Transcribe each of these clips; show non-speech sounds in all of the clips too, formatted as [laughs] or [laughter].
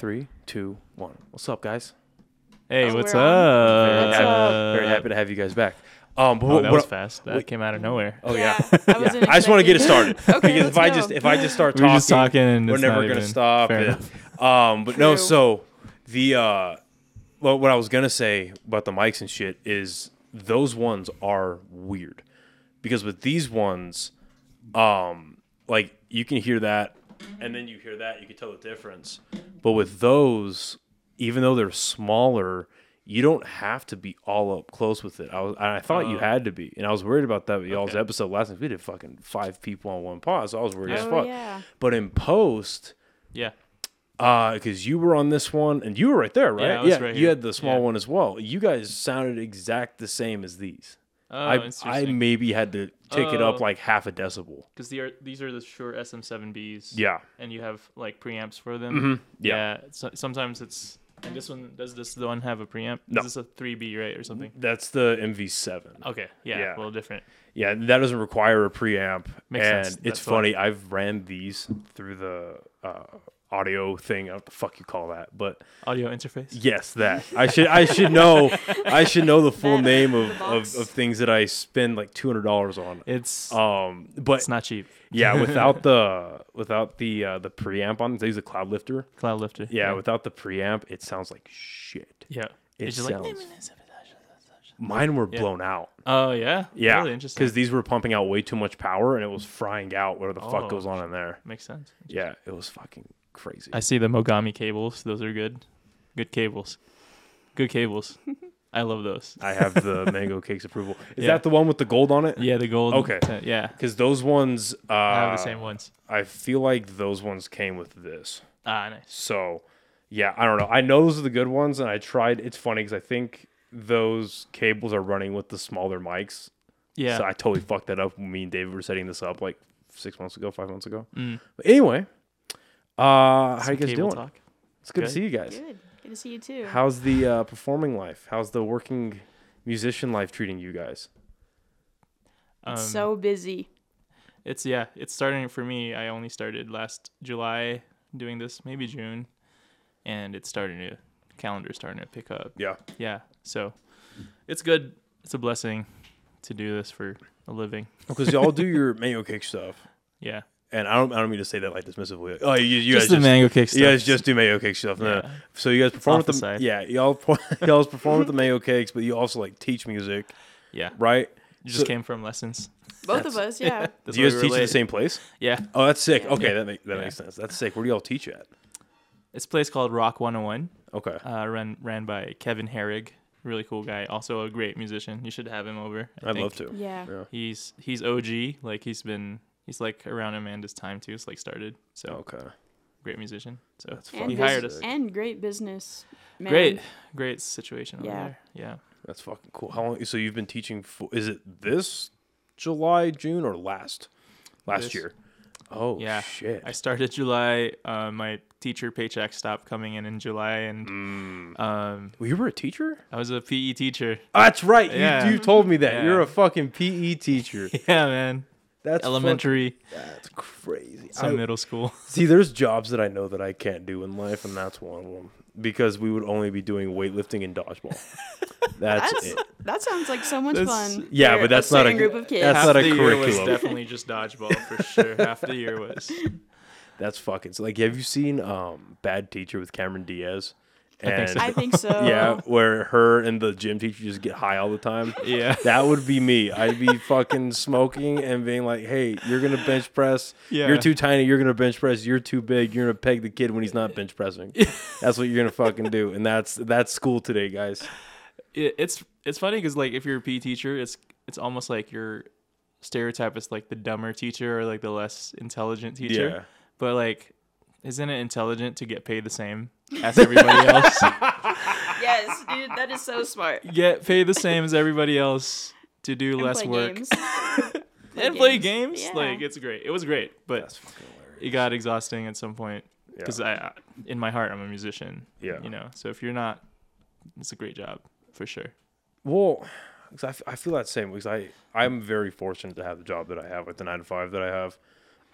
Three, two, one. What's up, guys? Hey, Oh, what's we're up? on. What's happy, up? very happy to have you guys back. Um, but Oh, what, that what- was fast. That wait. came out of nowhere. oh yeah, I, [laughs] wasn't I just want to get it started. expecting- okay, because let's if I go. just if I just start We [laughs] were talking, just talking, and we're it's never not gonna even- stop. fair and- enough. um, but no, True. so the uh, well, what I was gonna say about the mics and shit is those ones are weird because with these ones, um, like you can hear that, and then you hear that, you can tell the difference. But with those, even though they're smaller, you don't have to be all up close with it. I was, I thought you Oh. had to be, and I was worried about that with y'all's Okay. episode last night. We did fucking five people on one pod, so I was worried as Oh fuck. yeah. But in post, Yeah. uh, because you were on this one and you were right there, right? Yeah, I was right you had the small Yeah. one as well. You guys sounded exact the same as these. Oh, I I maybe had to tick it up Oh. like half a decibel. Because the are, these are the Shure SM7Bs. Yeah. And you have like preamps for them. Mhm. Yeah. Yeah. so, sometimes it's. And this one does this the one have a preamp? No. Is this a 3B right or something? That's the MV7. Okay. Yeah. Yeah. A little different. Yeah, that doesn't require a preamp. Makes and sense. it's That's funny. I've ran these through the uh, audio thing. I don't know what the fuck you call that, but Audio interface. yes, that I should I should know [laughs] I should know the full That name of, the of, of things that I spend like two hundred dollars on. It's Um, but it's not cheap. yeah, [laughs] without the without the uh, the preamp on, they use a Cloudlifter. Cloud lifter. Yeah, without the preamp, it sounds like shit. yeah. It It's just like- Mine were Yeah. blown out. Oh yeah. Yeah, Really interesting. because these were pumping out way too much power, and it was frying out whatever the fuck Oh. goes on in there. Makes sense. Yeah, it was fucking crazy. I see the Mogami cables. Those are good. Good cables. Good cables. [laughs] I love those. I have the [laughs] mango cakes approval. Is Yeah. that the one with the gold on it? Yeah, the gold. Okay. uh, yeah. Because those ones, uh, I have the same ones. I feel like those ones came with this. Ah, nice. So, yeah, I don't know. I know those are the good ones, and I tried. It's funny because I think those cables are running with the smaller mics. Yeah. So I totally fucked that up when me and David were setting this up like six months ago, five months ago. Mm. But anyway, uh, how Some you guys cable doing? talk. It's good, to Good. see you guys. Good. Good to see you too. How's the uh, performing life? How's the working musician life treating you guys? Um, It's so busy. it's yeah, it's starting for me. I only started last July doing this, maybe June, and it's starting to calendar starting to pick up. Yeah. Yeah, so it's good. It's a blessing to do this for a living. Because y'all do [laughs] your mango cake stuff, Yeah, and I don't I don't mean to say that like dismissively. Oh, you, you just guys the just, mango cake stuff. you guys just do mango cake stuff. No. Yeah. So you guys perform off with the the, side. yeah y'all [laughs] [laughs] y'all perform with the mango cakes, but you also like teach music, yeah. right? You just So- came from lessons. Both of us, yeah. [laughs] That's do you guys we teach at the same place? Yeah, Oh, that's sick. Yeah. Okay, Yeah. that make, that Yeah. makes sense. That's sick. Where do y'all teach at? it's a place called Rock 101. Okay. uh, run ran by Kevin Herrig, really cool guy, also a great musician. You should have him over. I I'd think. love to. Yeah. Yeah. He's he's OG, like he's been he's like around Amanda's time too. It's like started, so Okay. great musician. So That's And, fucking He hired us. and great business. Man. great, great situation over Yeah. there. Yeah, That's fucking cool. How long? So you've been teaching? For, is it this July, June, or last last This. year? Oh Yeah. shit. I started July. Uh, my teacher paycheck stopped coming in in July, and Mm. um, Well, you were a teacher? I was a PE teacher. Oh, that's right. Yeah. You, you told me that. Yeah. You're a fucking PE teacher. [laughs] Yeah, man. That's Elementary, fuck- that's crazy. some I- middle school. [laughs] see, there's jobs that I know that I can't do in life, and that's one of them because we would only be doing weightlifting and dodgeball. [laughs] That's, That's, it. that sounds like so much That's- fun. Yeah, but that's not a- group of kids. that's Half not a the year was curriculum. definitely just dodgeball for [laughs] sure. Half the year was. That's fucking. So, like, have you seen um, Bad Teacher with Cameron Diaz? I think so. I think so. [laughs] yeah, where her and the gym teacher just get high all the time. Yeah. That would be me. I'd be fucking smoking and being like, "Hey, you're gonna bench press. Yeah. You're too tiny. You're gonna bench press. You're too big. You're gonna peg the kid when he's not bench pressing. That's what you're gonna fucking do. And that's that's school today, guys. it, it's it's funny because like if you're a PE teacher, it's it's almost like your stereotype is like the dumber teacher or like the less intelligent teacher. Yeah. But like, isn't it intelligent to get paid the same as everybody else? [laughs] Yes, dude, that is so smart. get paid the same as everybody else to do And less play work games. [laughs] and play games. Yeah. Like it's great. It was great, but That's fucking hilarious. it got exhausting at some point Yeah. because I, I, in my heart, I'm a musician. Yeah. You know, so if you're not, it's a great job for sure. Well, 'cause I, f- I feel that same because I I'm very fortunate to have the job that I have, like the nine to five that I have.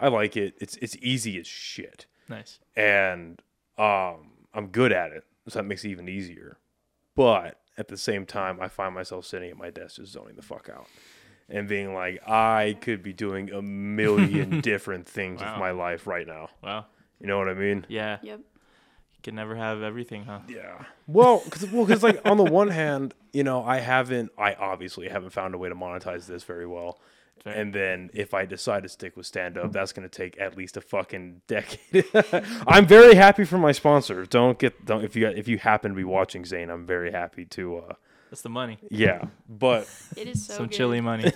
I like it. It's it's easy as shit. Nice. and um, I'm good at it, so that makes it even easier. But at the same time, I find myself sitting at my desk just zoning the fuck out and being like, I could be doing a million [laughs] different things Wow. with my life right now. Wow. You know what I mean? Yeah. Yep. You can never have everything, huh? Yeah. Well, because well, 'cause, like on the [laughs] one hand, you know, I haven't, I obviously haven't found a way to monetize this very well. Fair. And then if I decide to stick with stand up, that's going to take at least a fucking [laughs] decade. [laughs] I'm very happy for my sponsor. Don't get don't if you if you happen to be watching Zane, I'm very happy to uh That's the money. yeah. But It is so Some good. chili money. [laughs]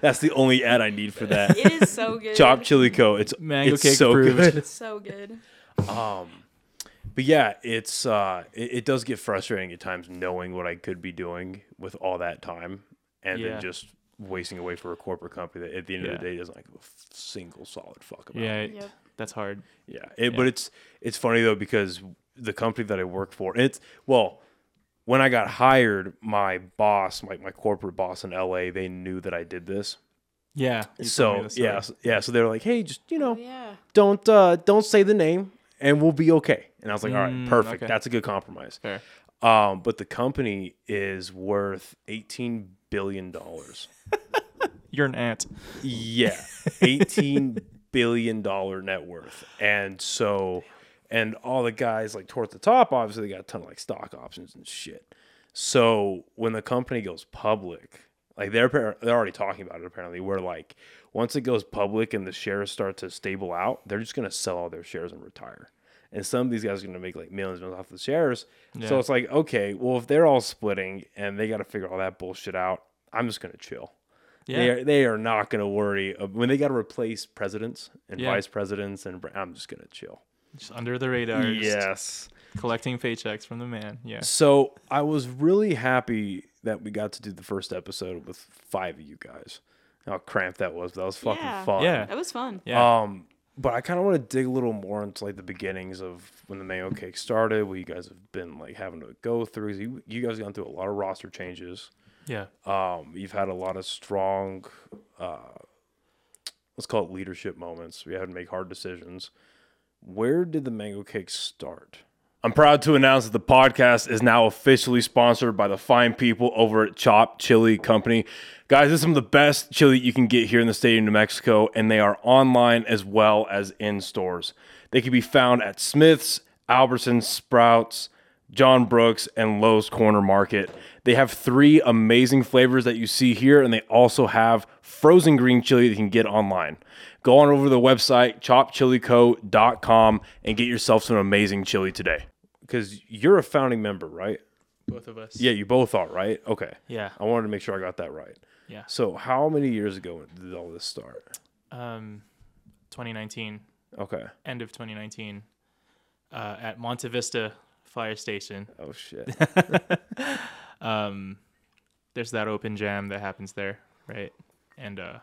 that's the only ad I need for that. It is so good. Chopped Chile Co. It's Mango it's cake so approved. good. It's so good. Um, but yeah, it's uh, it, it does get frustrating at times knowing what I could be doing with all that time, and Yeah. then just wasting away for a corporate company that at the end Yeah. of the day doesn't like a f- single solid fuck about. yeah. Yep. That's hard. yeah. It, Yeah. But it's it's funny though because the company that I work for, it's well. When I got hired, my boss, my, my corporate boss in LA, they knew that I did this. Yeah. you told me So the story. yeah, s- yeah. So they were like, "Hey, just you know, Oh, yeah. don't uh, don't say the name, and we'll be okay." And I was like, "All right, Mm, perfect. okay. That's a good compromise." Fair. Um, but the company is worth eighteen billion dollars. You're an ant. Yeah, eighteen billion dollar net worth, and so, and all the guys like towards the top, obviously they got a ton of like stock options and shit. So when the company goes public, like they're they're already talking about it apparently, where like once it goes public and the shares start to stable out, they're just gonna sell all their shares and retire. And some of these guys are gonna make like millions and millions off the shares. So it's like, okay, well if they're all splitting and they got to figure all that bullshit out, I'm just gonna chill. Yeah. They are they are not going to worry of, when they got to replace presidents and Yeah. vice presidents and I'm just going to chill. Just under the radar. Yes. Collecting paychecks from the man. Yeah. So I was really happy that we got to do the first episode with five of you guys. How cramped that was. That was fucking Yeah. fun. Yeah. That was fun. Yeah. Um, but I kind of want to dig a little more into like the beginnings of when the Mango Cake started, what you guys have been like having to go through. You, you guys gone through a lot of roster changes. yeah. Um, you've had a lot of strong, uh, let's call it leadership moments. We had to make hard decisions. Where did the mango cake start? I'm proud to announce that the podcast is now officially sponsored by the fine people over at Chopped Chile Company. Guys, this is some of the best chili you can get here in the state of New Mexico, and they are online as well as in stores. They can be found at Smith's, Albertsons, Sprouts, John Brooks, and Lowe's Corner Market. They have three amazing flavors that you see here, and they also have frozen green chili that you can get online. Go on over to the website, choppedchileco.com, and get yourself some amazing chili today. Because you're a founding member, right? Both of us. Yeah, you both are, right? Okay. Yeah. I wanted to make sure I got that right. Yeah. So, how many years ago did all this start? Um, 2019, Okay. end of 2019, uh, at Monte Vista Fire Station. Oh, shit. [laughs] Um, there's that open jam that happens there, right? And uh,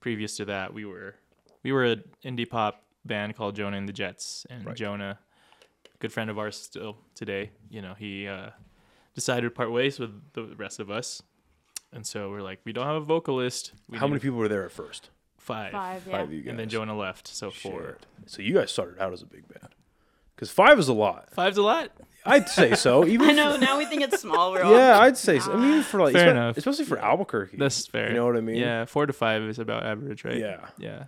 previous to that, we were we were an indie pop band called Jonah and the Jets, and Right. Jonah, good friend of ours still today. You know, he uh, decided to part ways with the rest of us, and so we're like, we don't have a vocalist. We how many people were there at first? Five. Five, yeah. Five of you guys. And then Jonah left, so four. So, you guys started out as a big band. Because five is a lot. Five's a lot. I'd say so. [laughs] Even I know. Now we think it's small. We're all, Yeah, I'd say so. I mean, for like, Fair espe- enough. especially for Albuquerque. That's fair. You know what I mean? Yeah, four to five is about average, right? Yeah. Yeah.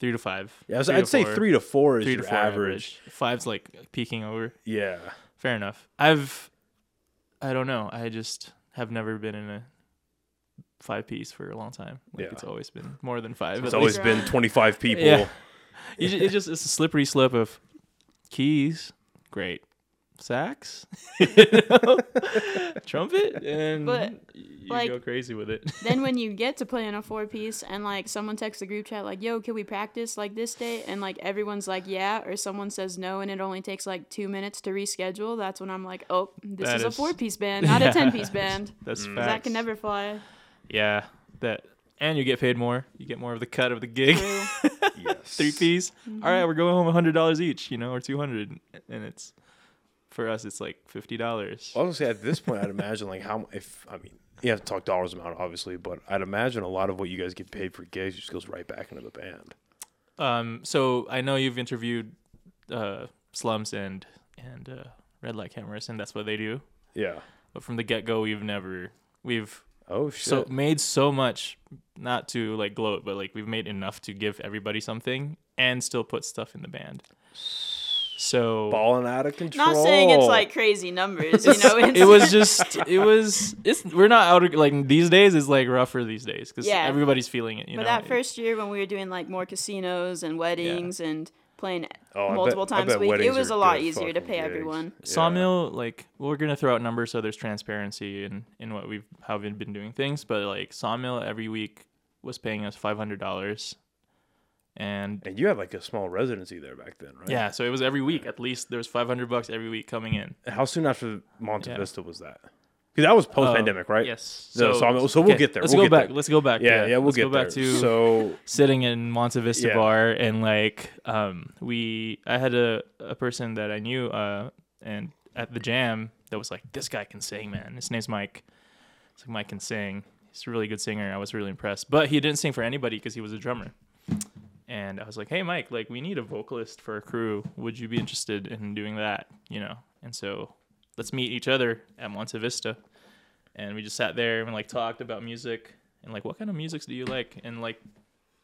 Three to five. Yeah, so Three I'd say four. three to four is three your to four average. Five's like peaking over. Yeah. Fair enough. I've, I don't know. I just have never been in a five piece for a long time. Like Yeah. it's always been more than five. It's always least. been 25 people. Yeah. [laughs] You ju- it's just it's a slippery slope of keys, great, sax, [laughs] you know? trumpet, and But, you like- go crazy with it. [laughs] then when you get to play in a four piece and like someone texts the group chat like yo can we practice like this day and like everyone's like yeah or someone says no and it only takes like two minutes to reschedule that's when i'm like oh this is a four piece band [laughs] not a ten piece band That's that can never fly Yeah, that and you get paid more. You get more of the cut of the gig. True. Yes. Three piece. All right, we're going home hundred dollars each, you know, or two hundred, and it's for us it's like fifty dollars. I was gonna say at this point, I'd imagine like how if I mean you have to talk dollars amount obviously, but I'd imagine a lot of what you guys get paid for gigs just goes right back into the band. Um, so I know you've interviewed uh, slums and and uh, red light cameras, and that's what they do. Yeah. But from the get go, we've never we've Oh shit. so made so much, not to like gloat, but like we've made enough to give everybody something and still put stuff in the band. So balling out of control. Not saying it's like crazy numbers, you know. It's, it was [laughs] just it was it's we're not out of like these days is like rougher these days because Yeah. everybody's feeling it. You know. but know, that first year when we were doing like more casinos and weddings and playing Oh, I bet- multiple times a week, it was a lot easier to pay gigs. everyone. Yeah. Sawmill, like we're gonna throw out numbers so there's transparency in in what we've how we've been doing things, but like Sawmill every week was paying us five hundred dollars, and And you had like a small residency there back then, right? yeah, so it was every week at least there was five hundred bucks every week coming in. How soon after Monte Yeah. Vista was that? Because that was post pandemic, Uh, right? Yes. So, Sawmill- so we'll get there. Let's We'll go back. there. Let's go back. Yeah, to- yeah, we'll let's get go back there. to so [laughs] sitting in Monte Vista Yeah. Bar and like um we I had a, a person that I knew uh and at the jam that was like this guy can sing man his name's Mike it's like Mike can sing he's a really good singer I was really impressed but he didn't sing for anybody because he was a drummer and I was like hey Mike like we need a vocalist for a crew would you be interested in doing that you know and so let's meet each other at Monte Vista and we just sat there and like talked about music and like what kind of music do you like and like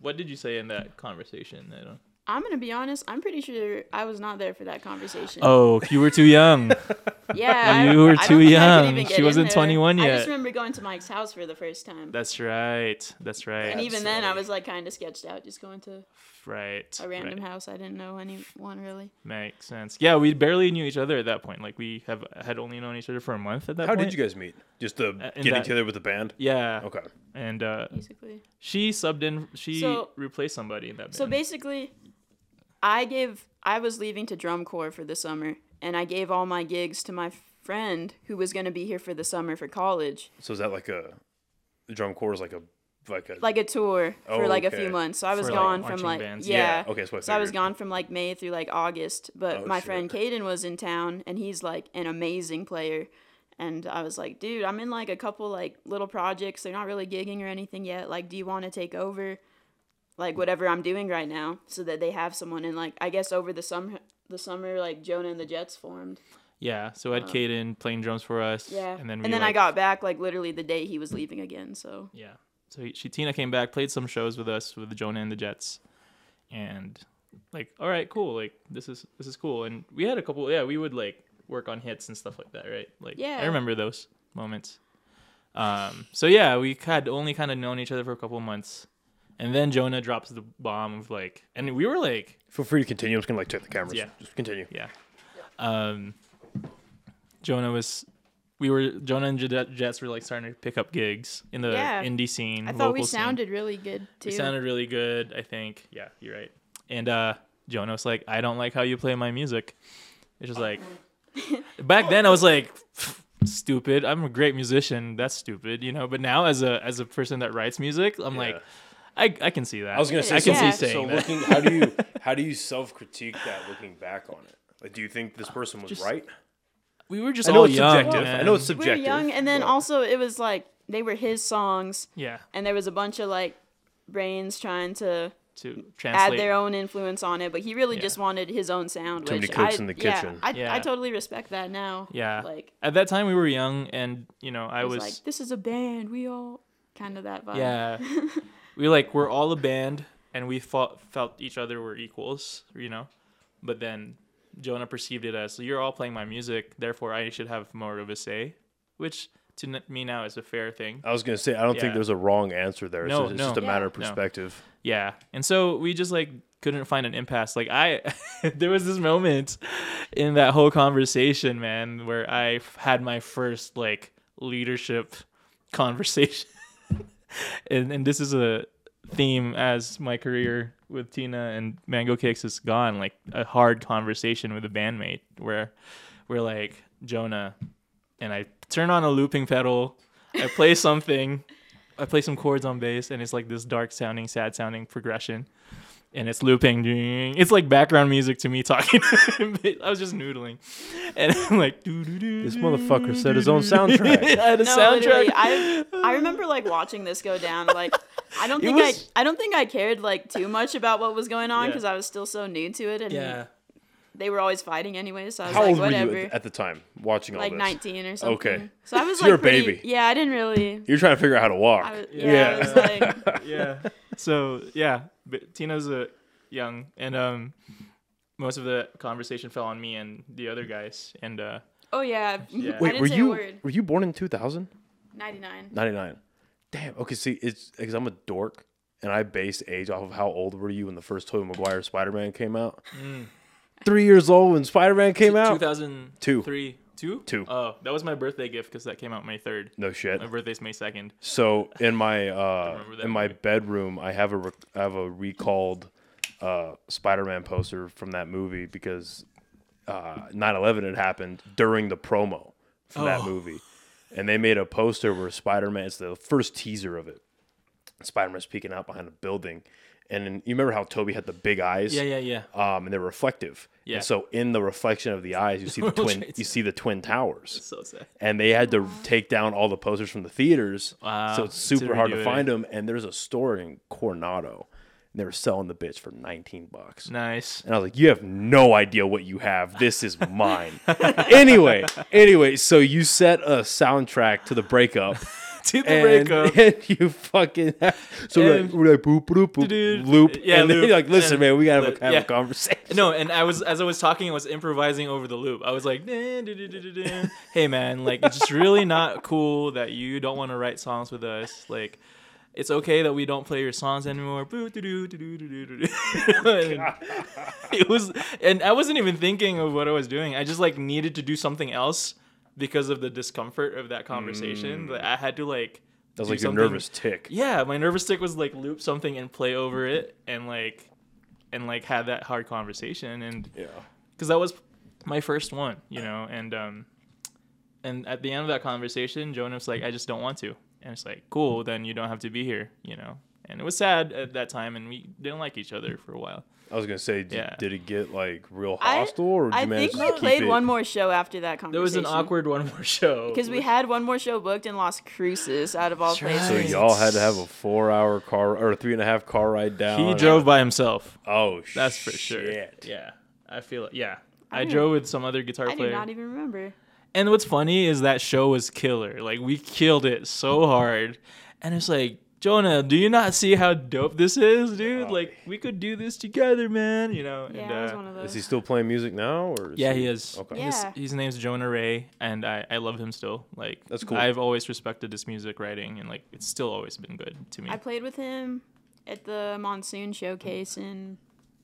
what did you say in that conversation? I don't... I'm gonna be honest. I'm pretty sure I was not there for that conversation. Oh, you were too young. [laughs] yeah, you were too don't think I could young. She wasn't 21 yet. I just remember going to Mike's house for the first time, That's right. That's right. and even then I was like kind of sketched out, just going to right. a random right. house. I didn't know anyone really. Makes sense. Yeah, we barely knew each other at that point. Like we have had only known each other for a month at that point. how point. did you guys meet? Just the Uh, getting that- together with the band? Yeah. Okay. And uh, Basically. she subbed in. She So- replaced somebody in that band. So basically, I gave I was leaving to drum corps for the summer, and I gave all my gigs to my friend who was going to be here for the summer for college, So is that like a the drum corps is like a like a like a tour for Oh, like a few months. So I was For, like, gone from like bands. yeah. okay? So, I So I was gone from like May through like August, but Oh, my shit. friend Caden was in town, and he's like an amazing player. And I was like, dude, I'm in like a couple like little projects. They're not really gigging or anything yet. Like, do you want to take over, like whatever I'm doing right now, so that they have someone? And like, I guess over the summer, the summer, like Jonah and the Jets formed. yeah. So I had Caden playing drums for us. Yeah. And then we and then I got back like literally the day he was leaving again. So Yeah. So he, she Tina came back, played some shows with us with the Jonah and the Jets, and like, all right, cool. Like this is this is cool. And we had a couple. Yeah, we would like work on hits and stuff like that, right? Like, yeah, I remember those moments. Um. So yeah, we had only kind of known each other for a couple months, and then Jonah drops the bomb of like, and we were like, Feel free to continue. I'm just gonna like check the cameras. Yeah. Just continue. yeah. Um. Jonah was. We were Jonah and Jet- Jets were like starting to pick up gigs in the Yeah. indie scene. I thought we local scene. sounded really good too. We sounded really good, I think. Yeah, you're right. And uh Jonah was like, I don't like how you play my music. It's just like [laughs] back then I was like stupid. I'm a great musician. That's stupid, you know. But now as a as a person that writes music, I'm Yeah. Like I, I can see that. I was gonna say. I can so, Yeah. see saying So that. looking, how do you [laughs] how do you self critique that looking back on it? Like, do you think this person was Just right? we were just I know all it's young. subjective. I know it's subjective. we were young, and then but- also it was like they were his songs, yeah and there was a bunch of like brains trying to to add their own influence on it, but he really Yeah. just wanted his own sound. Too many which cooks I, in the yeah, kitchen. I, Yeah. I totally respect that now. yeah. Like At that time we were young, and you know I I was, was like, this is a band. We all kind of that vibe. Yeah. [laughs] we like we're all a band and we fought, felt each other were equals, you know. But then Jonah perceived it as you're all playing my music, therefore I should have more of a say, which to n- me now is a fair thing. I was gonna say I don't think there's a wrong answer there. It's, No, just, it's just a no. matter of No. perspective. Yeah. And so we just like couldn't find an impasse. Like I [laughs] there was this moment in that whole conversation, man, where I f- had my first like leadership [laughs] conversation. And and this is a theme as my career with Tina and Mango Cakes has gone, like a hard conversation with a bandmate where we're like Jonah and I turn on a looping pedal, I play something, I play some chords on bass, and it's like this dark sounding, sad sounding progression. And it's looping. It's like background music to me talking. [laughs] I was just noodling. And I'm like, This motherfucker said his own [laughs] soundtrack. I had a No, soundtrack. I I remember like watching this go down. Like, I don't think was- I I don't think I cared like too much about what was going on Yeah. because I was still so new to it. And yeah. they were always fighting anyway. So I was How like, old whatever. were you at, at the time watching all like this? 19 or something. Okay. So I was So like you're a pretty- baby. Yeah, I didn't really. You're trying to figure out how to walk. I was, yeah, Yeah. I was like, [laughs] yeah. So yeah, but Tina's a young, and um, most of the conversation fell on me and the other guys, and uh, oh yeah. [laughs] Yeah. I Wait, didn't were say you a word. were you born in 2000? 99. 99. Damn. Okay, see, it's because I'm a dork and I base age off of how old were you when the first Tobey Maguire Spider-Man came out? Three years old when Spider-Man came out. 2003, two, Two. Two. Oh, that was my birthday gift because that came out May third. No shit. My birthday's May second. So in my [laughs] uh, in my movie. bedroom, I have a rec- I have a recalled uh, Spider-Man poster from that movie because uh, 9/11 had happened during the promo for that Oh. movie, and they made a poster where Spider-Man. It's the first teaser of it. Spider-Man's peeking out behind a building, and you remember how Tobey had the big eyes? Yeah, yeah, yeah. Um, and they're reflective. Yeah. And so in the reflection of the eyes, you [laughs] see the twin. You see the twin towers So sad. and they had to take down all the posters from the theaters. Wow. So it's super hard to find them. And there's a store in Coronado, and they were selling the bitch for 19 bucks. Nice. And I was like, "You have no idea what you have. This is mine." [laughs] anyway, anyway, so you set a soundtrack to the breakup. [laughs] To the And, breakup. [laughs] and you fucking so we're like, we're like boop boop boop Dude. loop Yeah, and loop. like listen And- man we gotta have, a, have Yeah. a conversation No, and I was as I was talking, I was improvising over the loop. I was like. "Hey, man, like it's just really not cool that you don't want to write songs with us. Like, it's okay that we don't play your songs anymore." [laughs] It was, and I wasn't even thinking of what I was doing. I just like needed to do something else because of the discomfort of that conversation. That I had to like. that was like your nervous tick yeah, my nervous tick was like loop something and play over it and like and like had that hard conversation and yeah because that was my first one, you know, and um and at the end of that conversation, Jonah's like, I just don't want to. And it's like, cool, then you don't have to be here, you know. And it was sad at that time and we didn't like each other for a while. I was gonna say did, Yeah. did it get like real I- hostile or did I you manage think to we keep played it? one more show after that conversation. There was an awkward one more show. Because we had one more show booked in Las Cruces out of all That's places. So y'all had to have a four-hour car or a three and a half car ride down. he drove by himself. Oh, That's for sure. shit. Yeah. I feel it. yeah. I I, didn't- drove with some other guitar player. I do not even remember. And what's funny is that show was killer. Like we killed it so hard. And it's like, Jonah, do you not see how dope this is, dude? Oh, Like we could do this together, man. You know. Yeah, and, I was uh, one of those. Is he still playing music now, or is yeah, he is. Okay. Yeah. His, his name's Jonah Ray, and I, I love him still. Like That's cool. I've always respected his music writing, and like it's still always been good to me. I played with him at the Monsoon Showcase in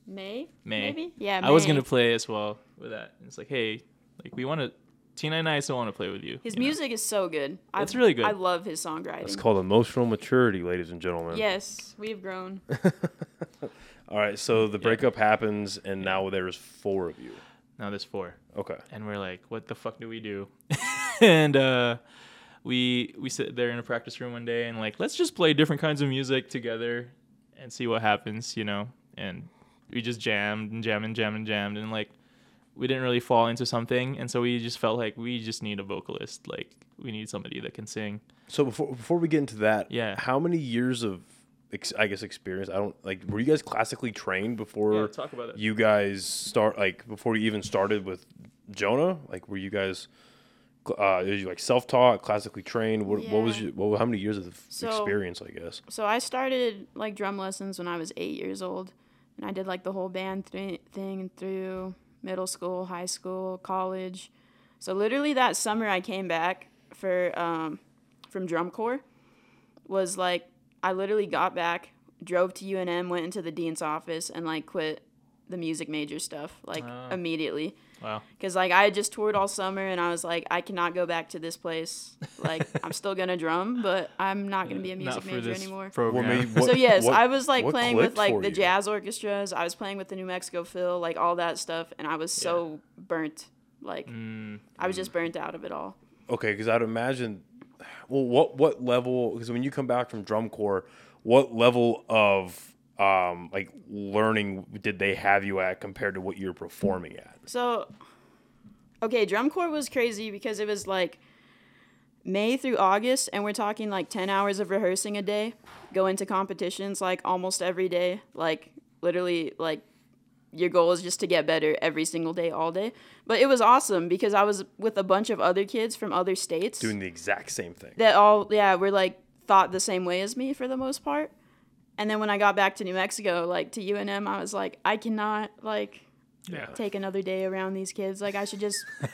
May. May. Maybe? Yeah, I was gonna play as well with that. It's like, hey, like we want to. Tina and I still want to play with you. His you know? music is so good. I- It's really good. I love his songwriting. It's called emotional maturity, ladies and gentlemen. Yes, we've grown. [laughs] All right, so the breakup happens, and now there's four of you. Now there's four. Okay. and we're like, what the fuck do we do? [laughs] and uh, we we sit there in a practice room one day and like, let's just play different kinds of music together and see what happens, you know. And we just jammed and jammed and jammed and jammed and like we didn't really fall into something, and so we just felt like we just need a vocalist, like we need somebody that can sing. So before before we get into that, Yeah. how many years of ex- I guess experience? I don't like. Were you guys classically trained before Yeah, talk about it. you guys start? Like before you even started with Jonah? Like were you guys? Uh, is you like self taught, classically trained? What, what was Yeah. your? What, how many years of So- experience? I guess. So I started like drum lessons when I was eight years old, and I did like the whole band th- thing through middle school, high school, college. So literally that summer I came back for um, from drum corps was like I literally got back, drove to UNM, went into the dean's office, and like quit the music major stuff like Ah. immediately. Wow. Cause like I had just toured all summer and I was like I cannot go back to this place. [laughs] Like I'm still gonna drum, but I'm not gonna be a music Not for major this anymore. program. made- what- so yes, what- I was like playing with like the you? jazz orchestras. I was playing with the New Mexico Phil, like all that stuff, and I was so burnt. Like Mm, I was just burnt out of it all. Okay, because I'd imagine. Well, what what level? Because when you come back from drum corps, what level of um like learning did they have you at compared to what you're performing at? So, okay, drum corps was crazy because it was like May through August, and we're talking like 10 hours of rehearsing a day, go into competitions like almost every day, like literally like your goal is just to get better every single day, all day. But it was awesome because I was with a bunch of other kids from other states Doing the exact same thing. that all, yeah, were like thought the same way as me for the most part. And then when I got back to New Mexico, like to UNM, I was like, I cannot like Yeah. take another day around these kids. Like I should just, [laughs]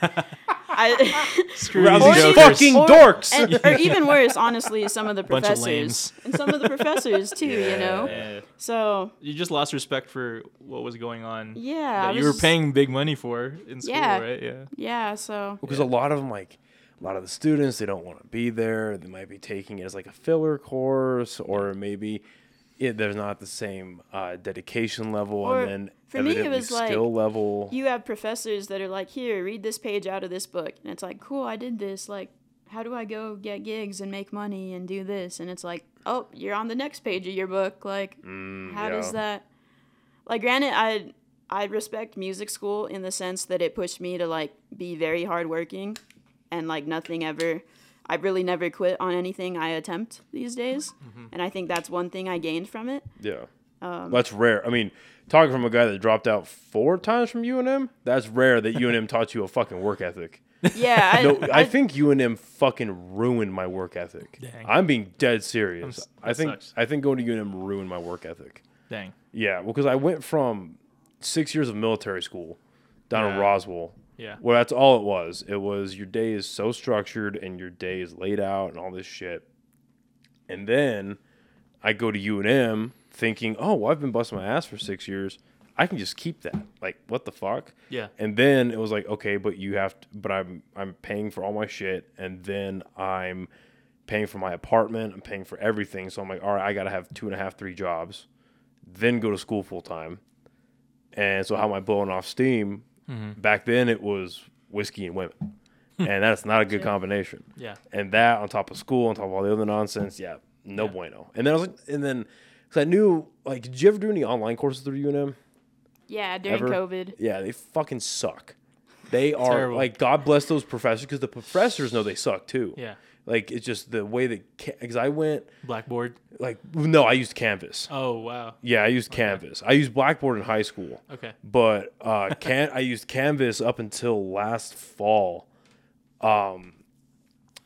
I. [laughs] Screw Around these these fucking Or- dorks. and, or [laughs] even worse, honestly, some of the Bunch of professors and some of the professors too. You know, Yeah. so You just lost respect for what was going on. yeah, that you were just- paying big money for in school, Yeah. right? Yeah. Yeah, so because a lot of them like a lot of the students they don't want to be there they might be taking it as like a filler course or maybe it, there's not the same uh, dedication level Or and then for me, it was like, level you have professors that are like, "Here, read this page out of this book," and it's like, "Cool, I did this. Like, how do I go get gigs and make money and do this?" And it's like, "Oh, you're on the next page of your book. Like, Mm, how does that?" Like, granted, I I respect music school in the sense that it pushed me to like be very hardworking, and like nothing ever. I really never quit on anything I attempt these days, and I think that's one thing I gained from it. yeah. Um, that's rare. I mean talking from a guy that dropped out four times from unm that's rare that unm [laughs] taught you a fucking work ethic. Yeah, I, no i, think unm fucking ruined my work ethic. Dang. i'm being dead serious. S- i think sucks. i think going to unm ruined my work ethic. Dang. Yeah, well, because I went from six years of military school down in Roswell, Yeah. Well, that's all it was. It was your day is so structured and your day is laid out and all this shit. And then I go to UNM thinking, oh, well, I've been busting my ass for six years. I can just keep that. Like, what the fuck? Yeah. And then it was like, okay, but you have to, but I'm I'm paying for all my shit, and then I'm paying for my apartment. I'm paying for everything. So I'm like, all right, I gotta have two and a half, three jobs, then go to school full time. And so how am I blowing off steam? Mm-hmm. Back then it was whiskey and women, hmm. and that's not a good combination. Yeah. And that on top of school, on top of all the other nonsense, yeah, no bueno. And then I was like, and then because I knew, like, did you ever do any online courses through UNM? yeah, during Ever? COVID. Yeah, they fucking suck. They are Terrible. like God bless those professors because the professors know they suck too. Yeah. Like it's just the way that because I went Blackboard. like no, I used Canvas. Oh wow. Yeah, I used Canvas. I used Blackboard in high school, Okay. but uh, can I used Canvas up until last fall. Um,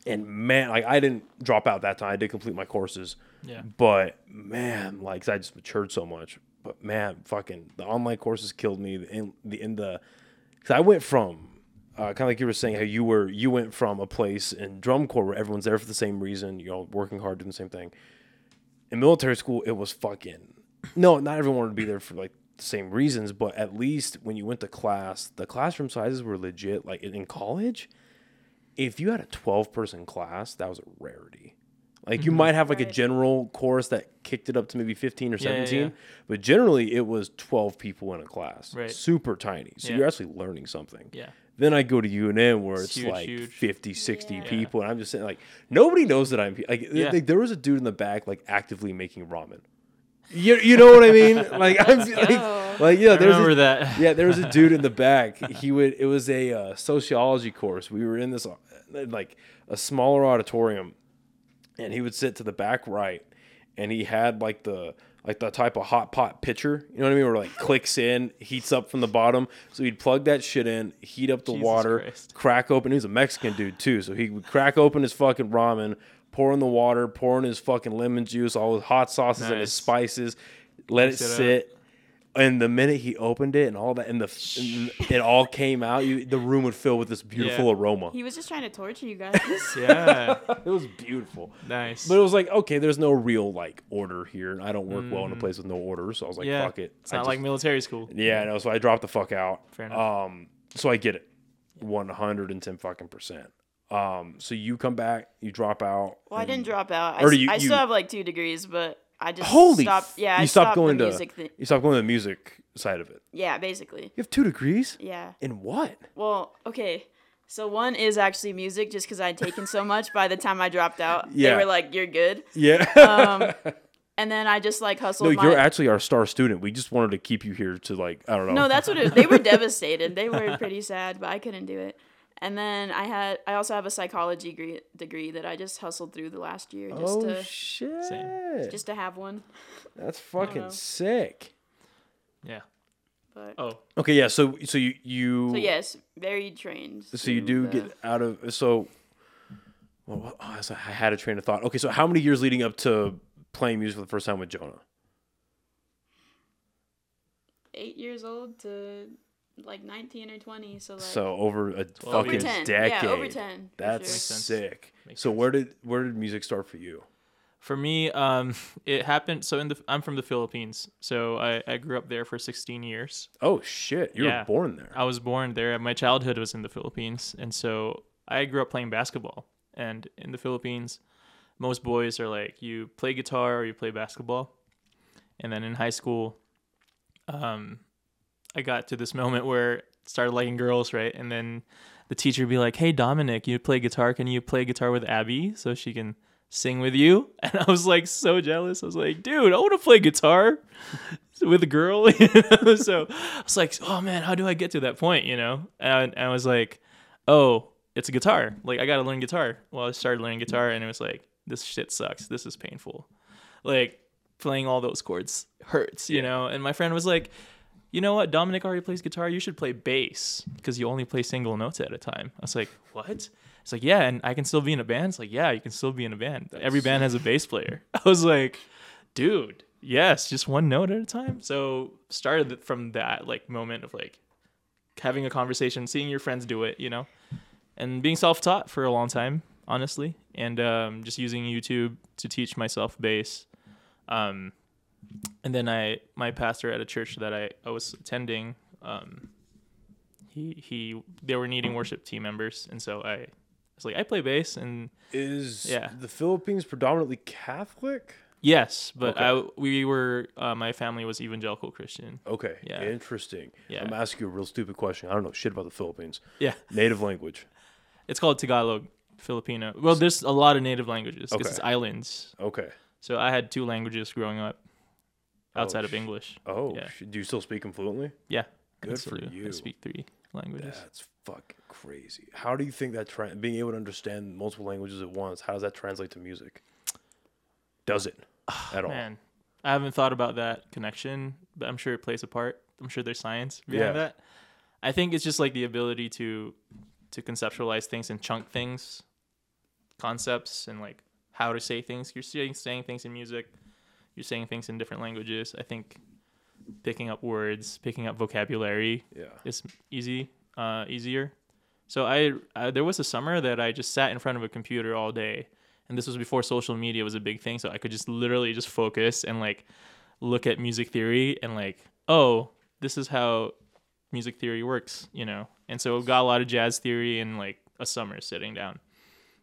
and man, like I didn't drop out that time. I did complete my courses. Yeah. But man, like I just matured so much. But man, fucking the online courses killed me. In the in the, because I went from, uh, kind of like you were saying how you were you went from a place in drum corps where everyone's there for the same reason, you know, working hard, doing the same thing. In military school, it was fucking no, not everyone wanted to be there for like the same reasons, but at least when you went to class, the classroom sizes were legit. Like in in college, if you had a 12 person class, that was a rarity. Like you might have like a general course that kicked it up to maybe 15 or Yeah, yeah, 17, yeah. but generally it was 12 people in a class. Right. Super tiny. So Yeah. you're actually learning something. Yeah. Then I go to UNM where It's it's, huge, like huge. 50, 60 Yeah. people. And I'm just saying, like, nobody knows that I'm like, Yeah. like, there was a dude in the back, like, actively making ramen. [laughs] You, you know what I mean? Like, I'm like, go. [laughs] like, yeah, there's remember a, that. [laughs] yeah, there was a dude in the back. He would. It was a uh, sociology course. We were in this uh, like a smaller auditorium, and he would sit to the back right, and he had like the like the type of hot pot pitcher. You know what I mean? Where like clicks in, heats up from the bottom. So he'd plug that shit in, heat up the Jesus water, Christ. crack open. He was a Mexican dude too, so he would crack open his fucking ramen, pour in the water, pour in his fucking lemon juice, all his hot sauces and his spices, let Mix it sit. up. Sit. And the minute he opened it and all that, and the and it all came out, you, the room would fill with this beautiful Yeah. aroma. He was just trying to torture you guys. [laughs] Yeah. [laughs] It was beautiful. nice. But it was like, okay, there's no real like order here. and I don't work well in a place with no order, so I was like, Mm. yeah. fuck it. It's I not just- like military school. yeah, no. So I dropped the fuck out. Fair enough. Um, so I get it, one hundred and ten fucking percent. Um, so you come back, you drop out. Well, I didn't drop out. I, Or s- do you- I you- still have like two degrees, but I just Holy, stopped. Yeah, you I stopped stopped going the to music you stopped going to the music side of it. Yeah, basically. You have two degrees Yeah. in what? Well, okay. So one is actually music, just because I'd taken so much. By the time I dropped out, Yeah. they were like, "You're good." Yeah. Um, and then I just like hustled. no, my, you're actually our star student. We just wanted to keep you here to like I don't know. No, that's what it, they were devastated. They were pretty sad, but I couldn't do it. And then I had I also have a psychology degree, degree that I just hustled through the last year just oh to shit! just to have one. That's [laughs] fucking sick. Yeah. But Oh, Okay, yeah. So so you you so yes, very trained. so you do the- get out of so. Well, oh, I I had a train of thought. Okay, so how many years leading up to playing music for the first time with Jonah? eight years old to like 19 or 20. So like So over a Twelve fucking over 10. decade. Yeah, over 10. That's sure. Sick. So where did where did music start for you? For me, um, [laughs] it happened. So in the I'm from the Philippines, so I, I grew up there for 16 years. Oh shit, you Yeah. were born there. I was born there. My childhood was in the Philippines, and so I grew up playing basketball. And in the Philippines, most boys are like you play guitar or you play basketball. And then in high school, um, I got to this moment where I started liking girls, right? And then the teacher would be like, "Hey, Dominic, you play guitar? Can you play guitar with Abby so she can sing with you?" [laughs] And I was like so jealous. I was like, "Dude, I want to play guitar." with a girl. [laughs] You know? so I was like, oh man, how do I get to that point? You know? And I, I was like, oh, it's a guitar. Like I gotta learn guitar. Well, I started learning guitar, and it was like, this shit sucks. This is painful. Like playing all those chords hurts. You know? And my friend was like. You know what? Dominic already plays guitar. You should play bass because you only play single notes at a time. I was like, what? It's like, yeah, and I can still be in a band. It's like, yeah, you can still be in a band. Every band has a bass player. [laughs] I was like, dude yes just one note at a time so started from that like moment of like having a conversation seeing your friends do it you know and being self-taught for a long time honestly and um, just using youtube to teach myself bass um, and then i my pastor at a church that i, I was attending um, he he they were needing worship team members and so i was like i play bass and Is Yeah. the Philippines predominantly Catholic? yes but Okay. i we were uh, my family was evangelical christian Okay, Yeah. interesting. Yeah. I'm asking you a real stupid question. I don't know shit about the Philippines. yeah [laughs] Native language. It's called Tagalog, Filipino. Well, there's a lot of native languages because Okay. it's islands. Okay. So I had two languages growing up Oh, outside of sh- English. Oh, Yeah. sh- do you still speak them fluently? Yeah. Good for do. I you. speak three languages. That's fucking crazy. How do you think that tra- being able to understand multiple languages at once, how does that translate to music? Does it ah, at all? Man, I haven't thought about that connection, but I'm sure it plays a part. I'm sure there's science behind Yeah. that. I think it's just like the ability to to conceptualize things and chunk things, concepts, and like how to say things. You're saying saying things in music. You're saying things in different languages. I think picking up words, picking up vocabulary Yeah. is easy, uh, easier. So I, I there was a summer that I just sat in front of a computer all day, and this was before social media was a big thing. So I could just literally just focus and like look at music theory and like, oh, this is how music theory works, you know. And so I got a lot of jazz theory in like a summer sitting down,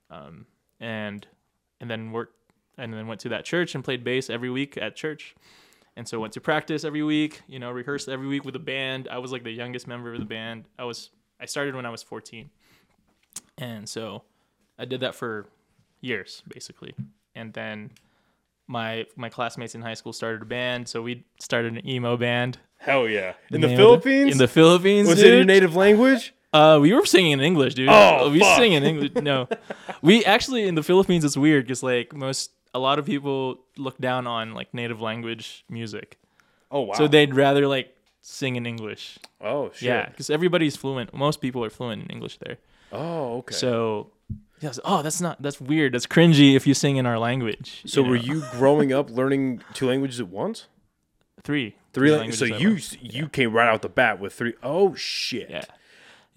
um, and and then worked and then went to that church and played bass every week at church. And so went to practice every week, you know, rehearsed every week with a band. I was like the youngest member of the band. I was I started when I was 14. And so I did that for years basically. And then my my classmates in high school started a band, so we started an emo band. Hell yeah. In the name of Philippines? In the Philippines. Was it your native language? Uh, we were singing in English, dude. Oh, we fuck. sing in English. No, we actually in the Philippines. It's weird because like most, a lot of people look down on like native language music, Oh wow. so they'd rather like sing in English. Oh shit. Yeah, because everybody's fluent. Most people are fluent in English there. Oh okay. So, yeah, was, oh, that's not that's weird. That's cringy if you sing in our language. So you were know? you growing up learning two languages at once? three Three languages. So you you came right out the bat with three oh shit. yeah,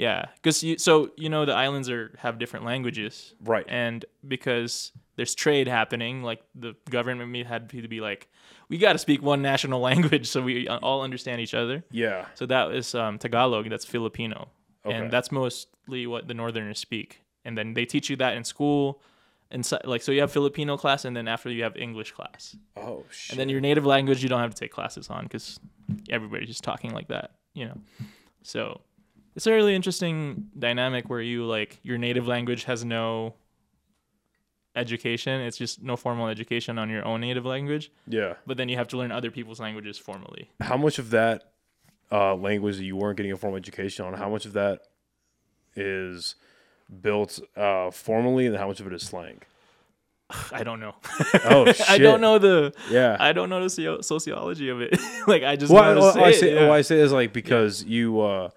yeah. Because you so you know the islands are have different languages. Right. and because there's trade happening like the government had to be like we got to speak one national [laughs] language so we all understand each other Yeah. so that is um, tagalog that's filipino Okay. and that's mostly what the northerners speak and then they teach you that in school and so, like so you have filipino class and then after you have english class Oh shit. and then your native language you don't have to take classes on because everybody's just talking like that you know so it's a really interesting dynamic where you like your native language has no education it's just no formal education on your own native language yeah. but then you have to learn other people's languages formally How much of that uh, language that you weren't getting a formal education on, how much of that is built uh, formally and how much of it is slang? [sighs] I don't know. Oh shit! [laughs] I don't know the Yeah. I don't know the socio- sociology of it. [laughs] like I just well, know how to well, say I it, say yeah. well, I say is like because you uh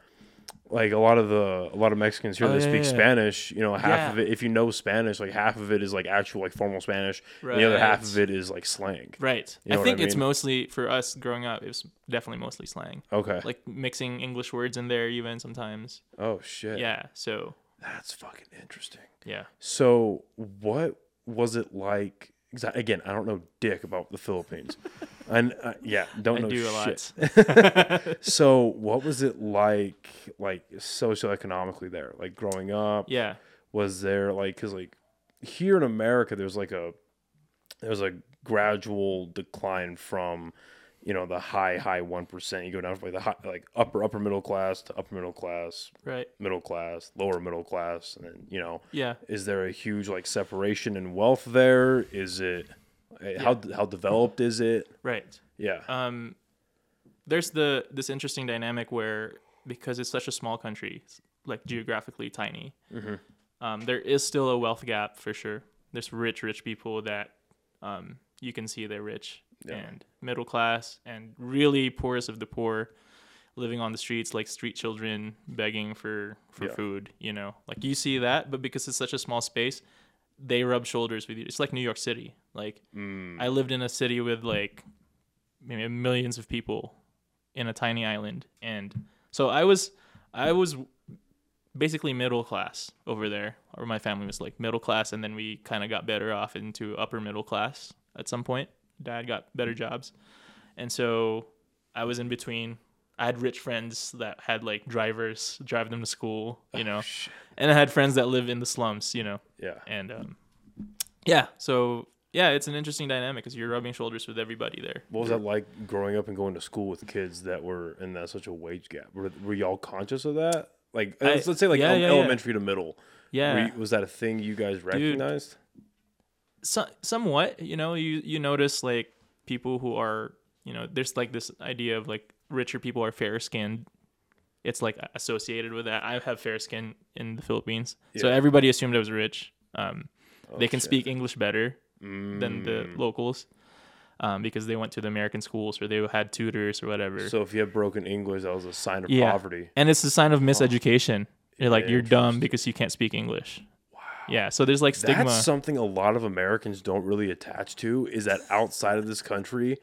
like a lot of the a lot of Mexicans here Oh, that yeah, speak yeah. Spanish, you know, half Yeah. of it if you know Spanish, like half of it is like actual like formal Spanish, and the other half of it is like slang. Right. You know I think I it's mostly for us growing up. It was definitely mostly slang, Okay. like mixing English words in there even sometimes. oh shit. Yeah. So That's fucking interesting. yeah. So, what was it like Again, I don't know dick about the Philippines, [laughs] and uh, yeah, don't I know do a shit. lot. [laughs] [laughs] So, what was it like, like socioeconomically there? Like growing up, Yeah. was there like because like here in America, there's like a there's a gradual decline from you know the high high one percent. You go down from like the high, like upper upper middle class to upper middle class, Right. middle class, lower middle class, and then you know Yeah. is there a huge like separation in wealth there? Is it how how developed is it? Right. Yeah. um, there's the this interesting dynamic where because it's such a small country, like geographically tiny, Mm-hmm. um, there is still a wealth gap for sure. There's rich, rich people that um, you can see they're rich Yeah. and middle class and really poorest of the poor living on the streets like street children begging for for Yeah. food you know like you see that but because it's such a small space they rub shoulders with you it's like new york city like Mm. I lived in a city with like maybe millions of people in a tiny island, and so I was I was basically middle class over there, or my family was like middle class, and then we kind of got better off into upper middle class at some point. Dad got better jobs, and so I was in between. I had rich friends that had like drivers drive them to school, you know, Shit. and I had friends that live in the slums, you know Yeah. and um, yeah so yeah it's an interesting dynamic because you're rubbing shoulders with everybody there What was that like growing up and going to school with kids that were in that such a wage gap? Were, were y'all conscious of that? Like I- let's, let's say like yeah, el- yeah, yeah. elementary to middle. yeah you- was that a thing you guys recognized? so, somewhat you know you you notice like people who are you know there's like this idea of like richer people are fair skinned it's like associated with that i have fair skin in the philippines so everybody assumed i was rich um, Oh, they can shit. speak english better than the Mm. locals um, because they went to the american schools or they had tutors or whatever So if you have broken English, that was a sign of Yeah. poverty. and it's a sign of miseducation. You're like you're dumb because you can't speak English. Wow. Yeah. So there's like stigma. That's something a lot of Americans don't really attach to. Is that outside of this country,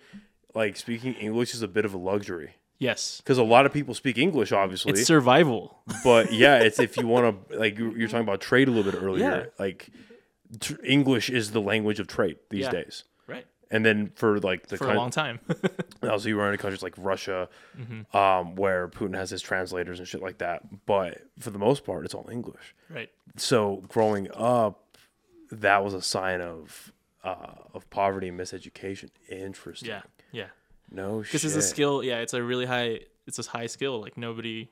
like speaking English is a bit of a luxury yes. because a lot of people speak English, obviously. It's survival. but [laughs] yeah, it's if you want to like you- you're talking about trade a little bit earlier. Yeah. Like tr- English is the language of trade these Yeah. days. Right. And then for like the For a long time. [laughs] also you run into countries like Russia, Mm-hmm. um, where Putin has his translators and shit like that. But for the most part, it's all English. right. So growing up, that was a sign of uh, of poverty and miseducation. Interesting. Yeah. Yeah. No shit. Because it's a skill. Yeah. It's a really high. It's a high skill. Like nobody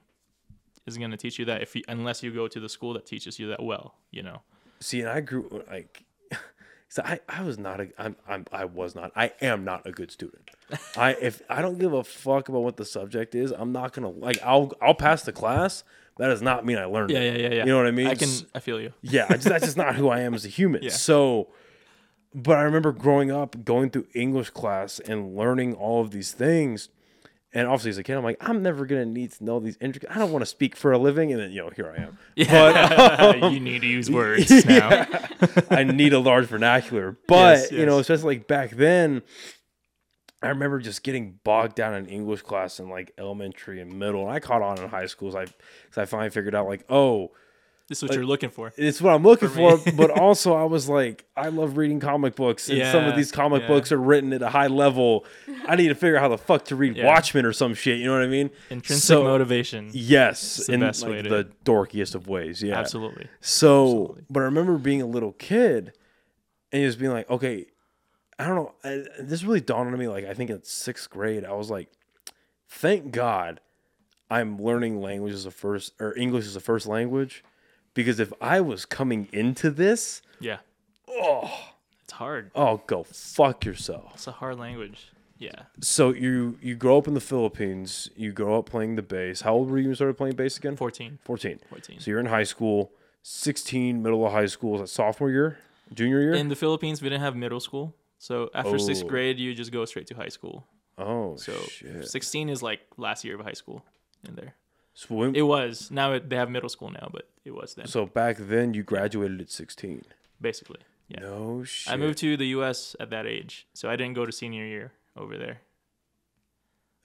is gonna teach you that if you, unless you go to the school that teaches you that well. You know. See, and I grew like, [laughs] so I, I was not a, I'm, I'm, I was not, I am not a good student. [laughs] I, if I don't give a fuck about what the subject is, I'm not gonna like, I'll, I'll pass the class. That does not mean I learned Yeah. it. Yeah. Yeah. Yeah. You know what I mean? I can. I feel you. yeah, I just, that's just not [laughs] who I am as a human. Yeah. So, but I remember growing up, going through English class and learning all of these things. And obviously, as a kid, I'm like, I'm never gonna need to know these intricate. I don't want to speak for a living, and then you know, here I am. Yeah. [laughs] you need to use words [laughs] now. I need a large vernacular. But Yes, you know, especially like back then, I remember just getting bogged down in English class in like elementary and middle. And I caught on in high school. So I, cause I finally figured out like, oh, This is what you're looking for. it's what I'm looking For for. but [laughs] also, I was like, I love reading comic books, and some of these comic yeah. books are written at a high level. I need to figure out how the fuck to read Yeah. Watchmen or some shit. You know what I mean? Intrinsic So- motivation. Yes, the in best like, way to- the dorkiest of ways. Yeah, Absolutely. So, Absolutely. but I remember being a little kid and just being like, okay, I don't know. I, this really dawned on me. Like, I think in sixth grade, I was like, thank God I'm learning language as a first or English as a first language. Because if I was coming into this, Yeah. oh, It's hard. oh, go fuck yourself. It's a hard language. Yeah. So you you grow up in the Philippines. You grow up playing the bass. How old were you when you started playing bass again? 14. 14. 14. So you're in high school. 16, middle of high school. Is that sophomore year? Junior year? In the Philippines, we didn't have middle school. So after sixth Oh. grade, you just go straight to high school. oh, So shit. 16 is like last year of high school in there. So, when, It was. Now it, they have middle school now, but it was then, so back then you graduated at 16. basically. Yeah. No shit. I moved to the U.S. at that age, so I didn't go to senior year over there.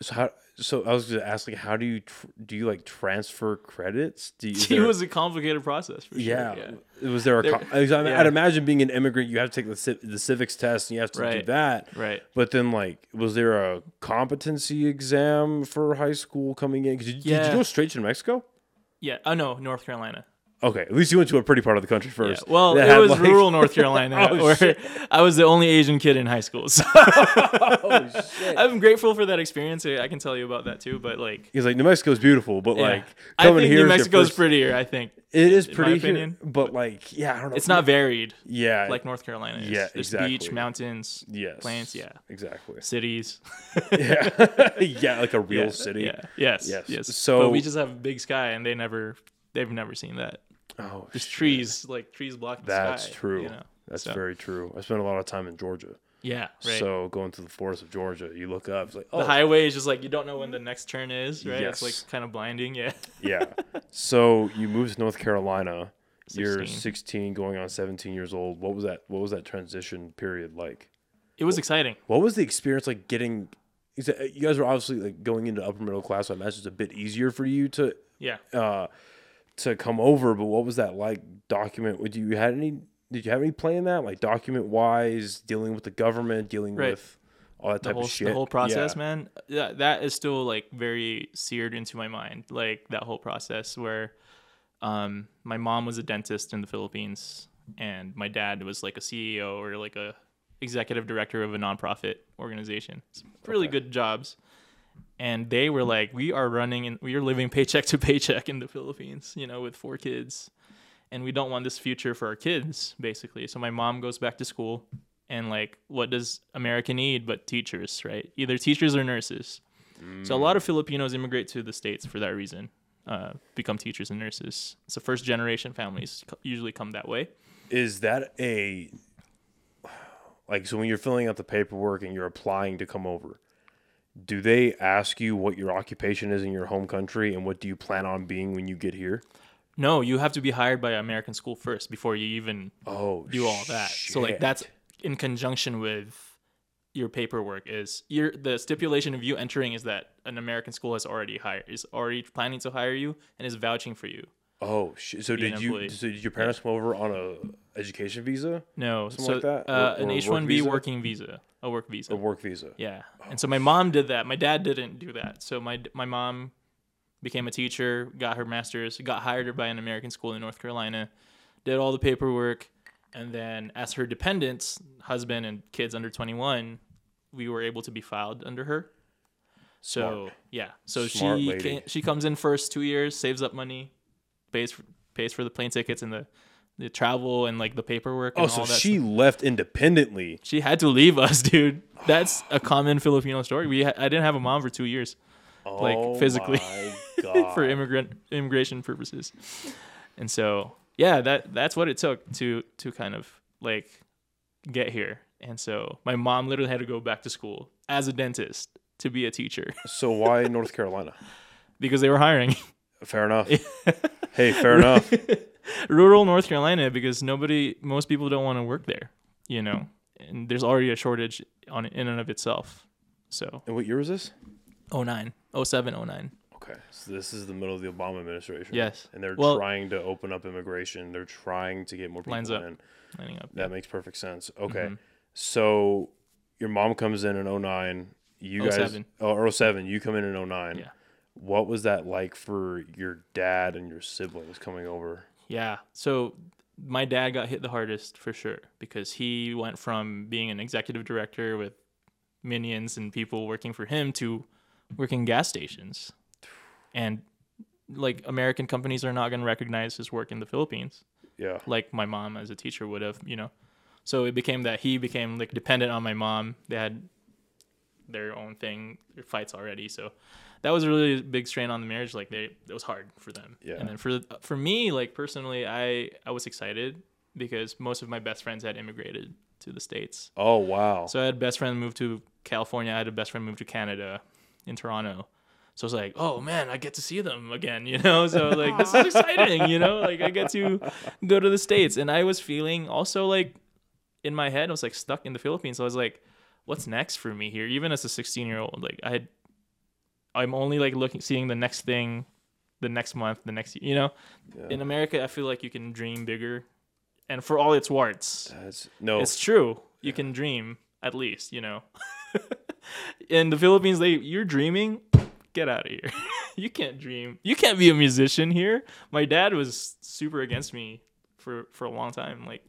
So how? So I was gonna ask, like, how do you tr- do you like transfer credits? Do you, [laughs] it there- was a complicated process for yeah. sure. Yeah. Was there a? There- co- I mean, yeah. I'd imagine being an immigrant, you have to take the civ- the civics test, and you have to do that. Right. But then, like, was there a competency exam for high school coming in? Did, did you go straight to New Mexico? Yeah. Oh no, North Carolina. Okay, at least you went to a pretty part of the country Yeah. first. Well, that it was like- rural North Carolina, [laughs] Oh, where shit. I was the only Asian kid in high school. [laughs] So [laughs] oh shit! I'm grateful for that experience. I can tell you about that too. But like, Because like New Mexico's beautiful, but yeah. like I coming think here, New is Mexico's first- prettier. I think It is pretty here, opinion. but like, yeah, I don't know. it's not varied Yeah, like North Carolina is. Yeah, There's exactly. beach, mountains, yes, plants. yeah. exactly. cities. yeah, yeah, like a real yeah. city. Yeah. Yes. Yes. Yes. So- but we just have big sky, and they never, they've never seen that. Oh, just shit. trees, like trees blocking the That's sky. true. You know? That's So- very true. I spent a lot of time in Georgia, Yeah. Right. so going to the forest of Georgia, you look up, it's like, oh, the highway is just like you don't know when the next turn is, right? Yes. It's like kind of blinding. Yeah. yeah. [laughs] So you moved to North Carolina. You're 16. 16, going on 17 years old. What was that? What was that transition period like? It was exciting. What was the experience like getting? You guys were obviously like going into upper middle class. So I imagine it's a bit easier for you to Yeah. uh, to come over. But what was that like? Document? Would you had any? Did you have any play in that? Like document wise, dealing with the government, dealing Right. with all that The type whole, of shit. the whole process, Yeah. man. Yeah, that is still like very seared into my mind. Like that whole process where um, my mom was a dentist in the Philippines, and my dad was like a CEO or like a executive director of a nonprofit organization. It's really Okay. good jobs. And they were like, we are running and we are living paycheck to paycheck in the Philippines, you know, with four kids. And we don't want this future for our kids, basically. So my mom goes back to school and like what does America need but teachers, right? Either teachers or nurses. So a lot of Filipinos immigrate to the states for that reason, uh, become teachers and nurses. So first generation families usually come that way. Is that a like so when you're filling out the paperwork and you're applying to come over? Do they ask you what your occupation is in your home country and what do you plan on being when you get here? No, you have to be hired by an American school first before you even Oh, do all that. So like that's in conjunction with your paperwork is your the stipulation of you entering is that an American school has already hired is already planning to hire you and is vouching for you. Oh shit! So did you? So did your parents come over on a education visa, No, Something so like that? Uh, Or- an H one B working visa, a work visa. a work visa? Yeah, and so my mom did that. My dad didn't do that. So my my mom became a teacher, got her master's, got hired by an American school in North Carolina, did all the paperwork, and then as her dependents, husband and kids under twenty one, we were able to be filed under her. So Smart. yeah, so Smart she can, she comes in first two years, saves up money, pays for, pays for the plane tickets and the the travel and like the paperwork. And Oh, so that she stuff. left independently. She had to leave us, [laughs] dude. That's a common Filipino story. We ha- I didn't have a mom for two years Like, Oh physically. my [laughs] God. for immigrant immigration purposes, and so yeah, that that's what it took to to kind of like get here. And so my mom literally had to go back to school as a dentist to be a teacher So why [laughs] North Carolina? because they were hiring Fair enough. [laughs] hey, fair enough. [laughs] rural North Carolina because nobody, most people don't want to work there, you know, and there's already a shortage on in and of itself. So And what year was this? 09, 07, 09. Okay, so this is the middle of the Obama administration. Yes. and they're Well- trying to open up immigration. They're trying to get more people Lines up. in. lining up. That makes perfect sense. Okay, Mhm. so your mom comes in in 09. You guys, 07. oh, or 07, you come in in 09. Yeah. What was that like for your dad and your siblings coming over? Yeah. So my dad got hit the hardest for sure because he went from being an executive director with minions and people working for him to working gas stations. And like American companies are not going to recognize his work in the Philippines Yeah. like my mom as a teacher would have, you know. So it became that he became like dependent on my mom. They had their own thing, their fights already. So that was a really big strain on the marriage. Like they, it was hard for them. Yeah. And then for for me, like personally, I I was excited because most of my best friends had immigrated to the states. Oh wow. So I had a best friend move to California. I had a best friend move to Canada, in Toronto. So it's like, oh man, I get to see them again, [laughs] you know. So like, this is exciting, you know. Like I get to go to the states, and I was feeling also like in my head, I was like stuck in the Philippines. So I was like, what's next for me here? Even as a 16 year old, like I had, I'm only like looking, seeing the next thing, the next month, the next, you know. Yeah. In America, I feel like you can dream bigger, and for all its warts, That's no. it's true. You can dream at least, you know. [laughs] In the Philippines, they you're dreaming, get out of here. [laughs] you can't dream. You can't be a musician here. My dad was super against me for for a long time. Like,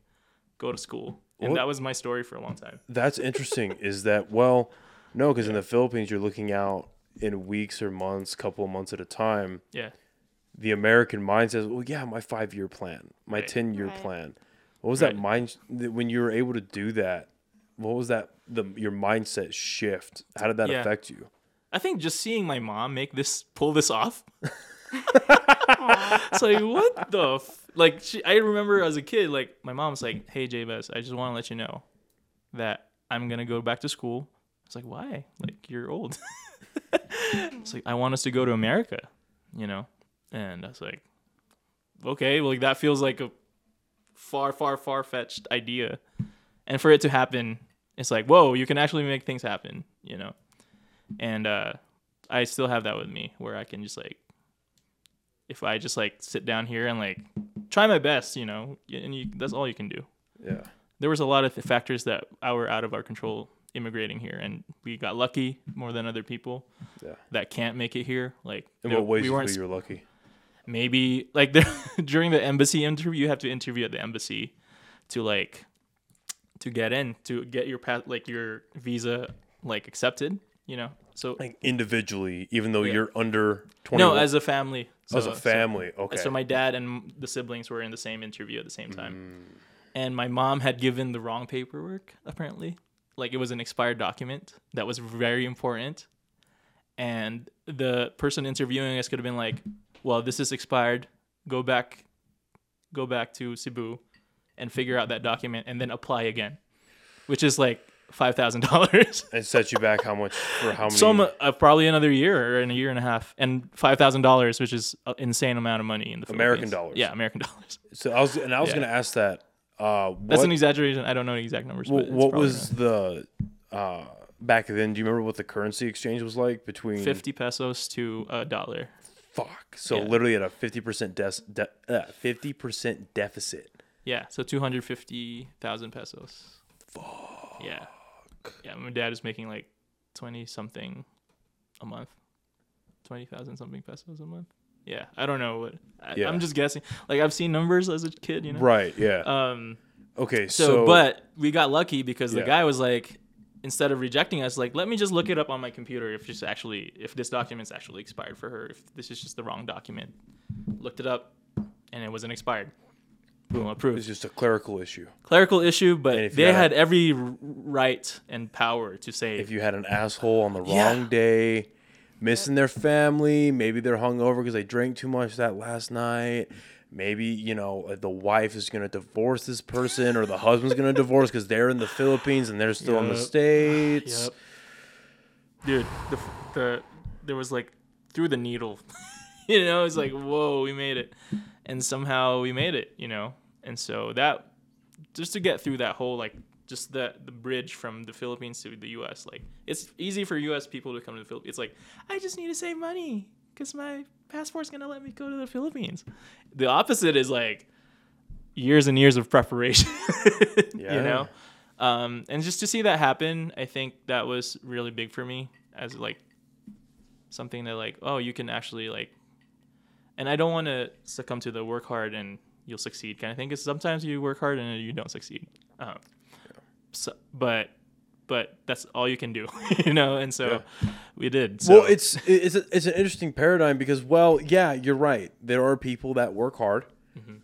go to school, and What- that was my story for a long time. That's interesting. is that well? No, because in the Philippines, you're looking out in weeks or months, couple of months at a time. Yeah, The American mind says, "Well, yeah, my five year plan, my Right. ten year Right. plan." What was that Right. mind that when you were able to do that? What was that the your mindset shift? How did that Yeah. affect you? I think just seeing my mom make this pull this off. [laughs] it's like what the f-? like she, I remember as a kid like my mom's like hey Jabez I just want to let you know that I'm gonna go back to school it's like why like you're old [laughs] it's like I want us to go to America you know and I was like okay well, like that feels like a far far far fetched idea and for it to happen it's like whoa you can actually make things happen you know and uh I still have that with me where I can just like if I just like sit down here and like try my best, you know, and you, that's all you can do. Yeah. There was a lot of factors that were out of our control immigrating here, and we got lucky more than other people Yeah. that can't make it here. Like, In what ways we you weren't you're lucky? maybe like there, [laughs] during the embassy interview, you have to interview at the embassy to like to get in to get your path like your visa like accepted. You know, so Like individually, even though Yeah. you're under twenty. no, as a family. So, as So- a so- family. okay. So my dad and the siblings were in the same interview at the same time. Mm. And my mom had given the wrong paperwork, apparently. Like it was an expired document that was very important. And the person interviewing us could have been like, Well, this is expired. Go back go back to Cebu and figure out that document and then apply again. Which is like five thousand dollars. [laughs] it set you back how much for how many? Some uh, probably another year or in a year and a half, and five thousand dollars, which is an insane amount of money in the American dollars. Yeah, American dollars. so I was and I was Yeah. gonna ask that. Uh, That's an exaggeration. I don't know the exact numbers. what, but what was the uh, back then? Do you remember what the currency exchange was like between fifty pesos to a dollar? Fuck. So Yeah. literally at a fifty percent uh, fifty percent deficit. Yeah, so two hundred fifty thousand pesos. Fuck. Yeah, yeah. My dad is making like twenty something a month, twenty thousand something pesos a month. Yeah, I don't know what. I, Yeah. I'm just guessing. Like I've seen numbers as a kid, you know. Right. Yeah. Um. okay. So, So, but we got lucky because Yeah. the guy was like, instead of rejecting us, like, let me just look it up on my computer if just actually if this document's actually expired for her, if this is just the wrong document. Looked it up, and it wasn't expired. Boom, approved it's just a clerical issue. Clerical issue, but they had had every right and power to say, If you had an asshole on the wrong Yeah. day, missing their family, maybe they're hungover because they drank too much that last night. Maybe you know uh, the wife is gonna divorce this person, or the husband's gonna divorce because they're in the Philippines and they're still in the states. Yep. Dude, the, the there was like through the needle. [laughs] you know, it's like, whoa, we made it. And somehow we made it, you know? And so that just to get through that whole like just the the bridge from the Philippines to the US, like it's easy for US people to come to the Philippines. It's like, I just need to save money because my passport's gonna let me go to the Philippines. The opposite is like years and years of preparation. [laughs] Yeah. You know? um, and just to see that happen, I think that was really big for me as like something that like, oh, you can actually like, and I don't want to succumb to the work hard and you'll succeed kind of thing. Because sometimes you work hard and you don't succeed. Um, so, but but that's all you can do, [laughs] you know. And so we did. So, Well, it's it's a, it's an interesting paradigm because well, yeah, you're right. There are people that work hard, Mm-hmm.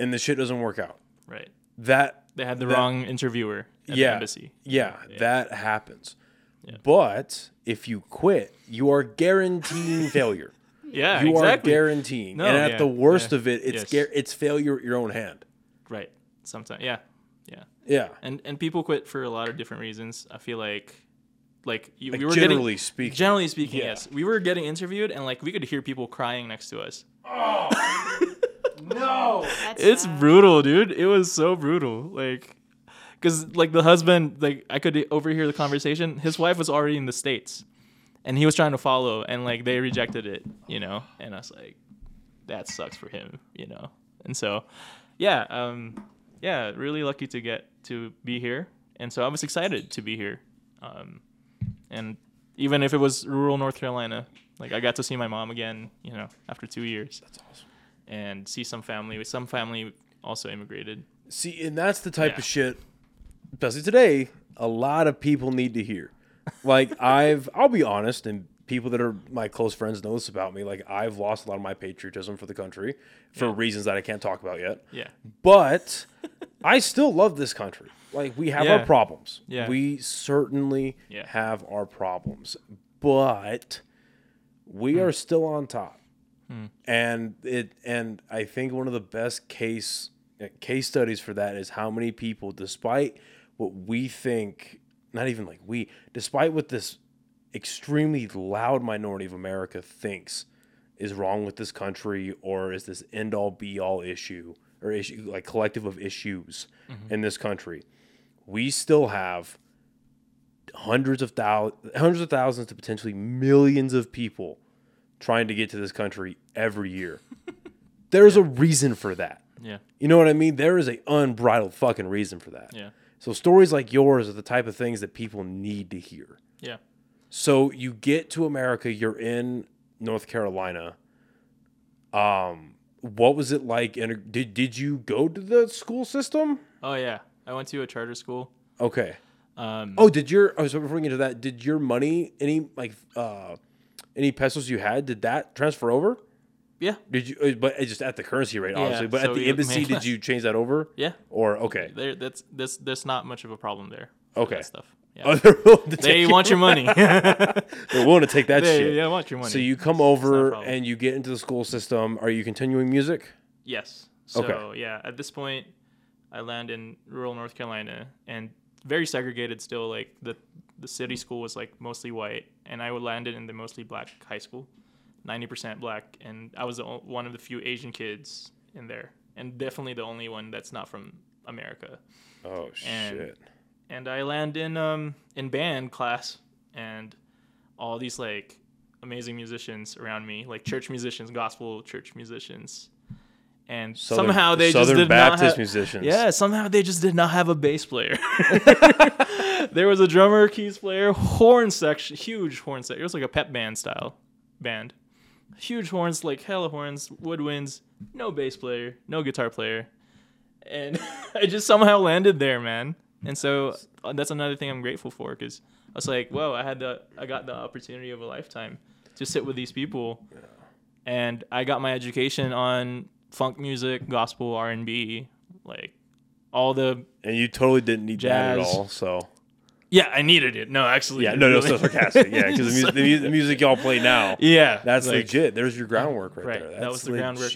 and the shit doesn't work out. right. That They had the that- wrong interviewer at yeah, the embassy. Yeah, that happens. Yeah. But if you quit, you are guaranteeing [laughs] failure. Yeah, you exactly. are guaranteeing. No, and at yeah, the worst yeah, of it, it's yes. gar- it's failure at your own hand. right. sometimes yeah, yeah. Yeah. And and people quit for a lot of different reasons. I feel like like, you, Like we were generally getting speaking. generally speaking, Yeah. yes. We were getting interviewed and like we could hear people crying next to us. Oh. [laughs] no. That's It's sad. brutal, dude. It was so brutal. Like, cause like the husband, like I could overhear the conversation. His wife was already in the states, and he was trying to follow, and like they rejected it, you know. And I was like, that sucks for him, you know. And so, yeah, um, yeah, really lucky to get to be here, and so I was excited to be here, um, and even if it was rural North Carolina, like I got to see my mom again, you know, after two years That's awesome. and see some family. Some family also immigrated. See, and that's the type Yeah. of shit, especially today, a lot of people need to hear. Like I've, I'll be honest, and people that are my close friends know this about me. Like I've lost a lot of my patriotism for the country for Yeah. reasons that I can't talk about yet. Yeah, But I still love this country. Like we have Yeah. our problems. Yeah. We certainly Yeah. have our problems, but we Hmm. are still on top. And it and I think one of the best case case studies for that is how many people despite what we think not even like we despite what this extremely loud minority of America thinks is wrong with this country or is this end all be all issue or issue like collective of issues mm-hmm. in this country. We still have hundreds of thousands hundreds of thousands to potentially millions of people trying to get to this country every year. [laughs] There's a reason for that. Yeah, you know what i mean? There is a unbridled fucking reason for that. Yeah, so stories like yours are the type of things that people need to hear. Yeah. So you get to America, you're in North Carolina. Um, what was it like? And did did you go to the school system? Oh yeah, I went to a charter school. Okay. Um, Oh, did your? I was before we get to that. Did your money, any like, uh, any pesos you had, did that transfer over? yeah, Did you? uh, But it's just at the currency rate, obviously. But so at the embassy, [laughs] did you change that over? yeah. Or okay, There, that's that's there's not much of a problem there. Okay. that stuff. Yeah. oh, they're willing to they want your money. [laughs] [laughs] They're willing to take that they, shit. yeah, want your money. So you come over and you get into the school system. Are you continuing music? Yes. So Okay. yeah, at this point, I land in rural North Carolina and very segregated still. Like the the city school was like mostly white, and I landed in the mostly black high school, ninety percent black, and I was the, one of the few Asian kids in there, and definitely the only one that's not from America. Oh And- shit! And I land in um in band class, and all these like amazing musicians around me, like church musicians, gospel church musicians. And Southern- somehow they Southern just did Baptist not have, musicians. Yeah, somehow they just did not have a bass player. [laughs] there was a drummer, keys player, horn section, huge horn section. It was like a pep band style band. Huge horns, like hella horns, woodwinds, no bass player, no guitar player. And [laughs] I just somehow landed there, man. And so uh, that's another thing I'm grateful for because I was like, whoa, I had the, I got the opportunity of a lifetime to sit with these people. And I got my education on funk music, gospel, R&B, like all the and you totally didn't need that at all. So yeah, I needed it. No, actually, yeah, no, no, so sarcastic. Yeah, because the, mu- the, mu- the [laughs] music y'all play now, yeah, that's like, legit. There's your groundwork right, Right, there. that That's was the groundwork.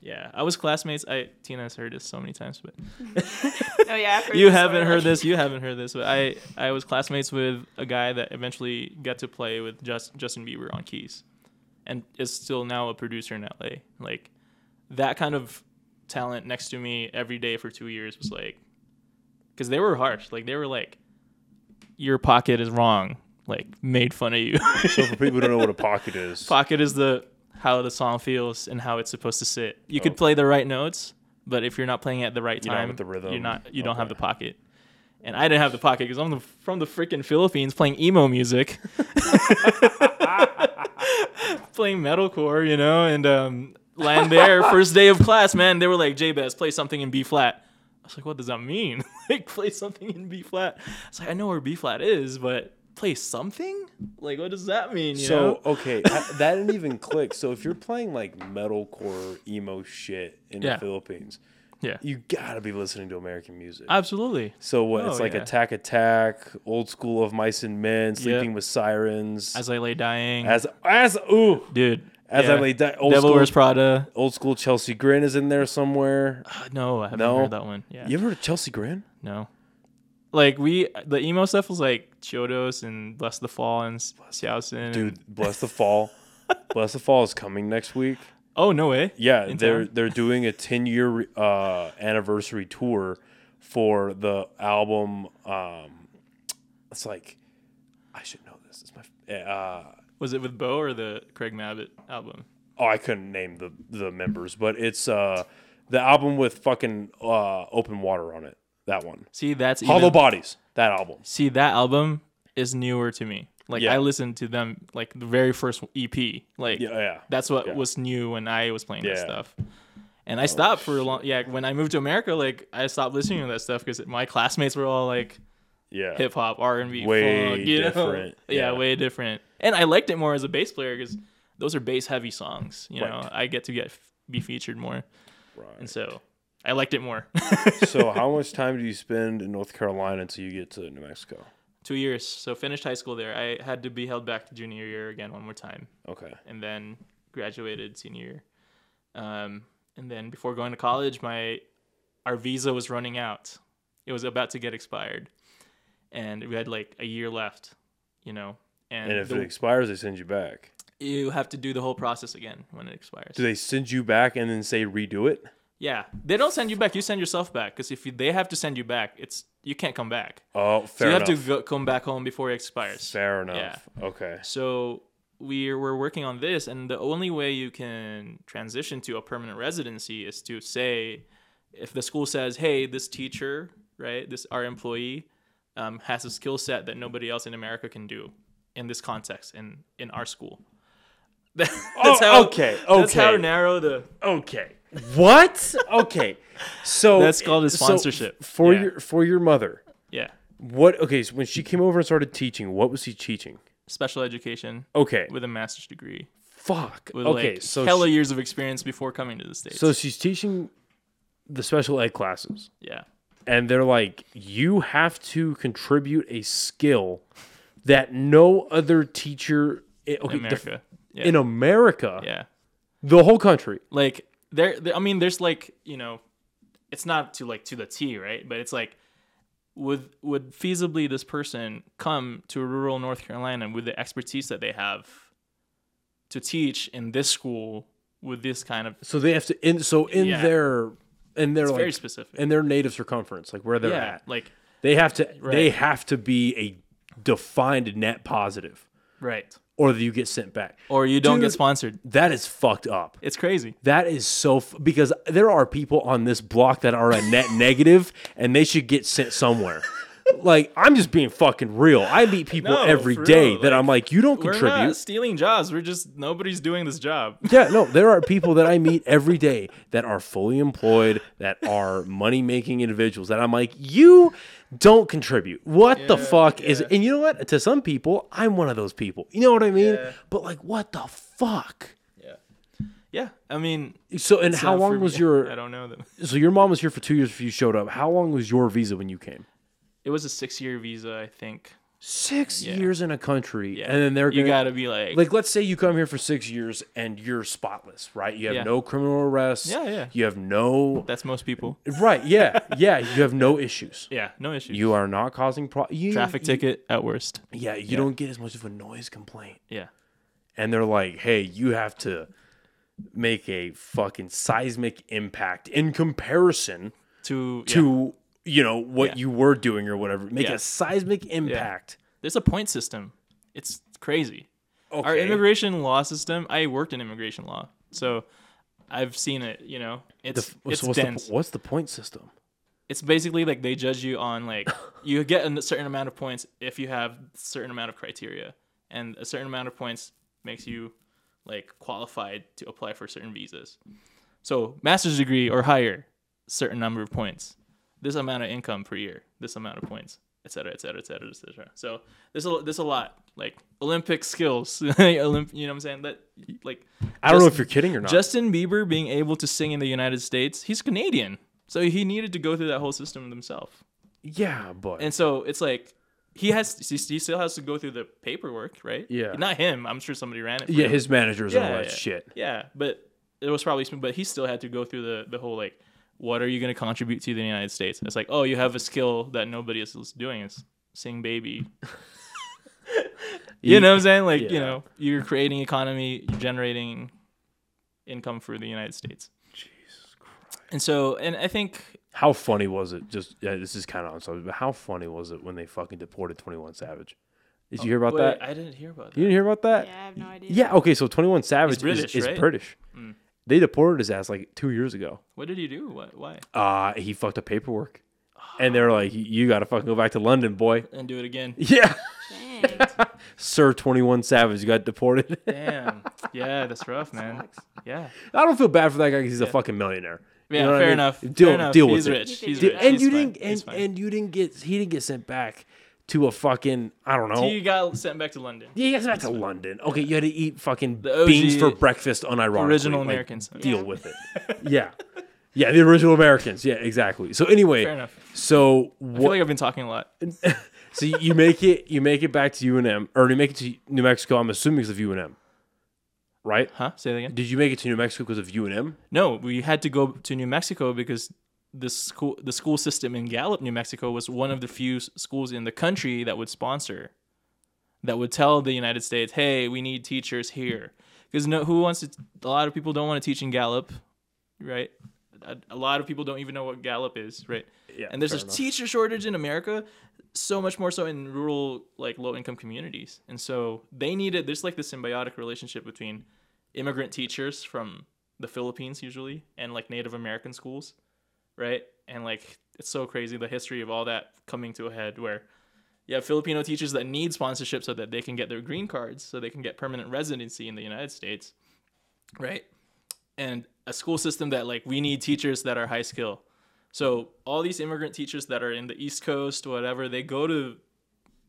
Yeah, I was classmates. I Tina has heard this so many times, but [laughs] Oh yeah, you haven't heard this. You haven't heard this, but I I was classmates with a guy that eventually got to play with Just, Justin Bieber on keys, and is still now a producer in LA. Like that kind of talent next to me every day for two years was like, because they were harsh. Like they were like, your pocket is wrong. Like made fun of you. [laughs] So for people who don't know what a [laughs] pocket is, pocket is the how the song feels and how it's supposed to sit. You could play the right notes, but if you're not playing at the right time, You don't have time, the rhythm. you're not. You don't have the pocket. And I didn't have the pocket because I'm the, from the freaking Philippines playing emo music, [laughs] playing metalcore, you know, and um, land there first day of class, man. They were like, "Jabez, play something in B flat." I was like, "What does that mean? Like, play something in B flat?" It's like I know where B flat is, but play something? Like, what does that mean? You so know? okay, [laughs] that, didn't even click. So if you're playing like metalcore emo shit in Yeah. the Philippines, Yeah, you gotta be listening to American music. absolutely. so what? It's Oh, like yeah. Attack Attack, Old School of Mice and Men, Sleeping with Sirens, As I lay dying, as as ooh, dude. As I Yeah. lay down, old Devil school, Wears Prada. old school Chelsea Grin is in there somewhere. Uh, no, I haven't No? heard that one. Yeah, You ever heard of Chelsea Grin? No. Like we, the emo stuff was like Chiodos and Bless the Fall and Saosin. and- Dude, Bless the Fall. [laughs] Bless the Fall is coming next week. oh no way. Yeah, In they're town? they're doing a 10 year uh, anniversary tour for the album. Um, it's like I should know this. It's my uh, Was it with Beau or the Craig Mabbitt album? oh I couldn't name the the members, but it's uh the album with fucking uh, open water on it. That one, See, that's Hollow even, Bodies. That album. See, that album is newer to me. Like Yeah. I listened to them like the very first EP. Like Yeah, yeah. that's what Yeah. was new when I was playing that Yeah. Oh, stuff. And I stopped for a long. Yeah, when I moved to America, like I stopped listening to that stuff because my classmates were all like Yeah. hip hop, R and B, Way funk, you know? different, [laughs] Yeah, yeah. way different. And I liked it more as a bass player because those are bass heavy songs. You know, I get to get be featured more, Right. and so I liked it more. [laughs] so how much time do you spend in North Carolina until you get to New Mexico? Two years. So finished high school there. I had to be held back to junior year again one more time, Okay. and then graduated senior year. Um, and then before going to college, my our visa was running out. It was about to get expired, and we had like a year left. You know, and, And if the- it expires, they send you back. you have to do the whole process again when it expires. Do they send you back and then say redo it? Yeah, they don't send you back. You send yourself back because if you, they have to send you back, it's you can't come back. Oh, So fair you enough. have to go, come back home before it expires. Fair enough. Okay. So we're we're working on this, and the only way you can transition to a permanent residency is to say, if the school says, "Hey, this teacher, right, this our employee, um, has a skill set that nobody else in America can do in this context in in our school." [laughs] that's Oh, okay, That's how narrow the Okay. What? Okay. So That's called a so sponsorship. for Yeah. your for your mother. yeah What? Okay. So when she came over and started teaching, what was she teaching? special education Okay. with a master's degree Fuck. with okay. like so hella she- years of experience before coming to the states. so she's teaching the special ed classes, yeah. and they're like, you have to contribute a skill that no other teacher. Eh, okay, in the- America. Yeah. in America, yeah. the whole country. like there, i mean there's like you know it's not to like to the t right but it's like would would feasibly this person come to rural north carolina with the expertise that they have to teach in this school with this kind of So they have to. In so in Yeah. their in their it's like very specific in their native circumference, like where they're yeah at, like they have to they have to be a defined net positive, right or you get sent back. or you don't get sponsored That is fucked up. it's crazy That is so f- because there are people on this block that are a net [laughs] negative, and they should get sent somewhere. like I'm just being fucking real. I meet people No, every for day real, that like, I'm like, you don't we're contribute. not stealing jobs we're just nobody's doing this job [laughs] Yeah, no, there are people that I meet every day that are fully employed, that are money making individuals that I'm like, you don't contribute. What the Yeah, fuck is yeah. And you know what? To some people, I'm one of those people. You know what I mean? Yeah. But like, what the fuck? yeah yeah i mean So, and how long was me. your? [laughs] i don't know them So your mom was here for two years if you showed up. How long was your visa when you came? it was a six year visa i think Six Yeah. years in a country, yeah and then they're you gonna gotta be like like let's say you come here for six years and you're spotless, right? You have Yeah. no criminal arrests. Yeah, yeah. You have no That's most people. right. Yeah, [laughs] yeah. You have no issues. Yeah, no issues. You are not causing pro- you, Traffic you- ticket at worst. Yeah, you don't get as much of a noise complaint. Yeah. And they're like, "Hey, you have to make a fucking seismic impact in comparison To to you know what Yeah. you were doing or whatever. Make Yeah. a seismic impact." there's a point system. It's crazy. Okay. Our immigration law system. I worked in immigration law, so I've seen it. You know, it's f- it's what's, dense. The, what's the point system? it's basically like they judge you on like [laughs] you get a certain amount of points if you have a certain amount of criteria, and a certain amount of points makes you like qualified to apply for certain visas. So master's degree or higher, certain number of points. This amount of income per year, this amount of points, et cetera, et cetera, et cetera, et cetera. So there's a there's a lot like Olympic skills, Olymp, [laughs] you know what I'm saying? That like I don't know if you're kidding or not. Justin Bieber being able to sing in the United States, he's Canadian. So he needed to go through that whole system himself. yeah, but And so it's like he has he still has to go through the paperwork, right? Yeah. Not him. I'm sure somebody ran it. For Yeah, him. his managers and all Yeah, that yeah. shit. Yeah, but it was probably smooth. But he still had to go through the the whole like, what are you going to contribute to the United States? It's like, oh, you have a skill that nobody else is doing. Is sing baby. [laughs] you know what I'm saying? Like, you know, you're creating economy, you're generating income for the United States. Jesus Christ. And so, and I think How funny was it? Just yeah, this is kind of on subject, but how funny was it when they fucking deported Twenty One Savage? Did you hear about Wait, that? I didn't hear about that. you didn't hear about that? Yeah, I have no idea. Yeah. Okay. So Twenty One Savage British, is, is right? British. Mm. They deported his ass like two years ago. What did he do? What? Why? Uh he fucked up paperwork, and they were like, "You got to fucking go back to London, boy." And do it again. [laughs] Yeah. [laughs] Sir Twenty One Savage got deported. [laughs] Damn. Yeah, that's rough, man. Yeah. I don't feel bad for that guy because he's a Yeah. fucking millionaire. You Yeah, know what I fair mean? enough. Deal, fair enough. deal He's with it. rich. He He's figured rich. and He's you fine. didn't He's and, fine. and you didn't get he didn't get sent back to a fucking I don't know. You got sent back to London. yeah, sent back to London. Okay, you had to eat fucking OG beans for breakfast unironically. original Like, Americans. Deal Yeah. with it. [laughs] Yeah. Yeah, the original Americans. Yeah, exactly. So anyway, Fair enough. so I feel like I've been talking a lot. [laughs] so you- you make it you make it back to UNM or you make it to New Mexico, I'm assuming because of UNM. Right? Huh? Say that again. Did you make it to New Mexico because of UNM? No, we had to go to New Mexico because the school the school system in Gallup, New Mexico, was one of the few schools in the country that would sponsor, that would tell the United States, "Hey, we need teachers here." Because no, who wants to? A lot of people don't want to teach in Gallup, right? A, a lot of people don't even know what Gallup is, right? Yeah. and there's a enough. teacher shortage in America, so much more so in rural, like low income communities. And so they needed there's like this symbiotic relationship between immigrant teachers from the Philippines usually and like Native American schools, right? And like it's so crazy the history of all that coming to a head where you have Filipino teachers that need sponsorship so that they can get their green cards, so they can get permanent residency in the United States, right? And a school system that like we need teachers that are high skill. So all these immigrant teachers that are in the East Coast, whatever, they go to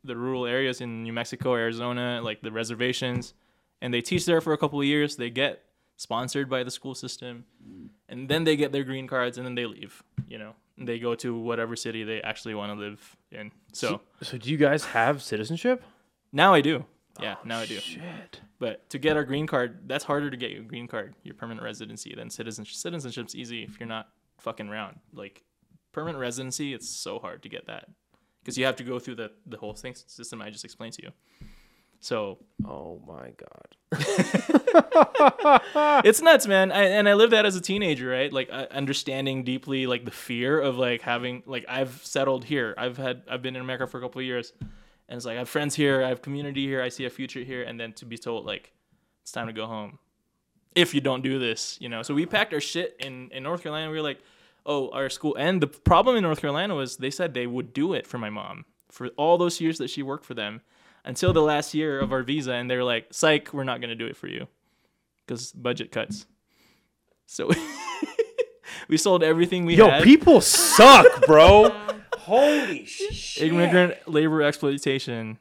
the rural areas in New Mexico, Arizona, like the reservations, and they teach there for a couple of years. They get sponsored by the school system, mm. and then they get their green cards, and then they leave. You know, and they go to whatever city they actually want to live in. So So do you guys have citizenship? now I do. Yeah, oh, now I do. Shit. But to get our green card, that's harder to get your green card, your permanent residency, than citizenship. Citizenship's easy if you're not fucking around. Like permanent residency, it's so hard to get that because you have to go through the the whole thing system I just explained to you. So Oh my god. [laughs] [laughs] it's nuts, man. I, and I lived that as a teenager, right? Like uh, understanding deeply like the fear of like having like I've settled here. I've had I've been in America for a couple of years, and it's like I have friends here, I have community here, I see a future here, and then to be told like it's time to go home. If you don't do this, you know. So we packed our shit in in North Carolina. We were like, oh, our school. And the problem in North Carolina was they said they would do it for my mom for all those years that she worked for them until the last year of our visa, and they're like, psych, we're not gonna do it for you because budget cuts. So [laughs] we sold everything we Yo, had. people suck, bro. [laughs] Holy shit. Immigrant labor exploitation,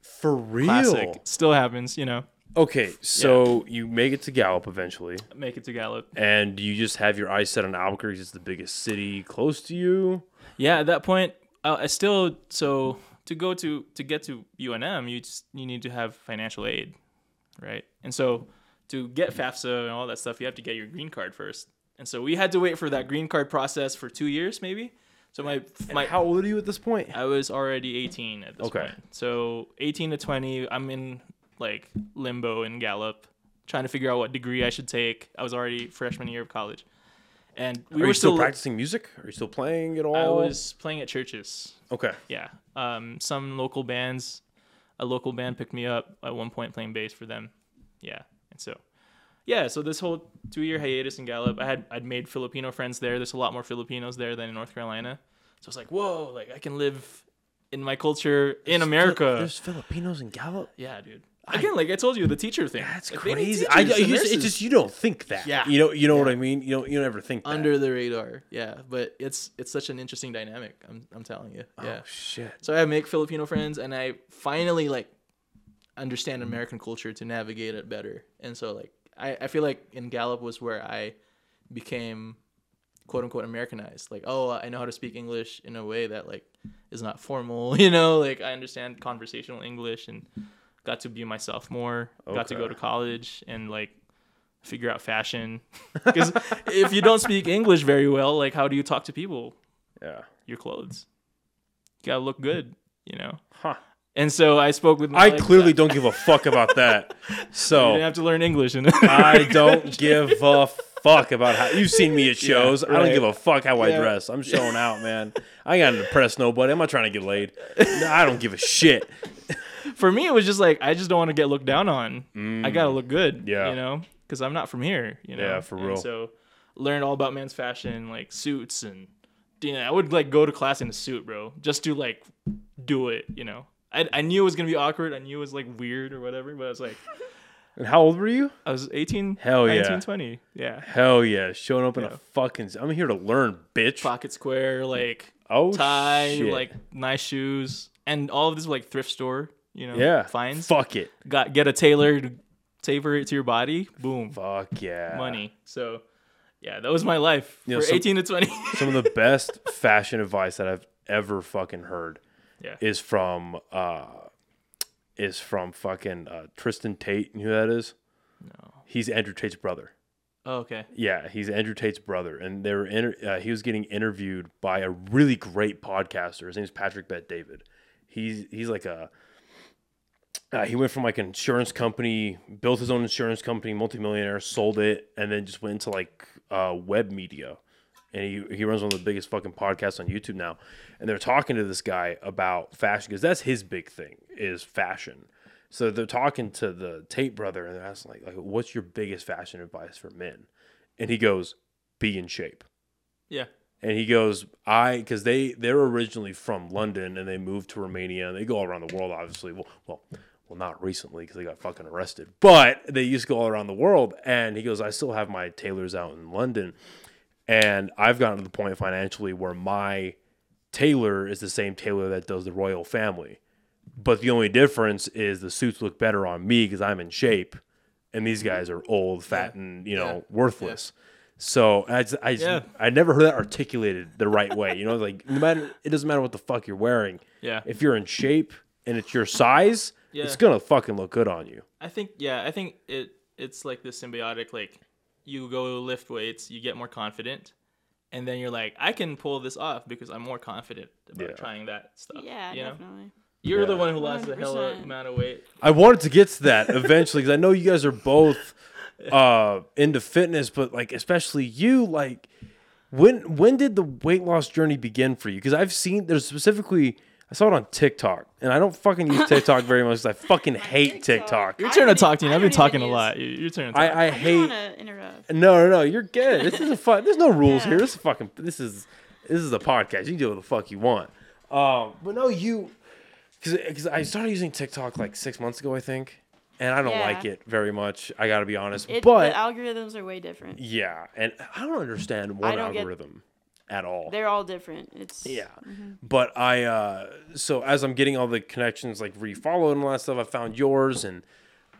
For real. classic, still happens. You know, Okay, so you make it to Gallup eventually, make it to Gallup. and you just have your eyes set on Albuquerque. It's the biggest city close to you. Yeah, at that point, uh, I still so to go to to get to UNM, you just you need to have financial aid, right? And so to get FAFSA and all that stuff, you have to get your green card first. And so we had to wait for that green card process for two years, maybe. So my my How old are you at this point? I was already 18 at this Okay. point. So 18 to 20, I'm in like limbo in Gallup, trying to figure out what degree I should take. I was already freshman year of college, and we are were you still still. practicing music? Are you still playing at all? I was playing at churches. Okay. Yeah, um, some local bands. A local band picked me up at one point playing bass for them. Yeah, and so. Yeah, so this whole two-year hiatus in Gallup, I had I'd made Filipino friends there. There's a lot more Filipinos there than in North Carolina, so it's like, whoa, like I can live in my culture in America. There's Filipinos in Gallup. Yeah, dude. Again, like I told you, the teacher thing. That's Like, crazy. I, I just, it's just you don't think that. Yeah. You know. You know what I mean. You don't. You don't ever think that. under the radar. Yeah, but it's it's such an interesting dynamic. I'm I'm telling you. Oh, yeah. Oh shit. So I make Filipino friends, and I finally like understand mm-hmm. American culture to navigate it better. And so like I I feel like in Gallup was where I became quote unquote Americanized. Like, oh, I know how to speak English in a way that like is not formal. [laughs] You know, like I understand conversational English and got to be myself more. Got to go to college and like figure out fashion. [laughs] Because if you don't speak English very well, like how do you talk to people? Yeah. Your clothes. You gotta look good. You know. Huh. And so I spoke with. I clearly [laughs] don't give a fuck about that. So you have to learn English. And [laughs] I [laughs] don't give a fuck about how you've seen me at shows. I don't give a fuck how I dress. I'm showing out, man. I ain't got to impress nobody. I'm not trying to get laid. No, I don't give a shit. for me, it was just like I just don't want to get looked down on. I gotta look good. Mm. Yeah. You know, because I'm not from here. You know. Yeah, for And real. so learned all about men's fashion, like suits and. You know, I would like go to class in a suit, bro, just to like do it. You know, I, I knew it was gonna be awkward. I knew it was like weird or whatever, but I was like, [laughs] And how old were you? I was 18, Hell yeah. 19, 20. Yeah. Hell yeah, showing up in Yeah. a fucking. I'm here to learn, bitch. Pocket square, like Oh tie, shit. like nice shoes, and all of this like thrift store. You know, yeah, finds. Fuck it. Got get a tailor to tailor it to your body. Boom. Fuck yeah. money. So, yeah, that was my life You know, for some- 18 to 20. Some of the best [laughs] fashion advice that I've ever fucking heard yeah. is from uh is from fucking uh, Tristan Tate. You know who that is? No. He's Andrew Tate's brother. Oh, okay. Yeah, he's Andrew Tate's brother, and they were inter- uh, he was getting interviewed by a really great podcaster. His name's Patrick Bet David. He's he's like a uh, he went from like an insurance company, built his own insurance company, multimillionaire, sold it, and then just went into like uh, web media. And he, he runs one of the biggest fucking podcasts on YouTube now. And they're talking to this guy about fashion because that's his big thing is fashion. So they're talking to the Tate brother and they're asking like, like, what's your biggest fashion advice for men? And he goes, be in shape. Yeah. And he goes, I, because they they're originally from London and they moved to Romania and they go all around the world, obviously. Well, well, well, not recently because they got fucking arrested, but they used to go all around the world. And he goes, I still have my tailors out in London, and I've gotten to the point financially where my tailor is the same tailor that does the royal family, but the only difference is the suits look better on me because I'm in shape, and these guys are old, fat, and you know Yeah. worthless. So I, I, Yeah. I never heard that articulated the right way. You know, like no matter it doesn't matter what the fuck you're wearing. Yeah. If you're in shape and it's your size, Yeah. it's gonna fucking look good on you. I think, yeah, I think it it's like this symbiotic, like you go lift weights, you get more confident. And then you're like, I can pull this off because I'm more confident about Yeah. trying that stuff. Yeah, you know? definitely. You're the one who lost a hell of amount of weight. I wanted to get to that eventually because I know you guys are both [laughs] uh, into fitness, but like especially you, like when when did the weight loss journey begin for you? Because I've seen there's specifically I saw it on TikTok, and I don't fucking use [laughs] TikTok very much because I fucking hate TikTok. Your I turn to talk to you. I I've been talking a lot. You- Your turn to talk. I, I I don't hate. to interrupt. No, no, no. You're good. This is a fun. There's no [laughs] rules Yeah. here. This is fucking. This is this is a podcast. You can do what the fuck you want. Um, but no, you because I started using TikTok like six months ago, I think, and I don't Yeah. like it very much. I got to be honest. It, but the algorithms are way different. yeah, and I don't understand one don't get- algorithm at all. They're all different. It's Yeah. But I uh so as I'm getting all the connections like refollowed and all that stuff, I found yours and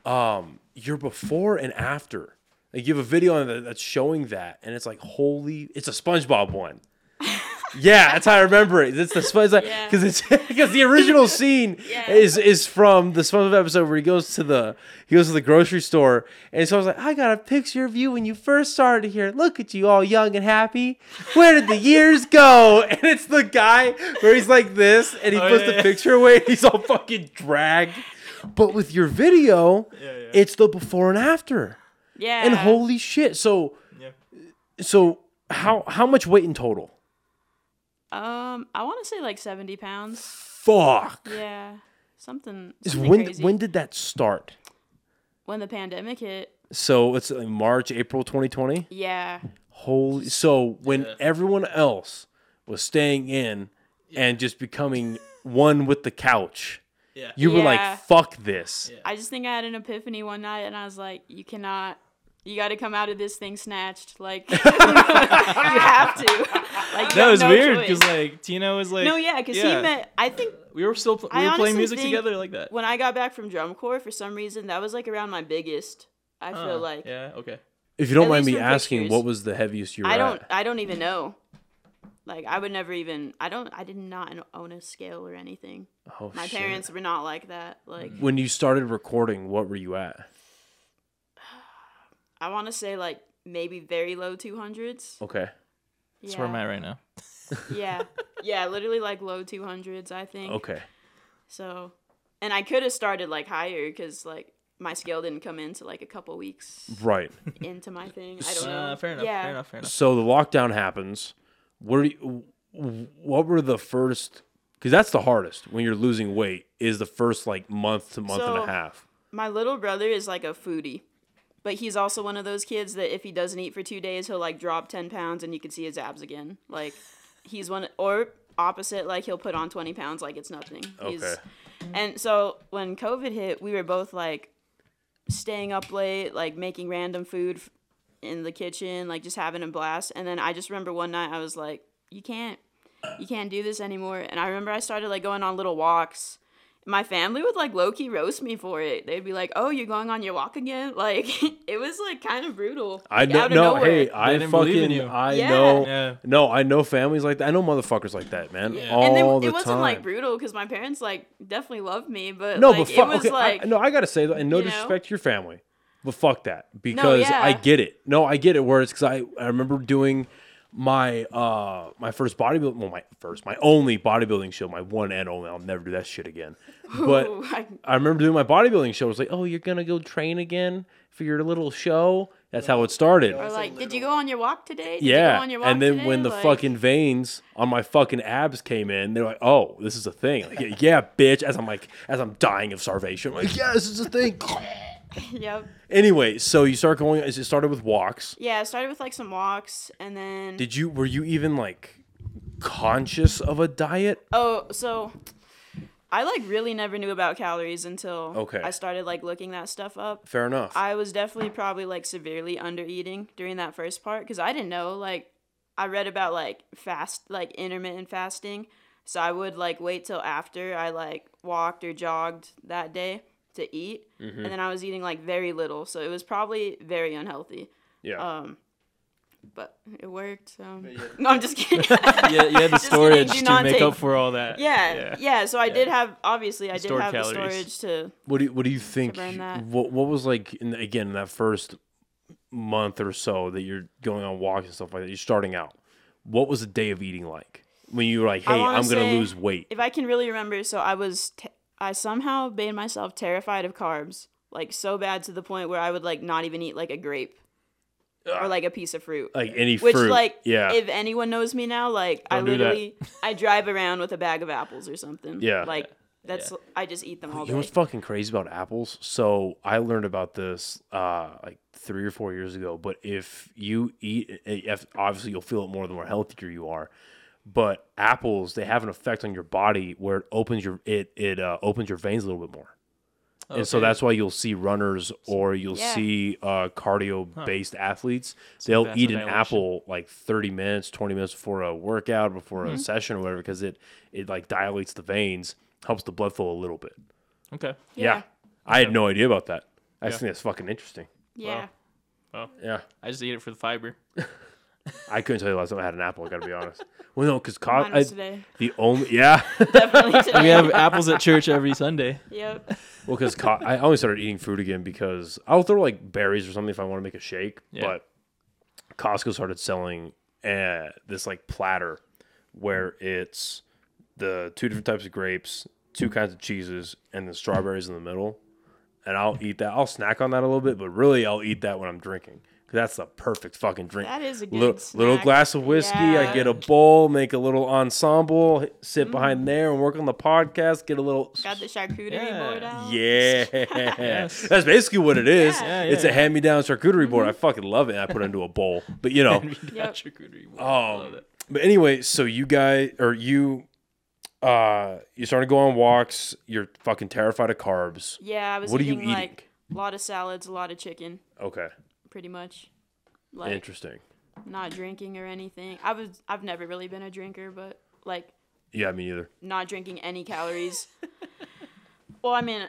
um your before and after. Like you have a video on that that's showing that and it's like holy it's a SpongeBob one. Yeah, that's how I remember it. It's the SpongeBob Yeah. because it's [laughs] because the original [laughs] scene Yeah. is is from the SpongeBob episode where he goes to the he goes to the grocery store and so I was like, I got a picture of you when you first started here. Look at you all young and happy. Where did the years go? [laughs] And it's the guy where he's like this and he Oh, puts yeah, the yeah. picture away and he's all fucking dragged. But with your video, Yeah, yeah. it's the before and after. yeah. And holy shit. So Yeah. so how how much weight in total? Um, I want to say like seventy pounds. Fuck. Yeah, something. Something when crazy. when did that start? when the pandemic hit? So it's like March, April 2020. Yeah, Holy! So when Yeah. everyone else was staying in and just becoming one with the couch, Yeah. you were Yeah. like, "Fuck this." Yeah. I just think I had an epiphany one night, and I was like, "You cannot." You got to come out of this thing snatched, like [laughs] [laughs] you have to. Like that was no weird because like Tina was like no, yeah, because yeah. he met. I think we were still pl- we I were playing music together like that. when I got back from drum corps, for some reason, that was like around my biggest. I Uh, feel like yeah okay If you don't At mind me asking, pictures. what was the heaviest you were I don't. at? I don't even know. Like I would never even. I don't. I did not own a scale or anything. Oh, My shit. parents were not like that. Like When you started recording, what were you at? I want to say like maybe very low two hundreds. Okay. That's where I'm at right now. [laughs] Yeah, yeah, literally like low two hundreds. I think. Okay. So, and I could have started like higher because like my scale didn't come into like a couple weeks Right. into my thing. I don't know. Uh, fair enough. Yeah. Fair enough. Fair enough. So the lockdown happens. What are you, what were the first? Because that's the hardest when you're losing weight. Is the first like month to month and a half. My little brother is like a foodie, but he's also one of those kids that if he doesn't eat for two days, he'll like drop ten pounds and you can see his abs again. Like he's one or opposite, like he'll put on twenty pounds like it's nothing. He's, Okay. And so when COVID hit, we were both like staying up late, like making random food in the kitchen, like just having a blast. And then I just remember one night I was like, "You can't, you can't do this anymore." And I remember I started like going on little walks. My family would like low key roast me for it. They'd be like, "Oh, you're going on your walk again?" [laughs] Like it was like kind of brutal. I know. out of No, hey, I didn't believe in fucking. I Yeah. know. Yeah. No, I know families like that. I know motherfuckers like that, man. Yeah. All and then the it wasn't time. like brutal because my parents like definitely loved me, but No, like, but fuck. it was okay, like I, no, I gotta say that, and no you know? disrespect to your family, but fuck that because yeah. I get it. No, I get it. Where it's because I I remember doing my uh my first bodybuilding, well, my first, my only bodybuilding show, my one and only. I'll never do that shit again. [laughs] But Ooh, I- I remember doing my bodybuilding show. It was like, oh, you're gonna go train again for your little show. That's how it started. or like, did you go on your walk today? Did Yeah, you go on your walk and then today? when the Like, fucking veins on my fucking abs came in, they're like, "Oh, this is a thing." Like, yeah, yeah, bitch. As I'm like, as I'm dying of starvation, I'm like, "Yeah, this is a thing." [laughs] [laughs] yep. anyway, so you start going. It started with walks. Yeah, I started with like some walks, and then Did you? Were you even like conscious of a diet? oh, so I like really never knew about calories until Okay. I started like looking that stuff up. Fair enough. I was definitely probably like severely under eating during that first part because I didn't know. Like, I read about like fast, like intermittent fasting. So I would like wait till after I like walked or jogged that day to eat. Mm-hmm. And then I was eating like very little. So it was probably very unhealthy. yeah. Um, but it worked. So. [laughs] No, I'm just kidding. [laughs] Yeah, you had the Just kidding, storage do to not make take- up for all that. yeah, yeah, So I did have obviously I did Stored have the storage to what do you, What do you think? burn that. What What was like in, again in that first month or so that you're going on walks and stuff like that? You're starting out. What was a day of eating like when you were like, "Hey, I'm gonna lose weight"? if I can really remember, so I was t- I somehow made myself terrified of carbs, like so bad to the point where I would like not even eat like a grape or like a piece of fruit. Like any fruit. Which fruit? like yeah. if anyone knows me now, like I Don't do that. literally I drive around with a bag of apples or something. Yeah. Like that's I just eat them all You know day. what's fucking crazy about apples? So I learned about this uh, like three or four years ago. But if you eat, if, obviously you'll feel it more the more healthier you are. But apples, they have an effect on your body where it opens your it it uh, opens your veins a little bit more. And so that's why you'll see runners or you'll Yeah. see uh, cardio based athletes. They'll eat an apple like 30 minutes, 20 minutes before a workout, before Mm-hmm. a session or whatever, because it, it like dilates the veins, helps the blood flow a little bit. Okay. Yeah. Yeah. I had no idea about that. I just Yeah. think that's fucking interesting. yeah. Yeah. I just eat it for the fiber. [laughs] I couldn't tell you the last time I had an apple. I got to be honest. Well, no, because co- I, today. the only yeah. [laughs] Definitely today. [laughs] We have apples at church every Sunday. Yep. well, because co- I only started eating fruit again because I'll throw like berries or something if I want to make a shake. Yeah. But Costco started selling uh, this like platter where it's the two different types of grapes, two kinds of cheeses, and the strawberries in the middle. And I'll eat that. I'll snack on that a little bit, but really I'll eat that when I'm drinking. 'Cause that's the perfect fucking drink. That is a good little, little glass of whiskey. I get a bowl, make a little ensemble, sit Mm. behind there and work on the podcast. Get a little. Got the charcuterie Yeah. board out. Yeah, [laughs] that's basically what it is. Yeah. Yeah, It's a hand-me-down charcuterie board. Mm-hmm. I fucking love it. I put it into a bowl, but you know. [laughs] Yep. um, but anyway, so you guys or you, uh, you started to go on walks. You're fucking terrified of carbs. Yeah, I was What are you eating eating? like a lot of salads, a lot of chicken, Okay, pretty much. Like interesting. not drinking or anything. I was I've never really been a drinker, but like Yeah, me neither. not drinking any calories. [laughs] Well, I mean,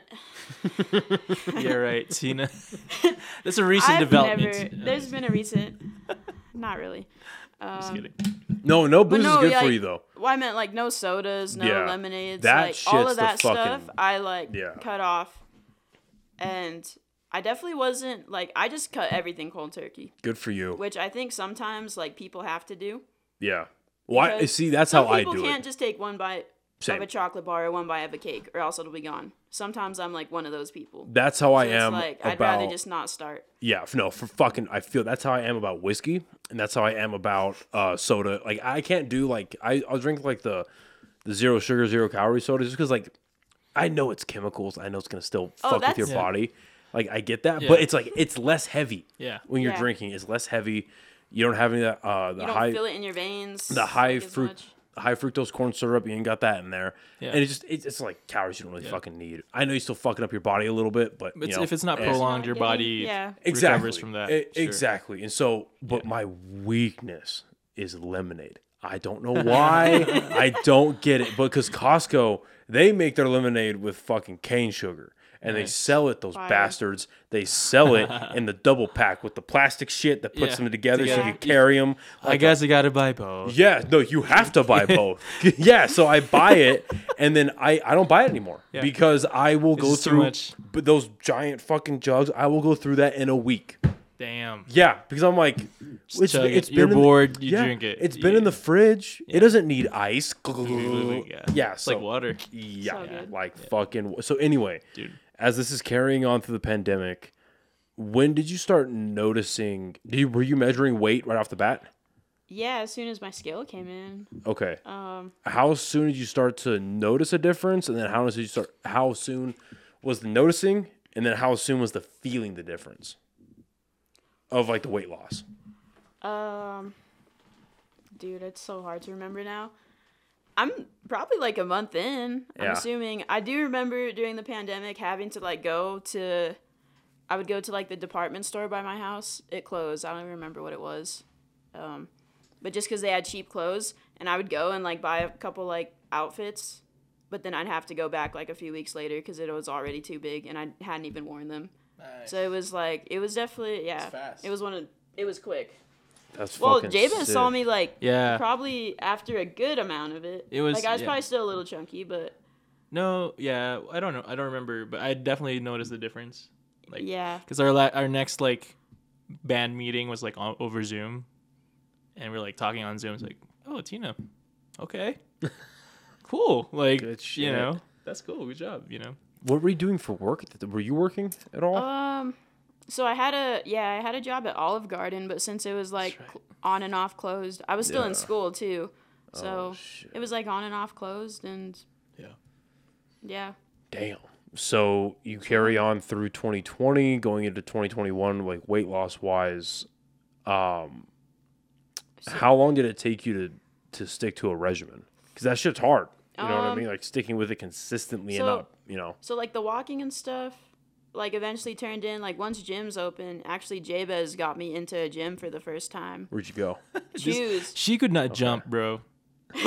[laughs] Yeah, right, Tina. [laughs] That's a recent I've development. never. There's been a recent. Not really. Just Um, kidding. No, no booze no, is good like- for you though. Well, I meant like no sodas, no Yeah. lemonades, That like all of the that stuff. I like Yeah. cut off, and I definitely wasn't like I just cut everything cold turkey, Good for you. which I think sometimes like people have to do. Yeah. Why? See, that's how I do. people can't just take one bite Same. of a chocolate bar or one bite of a cake, or else it'll be gone. Sometimes I'm like one of those people. That's how I So it's am like I'd rather just not start. Yeah, no, for fucking, I feel that's how I am about whiskey, and that's how I am about uh, soda. Like, I can't do like I, I'll drink like the the zero sugar, zero calorie soda just because like I know it's chemicals. I know it's gonna still Oh, fuck with your Yeah. body. Like, I get that, Yeah. but it's like it's less heavy. Yeah. when you're Yeah. drinking, it's less heavy. You don't have any of that uh, the You don't high feel it in your veins. the high like, fruit. much. High fructose corn syrup, you ain't got that in there, Yeah. and it just it's, it's like calories you don't really Yeah. fucking need. I know you're still fucking up your body a little bit, but you It's, know, if it's not prolonged, your Not body getting- yeah. exactly recovers from that. E- Sure. Exactly. And so, but my weakness is lemonade. I don't know [laughs] why. I don't get it. Because Costco, they make their lemonade with fucking cane sugar. And they sell it, those Fire. bastards. They sell it [laughs] in the double pack with the plastic shit that puts Yeah, them together, so together. you can carry them. I guess I gotta buy both. Yeah, no, you have to buy [laughs] both. yeah, so I buy it and then I, I don't buy it anymore Yeah. because I will go just too through much. but those giant fucking jugs. I will go through that in a week. Damn. Yeah, because I'm like, it's, chug it. it's You're been in the- bored, you yeah, drink it. It's been Yeah. in the fridge. It doesn't need ice. [laughs] Yeah. Yeah, It's so like water. yeah, So good. like fucking. So anyway, Dude. As this is carrying on through the pandemic, when did you start noticing? You, were you measuring weight right off the bat? Yeah, as soon as my scale came in. Okay. Um, How soon did you start to notice a difference, and then how did you start? How soon was the noticing, and then how soon was the feeling the difference of like the weight loss? um, dude, it's so hard to remember now. I'm probably like a month in. I'm Yeah. assuming. I do remember during the pandemic having to like go to. I would go to like the department store by my house. It closed. I don't even remember what it was. Um, but just because they had cheap clothes, and I would go and like buy a couple like outfits, but then I'd have to go back like a few weeks later because it was already too big and I hadn't even worn them. Nice. So it was like it was definitely yeah. fast. It was one of it was quick. That's Well, fucking Jabez saw me like Yeah. probably after a good amount of it. It was- like I was yeah. probably still a little chunky, but No, yeah, I don't know. I don't remember, but I definitely noticed the difference. Like, yeah. because our la- our next like band meeting was like on, over Zoom, and we are like talking on Zoom. It's like, oh, Tina, okay, [laughs] cool. Like, Good you know, that's cool. Good job. You know. What were you doing for work? Were you working at all? Um, so I had a yeah I had a job at Olive Garden, but since it was like right. on and off closed, I was still Yeah. in school too. So Oh, it was like on and off closed, and Yeah. yeah. Damn. So you carry on through 2020, going into 2021, like weight loss wise. Um, how long did it take you to to stick to a regimen? Because that shit's hard. You know what I Um, mean? Like sticking with it consistently and so-. You know. So like the walking and stuff, like eventually turned in like once gyms open. Actually, Jabez got me into a gym for the first time. Where'd you go? [laughs] Chuze. She could not jump, bro. [laughs]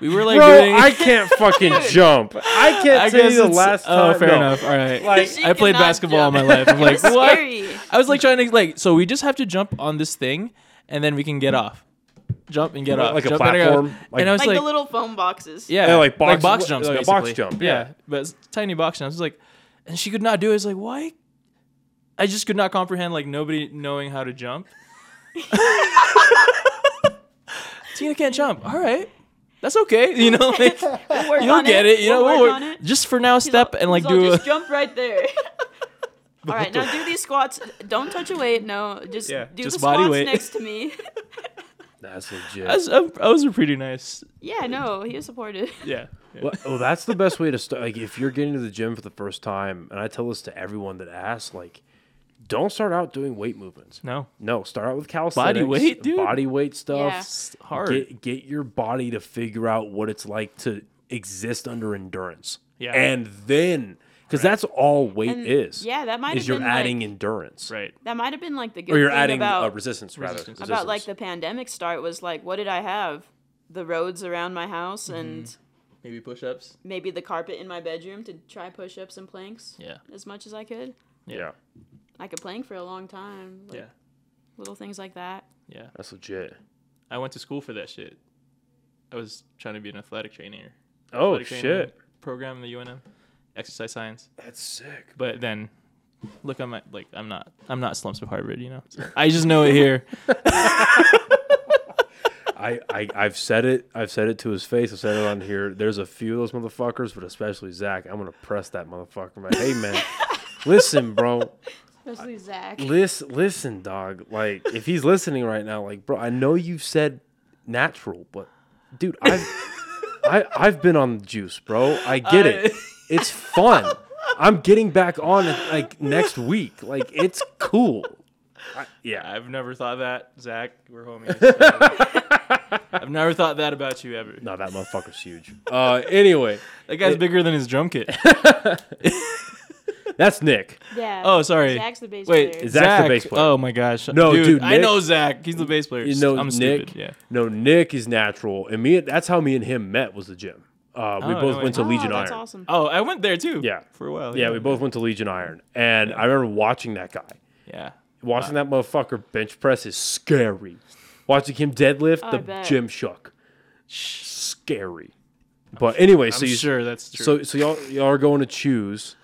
We were like Bro, doing. I can't fucking [laughs] jump. I can't I tell guess you the last Oh, time. fair no. enough. All right. Like- She I played cannot basketball all my life. I'm like, what? scary. I was like trying to like, so we just have to jump on this thing, and then we can get off. Jump and get Like- off. like a Jump and get off. platform? Like- and I was Like, like, the little foam boxes. yeah, Yeah, like box- box jumps, like a box jump, Yeah, yeah. but tiny box jumps. I was like, and she could not do it. I was like, why? I just could not comprehend like nobody knowing how to jump. [laughs] Tina can't jump. All right. That's okay, you know. Like, [laughs] We'll you'll get it. You know, We'll we'll work work- on it. just for now, step all- and like do. A, just jump right there. [laughs] all right, now do these squats. Don't touch a weight. No, just Yeah, do just the squats weight. next to me. That's legit. I was, I was pretty nice. yeah, no, he was supportive. [laughs] Yeah. yeah. Well, oh, that's the best way to start. Like, if you're getting to the gym for the first time, and I tell this to everyone that asks, like, don't start out doing weight movements. No, No, start out with calisthenics, body weight, dude. Body weight stuff. Yeah. hard. Get get your body to figure out what it's like to exist under endurance. Yeah. and then because that's all weight And, is. yeah, that might have been. is you're been adding like, endurance, right. that might have been like the good or you're thing adding about uh, resistance rather. Resistance. about like the pandemic start was like what did I have? The roads around my house and Maybe push-ups. maybe the carpet in my bedroom to try push-ups and planks Yeah. as much as I could. Yeah. I could plank for a long time. Like, Yeah. Little things like that. Yeah. That's legit. I went to school for that shit. I was trying to be an athletic trainer. Oh Athletic training shit. Program in the UNM, exercise science. That's sick. But then, look, I'm at, like, I'm not, I'm not slumps of Harvard. You know, So [laughs] I just know it here. [laughs] I, I I've said it. I've said it to his face. I've said it on here. There's a few of those motherfuckers, but especially Zach. I'm gonna press that motherfucker. Man, hey man, [laughs] listen, bro. Especially Zach. Listen, listen, dog. Like if he's listening right now, like bro, I know you've said natural, but dude, I've I I've been on the juice, bro. I get it. It's fun. I'm getting back on it like next week. Like it's cool. I, yeah. I've never thought that, Zach. We're homies. [laughs] I've never thought that about you ever. No, that motherfucker's huge. Uh, anyway, That guy's bigger than his drum kit. [laughs] that's Nick. Yeah. Oh, sorry. Zach's the bass Wait, player. Is Zach's the Zach. bass player. Oh my gosh. No, dude, I Nick- know Zach. He's the bass player. You know, I'm Nick. stupid. Yeah. No, Nick is natural, and me. That's how me and him met. Was the gym. Uh, we Oh, both no went to way. Legion oh, that's Iron. awesome. Oh, I went there too. Yeah. For a while. Yeah, we both went to Legion Iron, and I remember watching that guy. Yeah. Watching that motherfucker bench press is scary. Watching him deadlift, I the gym shook. Scary. But anyway, so I'm you sure that's true. so so y'all y'all are going to Chuze.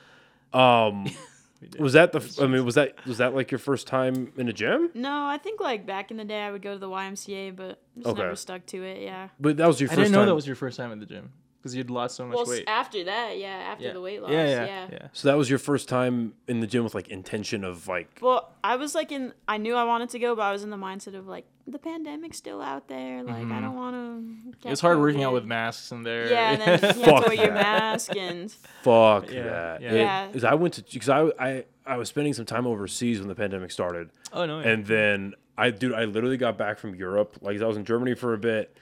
Um, [laughs] We did. was that the? f- I mean, was that was that like your first time in a gym? No, I think like back in the day I would go to the YMCA, but just Okay. never stuck to it. Yeah. But that was your I first didn't know time. that was your first time at the gym because you'd lost so much Well, weight. after that, yeah, after yeah. the weight loss, yeah, yeah, yeah, yeah. so that was your first time in the gym with like intention of like. Well, I was like in. I knew I wanted to go, but I was in the mindset of like the pandemic's still out there. Like I don't want to. Mm-hmm. It's hard working out with masks in there. Yeah, and then [laughs] you have Fuck to wear your mask and [laughs] Fuck Yeah, that. yeah. It- Yeah. 'cause I went to because I, I I was spending some time overseas when the pandemic started, oh no. and then I dude I literally got back from Europe. Like I was in Germany for a bit,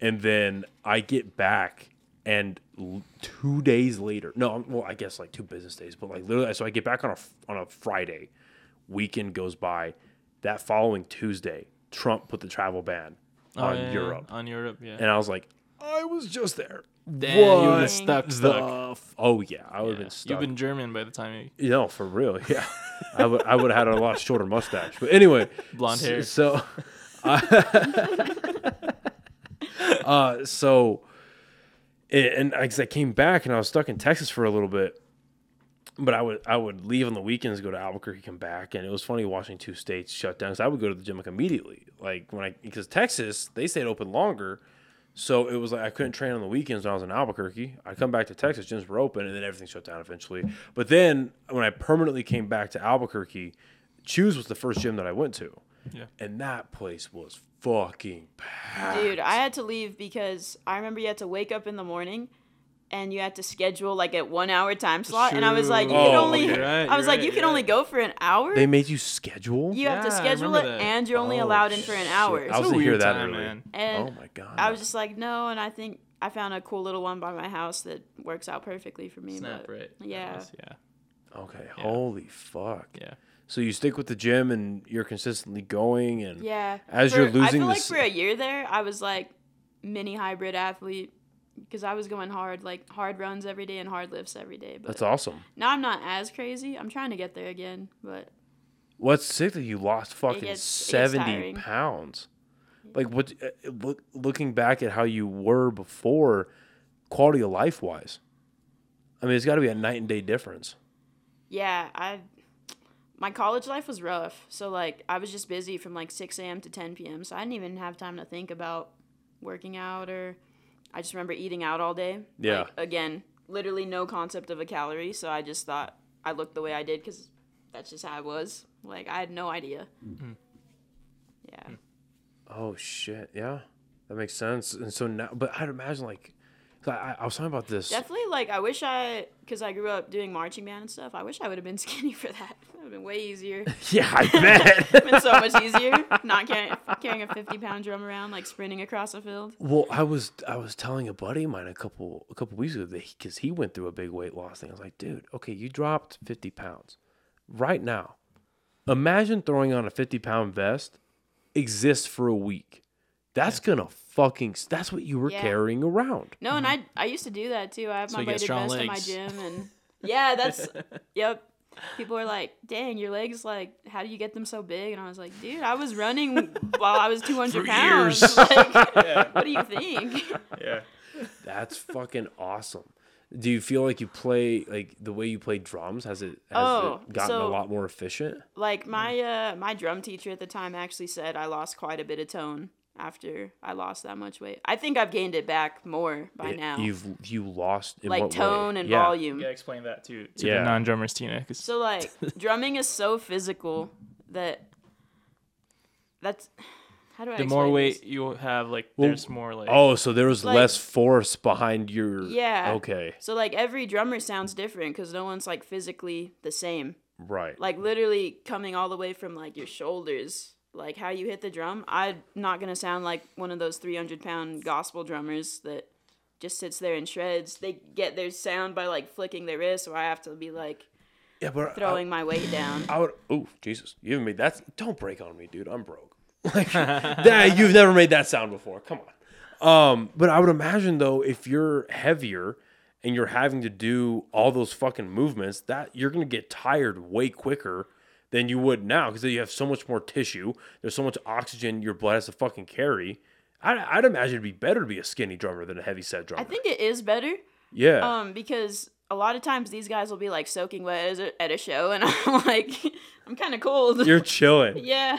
and then I get back and l- two days later, no, well I guess like two business days, but like literally, so I get back on a on a Friday, weekend goes by, that following Tuesday, Trump put the travel ban Oh, on yeah, Europe, On Europe, yeah. and I was like, I was just there. Damn, you stuck. stuck. f- oh yeah, I would have Yeah. been stuck. You've been German by the time you You know, for real, yeah. [laughs] I would I would have had a lot shorter mustache. But anyway, [laughs] blonde hair. So, [laughs] uh, so, and I, I came back and I was stuck in Texas for a little bit. But I would I would leave on the weekends, go to Albuquerque, come back, and it was funny watching two states shut down. Because I would go to the gym like immediately, like when I because Texas they stayed open longer, so it was like I couldn't train on the weekends when I was in Albuquerque. I'd come back to Texas, gyms were open, and then everything shut down eventually. But then when I permanently came back to Albuquerque, Chuze was the first gym that I went to. Yeah. And that place was fucking packed. Dude, I had to leave because I remember you had to wake up in the morning and you had to schedule like a one hour time slot. And I was like, you True. can Oh, only, you're right, I was like, right, you can you're only go for an hour. They made you schedule? you have to schedule it that. and you're only Oh, allowed in for an shit. hour. I was a to hear that time, early. man. And oh my god. I was just like, no. And I think I found a cool little one by my house that works out perfectly for me. Snap, but right? yeah. Nice, Yeah. Okay, Yeah. holy fuck. Yeah. So you stick with the gym and you're consistently going and Yeah. As For- you're losing, I feel like for a year there, I was like mini hybrid athlete because I was going hard, like hard runs every day and hard lifts every day. But that's awesome. now I'm not as crazy. I'm trying to get there again, but What's sick that you lost fucking gets- 70 pounds. Like what uh, look looking back at how you were before quality of life wise. I mean, it's got to be a night and day difference. yeah, I my college life was rough. So like I was just busy from like 6 a.m. to 10 p.m. So I didn't even have time to think about working out or I just remember eating out all day. Yeah. Like, again, literally no concept of a calorie. So I just thought I looked the way I did because that's just how I was. Like I had no idea. Mm-hmm. Yeah. Hmm. Oh shit, yeah. That makes sense. And so now but I'd imagine like 'cause I, I was talking about this. Definitely, like I wish I, because I grew up doing marching band and stuff. I wish I would have been [laughs] skinny for that. That would have been way easier. [laughs] Yeah, I bet. [laughs] been so much easier not carrying carrying a fifty pound drum around like sprinting across a field. Well, I was I was telling a buddy of mine a couple a couple weeks ago that because he, went through a big weight loss thing. I was like, dude, okay, you dropped fifty pounds right now. Imagine throwing on a fifty pound vest, exists for a week, That's gonna fucking. That's what you were Yeah. carrying around. No, and I I used to do that too. I have So my you get weighted strong vest in my gym, and [laughs] yeah, that's [laughs] yep. People are like, "Dang, your legs! Like, how do you get them so big?" And I was like, "Dude, I was running [laughs] while I was 200 pounds. years. Like, what do you think?" Yeah. That's fucking awesome. Do you feel like you play like the way you play drums? Has it has Oh, it gotten a lot more efficient? Like my uh my drum teacher at the time actually said I lost quite a bit of tone after I lost that much weight. I think I've gained it back more by It- now. You've you lost in like what way? tone and Yeah. volume. Yeah, explain that to, to Yeah. the non drummers, Tina. 'cause- So like [laughs] drumming is so physical that that's how do I the more weight this? you have, like, Well, there's more, like, Oh, so there was Like- less force behind your. Yeah. Okay. So like every drummer sounds different because no one's like physically the same. Right. Like literally coming all the way from like your shoulders, like how you hit the drum. I'm not gonna sound like one of those 300 pound gospel drummers that just sits there and shreds. They get their sound by like flicking their wrist, or I have to be like yeah, but throwing my weight down. I, I would. Oh Jesus! You haven't made that. Don't break on me, dude. I'm broke. [laughs] Like that. You've never made that sound before. Come on. Um, but I would imagine though, if you're heavier and you're having to do all those fucking movements, that you're gonna get tired way quicker than you would now because you have so much more tissue. There's so much oxygen your blood has to fucking carry. I'd, I'd imagine it'd be better to be a skinny drummer than a heavy set drummer. I think it is better, yeah. um, because a lot of times these guys will be like soaking wet as a- at a show, and [laughs] I'm like, I'm kind of cold. you're chilling. [laughs] yeah,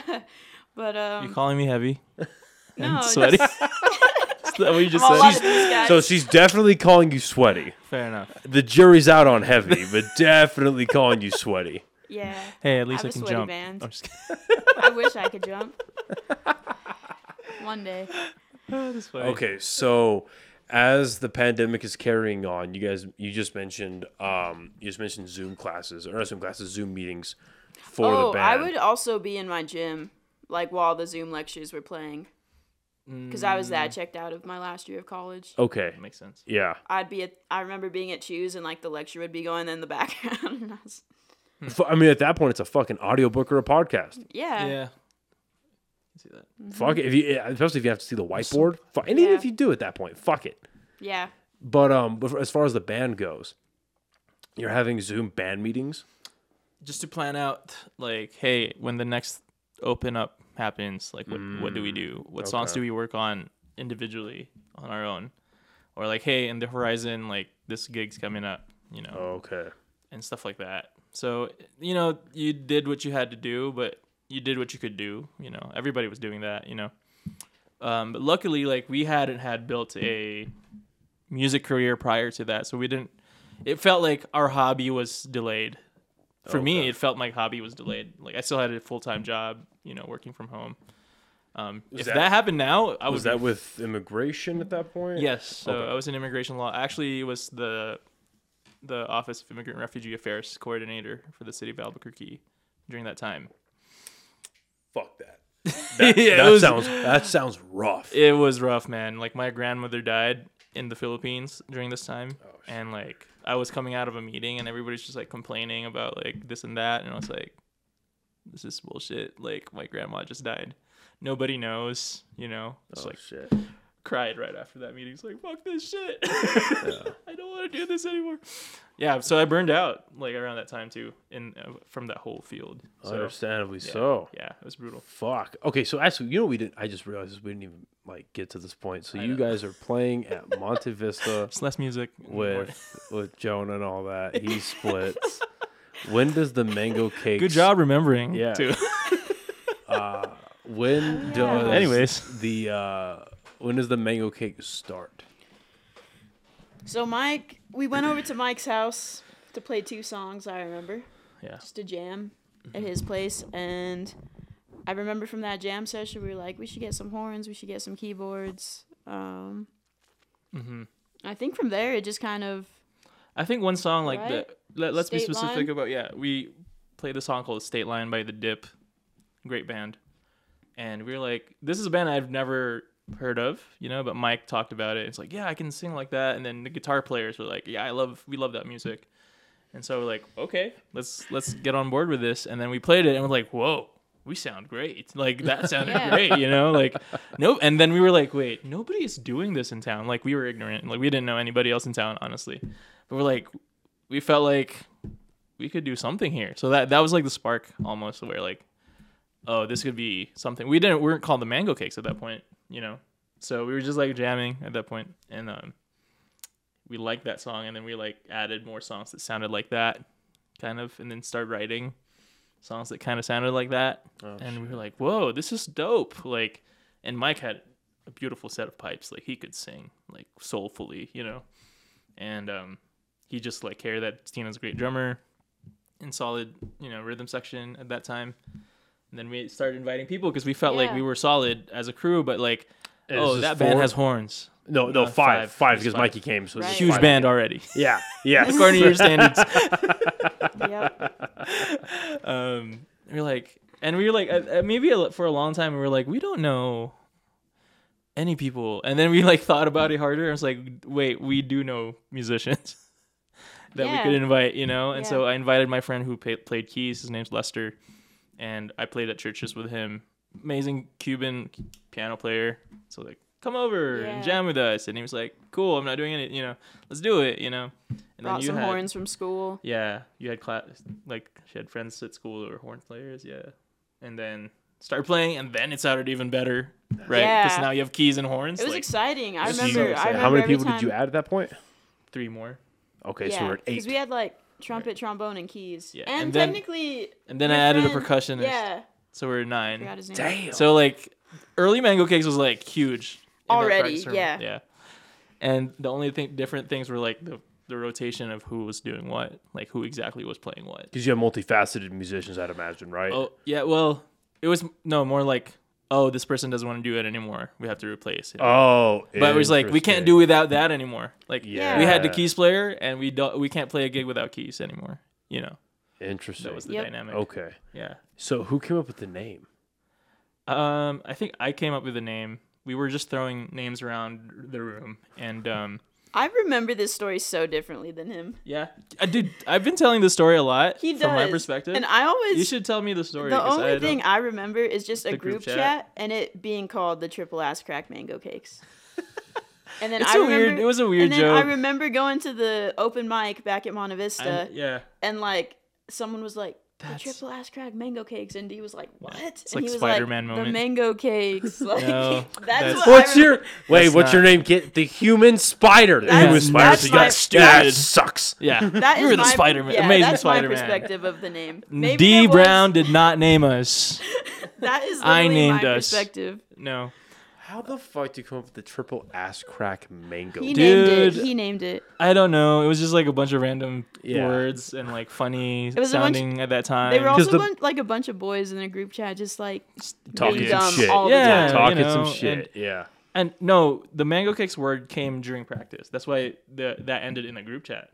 but um. you calling me heavy? no, [laughs] sweaty? just- Is that what you just I'm a lot said? of these guys. So she's definitely calling you sweaty. Fair enough. The jury's out on heavy, but definitely calling you sweaty. Yeah, Hey, at least I I, have a can sweaty jump. band. I'm just kidding. [laughs] I wish I could jump. One day. That's funny. Okay, so as the pandemic is carrying on, you guys, you just mentioned, um, you just mentioned Zoom classes or not Zoom classes, Zoom meetings for oh, the band. I would also be in my gym, like while the Zoom lectures were playing, because I was Mm. that checked out of my last year of college. Okay, Makes sense. yeah. I'd be at. I remember being at Chuze and like the lecture would be going in the [laughs] background. and I was, F- I mean, at that point, it's a fucking audiobook or a podcast. yeah. Yeah. See that? Fuck it, if you, especially if you have to see the whiteboard. Fu- and even Yeah. if you do at that point, fuck it. Yeah. But um, but as far as the band goes, you're having Zoom band meetings. Just to plan out, like, hey, when the next open up happens, like, what, what do we do? What songs do we work on individually on our own? Or, like, hey, in the horizon, like, this gig's coming up, you know, Okay. and stuff like that. So, you know, you did what you had to do, but you did what you could do. You know, everybody was doing that, you know. Um, but luckily, like, we hadn't had built a music career prior to that. So we didn't, it felt like our hobby was delayed. For me, it felt like hobby was delayed. Like, I still had a full time job, you know, working from home. Um, if that- that, happened now, I Was would that with immigration at that point? Yes. So Okay. I was in immigration law. Actually, it was the the Office of Immigrant and Refugee Affairs coordinator for the city of Albuquerque during that time. Fuck that. [laughs] That, Yeah, that was- sounds that sounds rough. It was rough, man. Like my grandmother died in the Philippines during this time, Oh, and like I was coming out of a meeting, and everybody's just like complaining about like this and that, and I was like, "This is bullshit." Like my grandma just died. Nobody knows, you know. It's oh like shit. Cried right after that meeting. It's like, fuck this shit. [laughs] I don't want to do this anymore. Yeah, so I burned out like around that time too, in uh, from that whole field. So, Understandably yeah, so. Yeah, it was brutal. Fuck. Okay, so actually, you know, we didn't. I just realized we didn't even like get to this point. So I you know. guys are playing at [laughs] Monte Vista It's less music. with with Jonah and all that. He [laughs] splits. when does the mango cake? Good job remembering. Yeah. Too. Uh, when does Anyways. the uh, when does the mango cake start? So Mike, we went over to Mike's house to play two songs. I remember yeah. just a jam at his place, and I remember from that jam session we were like, we should get some horns, we should get some keyboards. Um, hmm I think from there it just kind of I think one song like Right? the let, let's be specific Line? about yeah we played a song called State Line by the Dip, great band, and we were like this is a band I've never heard of you know but Mike talked about it it's like yeah I can sing like that and then the guitar players were like yeah I love we love that music, and so we're like okay let's let's get on board with this and then we played it and we're like whoa we sound great. Like that [laughs] sounded Yeah. great, you know? [laughs] Like no and then we were like, wait, nobody's doing this in town. Like we were ignorant. Like we didn't know anybody else in town, honestly. But we're like we felt like we could do something here. So that that was like the spark almost where like oh, this could be something. We didn't we weren't called the mango cakes at that point, you know. So we were just like jamming at that point and um we liked that song and then we like added more songs that sounded like that kind of and then started writing songs that kind of sounded like that. And we were like whoa this is dope. Like and mike had a beautiful set of pipes like he could sing like soulfully you know? And um he just like carried that tina's a great drummer and solid you know rhythm section at that time and then we started inviting people because we felt like we were solid as a crew but like And oh that just band has horns No, no, Uh, five, five. five, because five. Mikey came, so Right. huge five. band already Yeah, yeah. [laughs] according to your standards [laughs] Yep. [laughs] um, we are like, and we were like, uh, uh, maybe a, for a long time, we were like, we don't know any people, and then we like thought about it harder. and was like, wait, we do know musicians that we could invite, you know. And so I invited my friend who pa- played keys. His name's Lester, and I played at churches with him. Amazing Cuban piano player. So like, come over Yeah. and jam with us. And he was like, cool. I'm not doing it. You know, let's do it. You know. And Brought some had- horns from school. yeah, you had class like she had friends at school who were horn players, yeah, and then start playing, and then it sounded even better, right? Because Yeah. now you have keys and horns. It was like exciting. I remember. so I remember How many every people did you add at that point? three more, Okay, so we're at eight. because we had like trumpet, trombone, and keys. Yeah, and, and then- technically, and then I added a friend- percussionist, Yeah, so we're nine. forgot his name. Damn. So like, early Mango Cakes was like huge Already, yeah. yeah, and the only thing different things were like the the rotation of who was doing what, like who exactly was playing what. Because you have multifaceted musicians, I'd imagine, right? Oh yeah, well, it was no more like, oh, this person doesn't want to do it anymore. We have to replace it. Oh, But it was like we can't do without that anymore. Like Yeah. we had the keys player, and we don't we can't play a gig without keys anymore. You know Interesting. that was the Yep. dynamic. okay. Yeah. So who came up with the name? Um, I think I came up with the name. We were just throwing names around the room, and um, I remember this story so differently than him. yeah, uh, I did. I've been telling the story a lot He does. from my perspective. and I always you should tell me the story. The only don't- thing I remember is just a group, group chat? chat. and it being called the triple ass crack mango cakes. [laughs] And then It's I a remember, weird- it was a weird and then I remember going to the open mic back at Monte I'm- Vista, yeah, and like someone was like, "The That's- triple ass crack mango cakes," and he was like, "What?" It's and like he was Spider-Man like, moment. The mango cakes. [laughs] Like No, [laughs] that's, that's- what What's I your remember. wait? That's what's your name? Get the human spider. The human spider. that's so my- stupid. That sucks. yeah. [laughs] That you is were the my, Spider-Man, yeah, amazing that's Spider-Man. my perspective of the name. Maybe D was- Brown did not name us. That is I named my us. perspective. No. How the fuck do you come up with the triple ass crack mango? He Dude. named it. He named it. I don't know. It was just like a bunch of random Yeah. words and like funny was a bunch- sounding at that time. They were 'Cause also the- bun- like a bunch of boys in a group chat, just like Talking being some dumb shit. all Yeah, the time. Talking you know, some and- shit. yeah. and no, the mango cakes word came during practice. That's why the that ended in a group chat.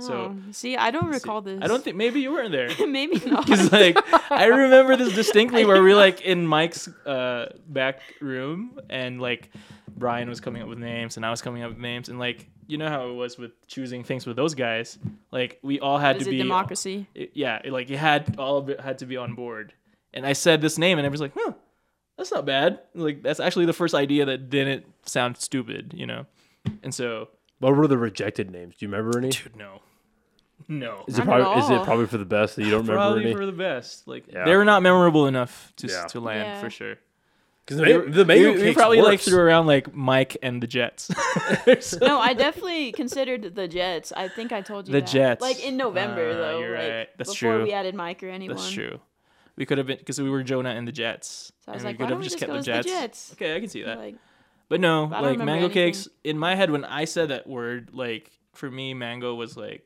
So Oh, see, I don't recall this. I don't think maybe you weren't there. [laughs] maybe [laughs] not. Because like I remember this distinctly, where we were like in [laughs] Mike's uh, back room, and like Brian was coming up with names, and I was coming up with names, and like you know how it was with choosing things with those guys. Like we all had to it be democracy? it- yeah, it, like you had all of it had to be on board. And I said this name, and everyone's like, "Huh, that's not bad." Like that's actually the first idea that didn't sound stupid, you know. And so, What were the rejected names? Do you remember any? dude, no, no, Is it Not at probably is it all. probably for the best that you don't remember probably any? for the best. Like Yeah. they were not memorable enough to Yeah. to land Yeah. for sure. Because the, ma- the mango we, we cakes probably like works. threw around like Mike and the Jets. [laughs] [laughs] No, I definitely considered the Jets. I think I told you The that. Jets. Like in November Ah, though. you're like, right. That's before true. we added Mike or anyone. That's true. We could have been because we were Jonah and the Jets. So I was and like, we why could don't have we just just kept go the as the Jets. Jets? Okay, I can see that. Like, But no, I don't like mango anything. cakes in my head when I said that word, like for me, mango was like,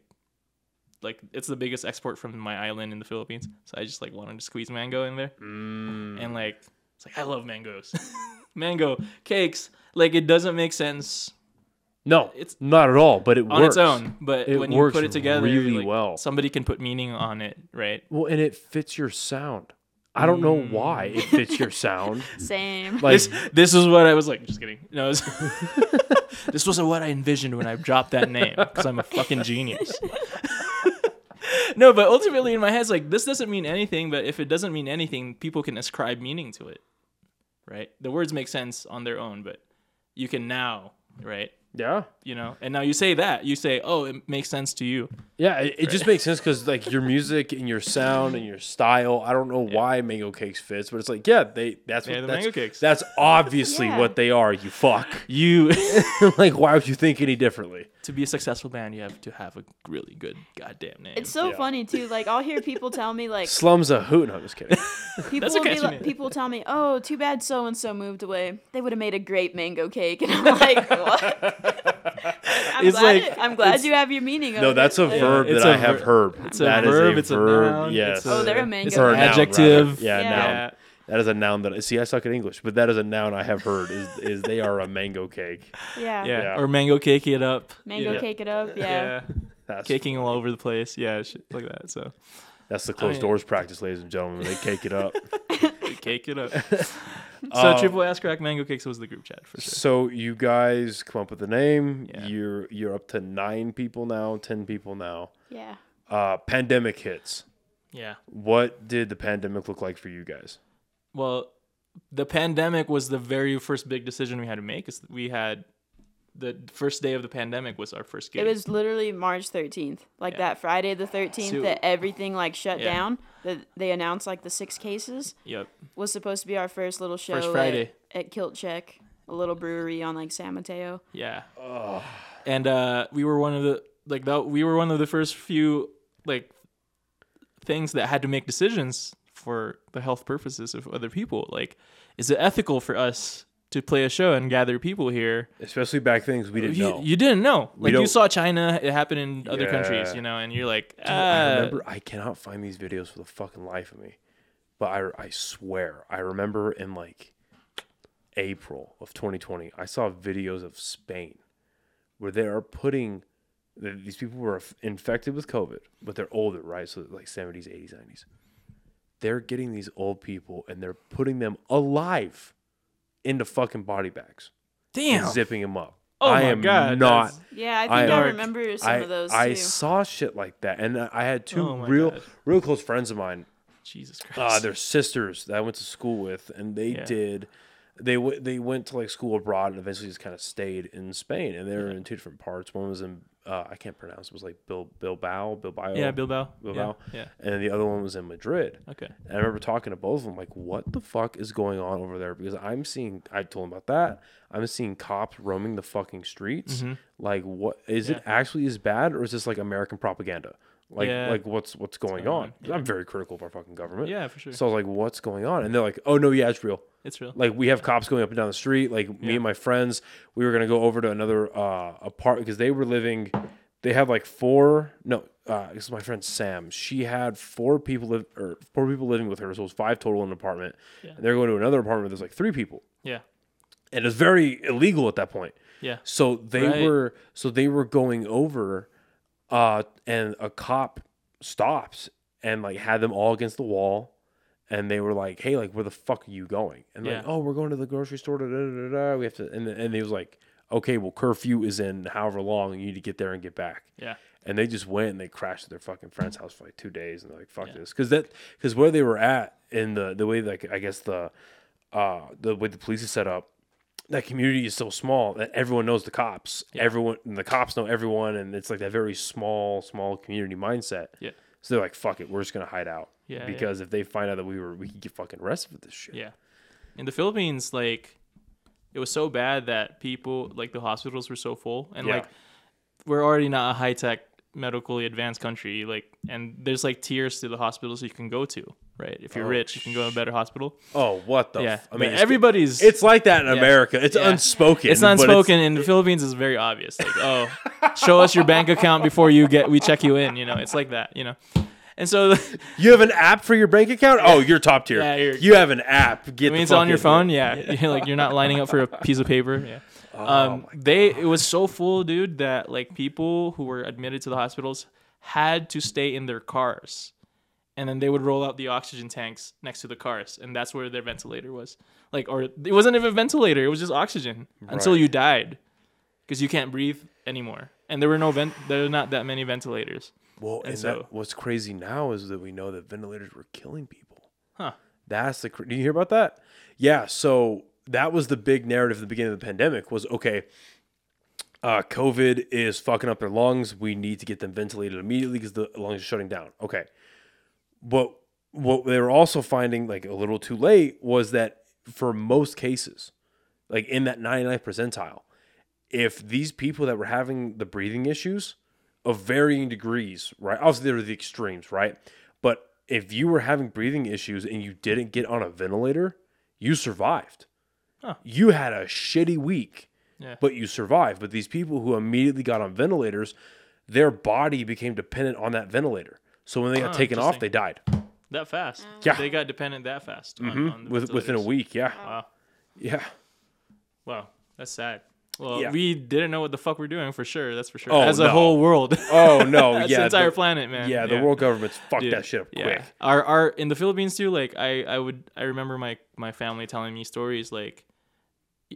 like it's the biggest export from my island in the Philippines. So I just like wanted to squeeze mango in there, Mm. and like it's like I love mangoes, [laughs] mango cakes. Like it doesn't make sense No, It's- it's not at all. But it works. on works its own, but It when you put it together, really like, well. somebody can put meaning on it, right? Well, and it fits your sound. I don't know Mm. why it fits your sound. [laughs] same. Like this this is what I was like. Just kidding. No, it's- [laughs] this wasn't what I envisioned when I dropped that name because I'm a fucking genius. [laughs] no, but ultimately in my head, it's like this doesn't mean anything. But if it doesn't mean anything, people can ascribe meaning to it, right? The words make sense on their own, but you can now, right? Yeah. You know, and now you say that you say, oh, it makes sense to you. Yeah, it, it just makes sense because like your music and your sound and your style. I don't know why Mango Cakes fits, but it's like yeah, they that's Yeah, what the that's, Mango Cakes. That's obviously Yeah. what they are. You fuck. [laughs] You [laughs] like why would you think any differently? to be a successful band, you have to have a really good goddamn name. It's so Yeah. funny too. Like I'll hear people tell me like Slums a hoot. No, I'm just kidding. [laughs] people That's will be like, people will tell me, "Oh, too bad so and so moved away. They would have made a great mango cake." And I'm like, "What?" I'm It's glad, like- it- I'm glad it's- you have your meaning. No, that's a it. Verb it's that a I have heard. it's a That is verb, it's a verb. noun, Yes. it's a- Oh, they're a mango It's Or a an noun, rather. adjective. Yeah, Yeah. noun. That is a noun that see. I suck at English, but that is a noun I have heard. Is is they are a mango cake. [laughs] Yeah. Yeah. Yeah. Or mango cake it up. Mango yeah. cake it up. Yeah. Yeah. That's Caking all over the place. Yeah, shit like that. So that's the closed mean- doors practice, ladies and gentlemen. They cake it up. [laughs] cake it up. [laughs] so Uh, triple ass crack mango cakes was the group chat for sure. So you guys come up with a name. Yeah. You're you're up to nine people now, ten people now. Yeah. Uh, pandemic hits. Yeah. What did the pandemic look like for you guys? Well, the pandemic was the very first big decision we had to make. Is we had the first day of the pandemic was our first gig. It was literally March 13th, like Yeah. that Friday the 13th So- that everything like shut Yeah. down. That they announced like the six cases yep. was supposed to be our first little show First Friday. At, at Kilt Check, a little brewery on like San Mateo. Yeah. And uh, we were one of the like that. We were one of the first few like things that had to make decisions for the health purposes of other people. Like, is it ethical for us to play a show and gather people here? Especially back things we didn't you, know. you didn't know. Like you saw China, it happened in other countries, you know, and you're like, I ah, remember I cannot find these videos for the fucking life of me. But I I swear I remember in like April of 2020 I saw videos of Spain where they are putting these people were infected with COVID, but they're older, right? So like 70s, 80s, 90s. They're getting these old people and they're putting them alive into fucking body bags damn. and zipping them up. Oh I my am God, not that's- Yeah, I think I I, remember some I, of those I too. saw shit like that, and I had two Oh my real, God. real close friends of mine. Jesus Uh, Christ. they're sisters that I went to school with, and they Yeah. did. They w- they went to like school abroad and eventually just kind of stayed in Spain, and they were in two different parts. One was in uh, I can't pronounce. It was like Bil- Bilbao, Bilbao. yeah, Bilbao. Bilbao. Yeah. and the other one was in Madrid. Okay. And I remember talking to both of them, like, what the fuck is going on over there? Because I'm seeing, I told them about that. I'm seeing cops roaming the fucking streets. Like, what is it Mm-hmm. Actually as bad, or is this like American propaganda? Like, Yeah. like what's what's going, going on? on? Yeah. I'm very critical of our fucking government. Yeah, for sure. So I was like, what's going on? And they're like, oh no, yeah, it's real. It's real. Like we have cops going up and down the street. Like me and my friends, we were gonna go over to another uh apartment because they were living. They had like four. No, uh, this is my friend Sam. She had four people live or four people living with her, so it was five total in an apartment. Yeah. And they're going to another apartment. Where there's like three people, yeah. and it's very illegal at that point. Yeah. So they Right. were so they were going over, uh, and a cop stops and like had them all against the wall, and they were like, "Hey, like, where the fuck are you going?" And like, "Oh, we're going to the grocery store." Da, da, da, da. We have to, and and he was like, "Okay, well, curfew is in however long. You need to get there and get back." Yeah. And they just went and they crashed at their fucking friend's house for like two days, and they're like, "Fuck Yeah. this," because that because where they were at in the the way like I guess the uh the way the police is set up, that community is so small that everyone knows the cops. Everyone and the cops know everyone, and it's like that very small small community mindset. Yeah. So they're like, "Fuck it, we're just gonna hide out." Yeah, yeah. Because if they find out that we were, we could get fucking arrested for this shit. Yeah. In the Philippines, like it was so bad that people like the hospitals were so full and Yeah. like we're already not a high tech medically advanced country like and there's like tiers to the hospitals you can go to right if you're Oh, rich you can go to a better hospital Oh, what the? yeah F- I mean, it's- everybody's It's like that in Yeah. America. It's Yeah. unspoken. it's unspoken in the Philippines is very obvious like oh [laughs] show us your bank account before you get we check you in you know it's like that you know and so [laughs] You have an app for your bank account? Oh, you're top tier. Yeah, you have an app. Get I mean, it's on your phone. Yeah, [laughs] You're like you're not lining up for a piece of paper. Yeah. Oh um, they it was so full, dude, that like people who were admitted to the hospitals had to stay in their cars, and then they would roll out the oxygen tanks next to the cars, and that's where their ventilator was. Like, or it wasn't even a ventilator; it was just oxygen until you died, because you can't breathe anymore, and there were no vent. There were not that many ventilators. Well, and, And so- that, what's crazy now is that we know that ventilators were killing people. Huh. That's the. Do you hear about that? Yeah. So that was the big narrative at the beginning of the pandemic. Was okay. Uh, COVID is fucking up their lungs. We need to get them ventilated immediately because the lungs are shutting down. Okay. But what they were also finding, like a little too late, was that for most cases, like in that 99th percentile, if these people that were having the breathing issues of varying degrees, right? Obviously, there were the extremes, right? But if you were having breathing issues and you didn't get on a ventilator, you survived. Huh. You had a shitty week, Yeah. but you survived. But these people who immediately got on ventilators, their body became dependent on that ventilator. So when they got Oh, taken off, interesting. they died That fast? Yeah. They got dependent that fast. On, mm-hmm. on the with, within a ventilators. week. Yeah, Wow. yeah. Wow. That's sad. Well, Yeah. we didn't know what the fuck we're doing for sure. That's for sure. Oh, As a no. whole world. Oh [laughs] no, That's yeah, the entire the, planet, man. yeah, the world governments fucked Dude, that shit up quick. Our our in the Philippines too. Like I I would I remember my my family telling me stories like,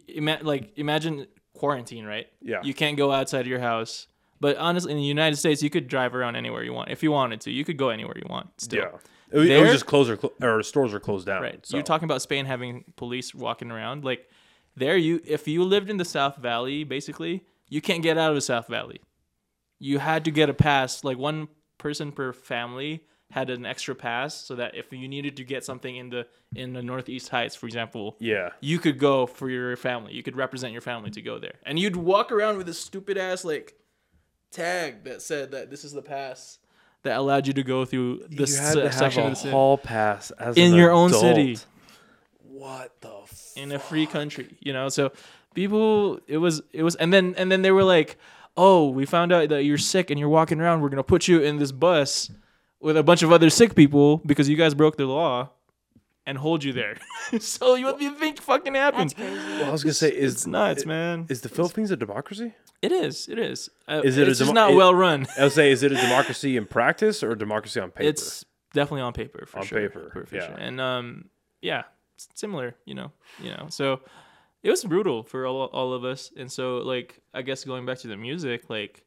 ima- like imagine quarantine, right? Yeah. You can't go outside of your house. But honestly, in the United States, you could drive around anywhere you want if you wanted to. You could go anywhere you want. Still. Yeah, it, was- it was just closed or, clo- or stores were closed down. Right. So. You're talking about Spain having police walking around. Like there you if you lived in the South Valley, basically, you can't get out of the South Valley. You had to get a pass, like one person per family had an extra pass so that if you needed to get something in the in the Northeast Heights, for example, Yeah, you could go for your family. You could represent your family to go there. And you'd walk around with a stupid ass like tag that said that this is the pass that allowed you to go through the you had se- to uh, have section a of the hall pass as in an your own city What the? F- in a free country, you know. So people, it was, it was, and then and then they were like, "Oh, we found out that you're sick and you're walking around. We're gonna put you in this bus with a bunch of other sick people because you guys broke the law." And hold you there. [laughs] so what do you think fucking happened? That's crazy. well, I was gonna say, is It's nuts, man. is the Philippines a democracy? It is. It is. Uh, Is it a it's just demo- not it- well run. I would say, is it a democracy in practice or a democracy on paper? It's definitely on paper for On sure. paper, for, for yeah. sure. And um, yeah, similar. You know, you know. So it was brutal for all, all of us. And so like, I guess going back to the music, like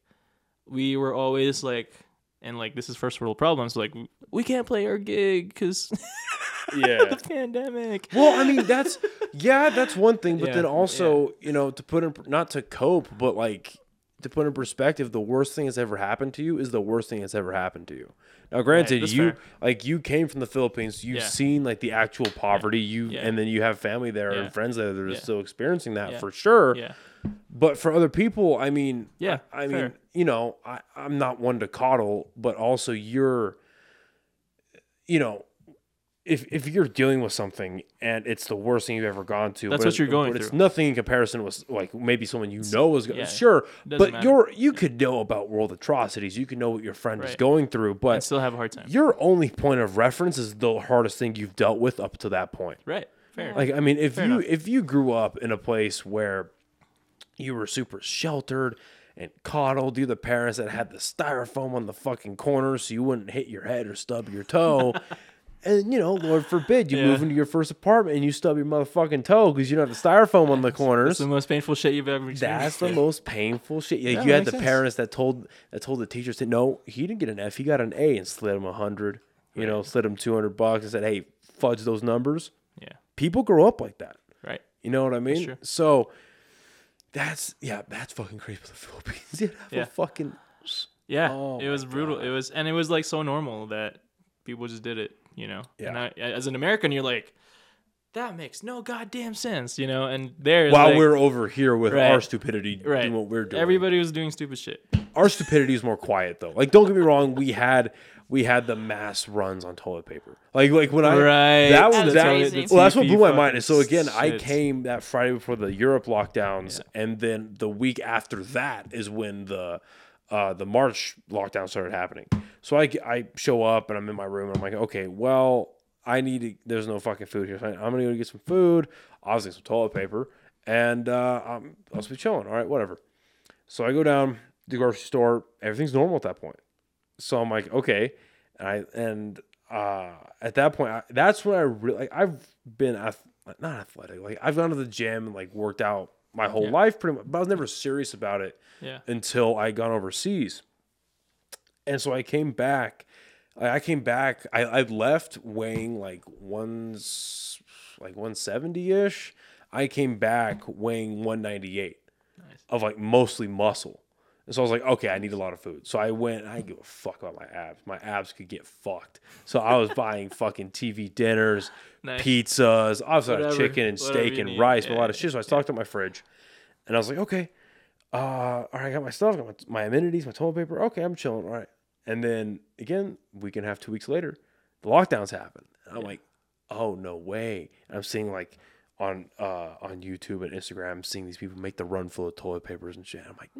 we were always like, and like this is first world problems. Like we can't play our gig because [laughs] yeah. the pandemic. Well, I mean, that's [laughs] yeah, that's one thing, but Yeah, then also, you know, to put in not to cope, but like to put in perspective, the worst thing that's ever happened to you is the worst thing that's ever happened to you. Now, granted, that's you fair. like you came from the Philippines, you've Yeah. seen like the actual poverty, you Yeah. and then you have family there Yeah. and friends there that are Yeah. still experiencing that Yeah. for sure. Yeah. But for other people, I mean, Yeah, I, I mean, you know, I, I'm not one to coddle, but also you're, you know, if if you're dealing with something and it's the worst thing you've ever gone to, That's but what it- you're going but It's nothing in comparison with like maybe someone you know is going. yeah, sure, but matter. you're you could know about world atrocities. You could know what your friend is going through, but still have a hard time. your only point of reference is the hardest thing you've dealt with up to that point. Right. Fair. Like I mean, if Fair you enough. if you grew up in a place where you were super sheltered and coddled, you're the parents that had the styrofoam on the fucking corner so you wouldn't hit your head or stub your toe. [laughs] and you know, Lord forbid, you Yeah. move into your first apartment and you stub your motherfucking toe because you don't have the styrofoam on the corners. That's the most painful shit you've ever experienced. That's the most painful shit. Yeah, Yeah, you had the sense. parents that told that told the teachers that no, he didn't get an F, he got an A, and slid him a hundred. You know, slid him two hundred bucks and said, "Hey, fudge those numbers." Yeah. People grow up like that. Right. You know what I mean? So that's yeah, that's fucking crazy for the [laughs] Philippines. You [laughs] have Yeah. a fucking Yeah, Oh it was brutal. It was, and it was like so normal that people just did it, you know. Yeah. And I, as an American, you're like, that makes no goddamn sense, you know. And there, while like, we're over here with Right. our stupidity right, doing what we're doing. everybody was doing stupid shit. our stupidity is more quiet though. Like don't get me wrong, we had we had the mass runs on toilet paper. Like like when I Right. that was that, well that's what blew my mind. And so again, I came that Friday before the Europe lockdowns, and then the week after that is when the uh, the March lockdown started happening. So I I show up and I'm in my room and I'm like, okay, well I need to. There's no fucking food here. So I'm gonna go get some food. Obviously some toilet paper, and uh, I'm I'll just be chilling. All right, whatever. So I go down to the grocery store. Everything's normal at that point. So I'm like, okay. And I and uh, at that point, I, that's when I really like. I've been ath- not athletic. Like I've gone to the gym and like worked out my whole Yeah. life pretty much, but I was never serious about it Yeah. until I gone overseas. And so I came back. I I came back. I, I left weighing like one's like 170 ish. I came back weighing 198 Nice. of like mostly muscle. And so I was like, okay, I need a lot of food. So I went, I didn't give a fuck about my abs. My abs could get fucked. So I was buying [laughs] fucking TV dinners, Nice. pizzas, lot of Whatever- chicken and steak and need. rice, but a lot of shit. So I stocked up my fridge. And I was like, okay, uh, all right, I got my stuff, got my, my amenities, my toilet paper. Okay, I'm chilling. All right. And then again, week and a half, two weeks later, the lockdowns happen. And I'm like, oh no way. And I'm seeing like on uh on YouTube and Instagram, I'm seeing these people make the run full of toilet papers and shit. I'm like,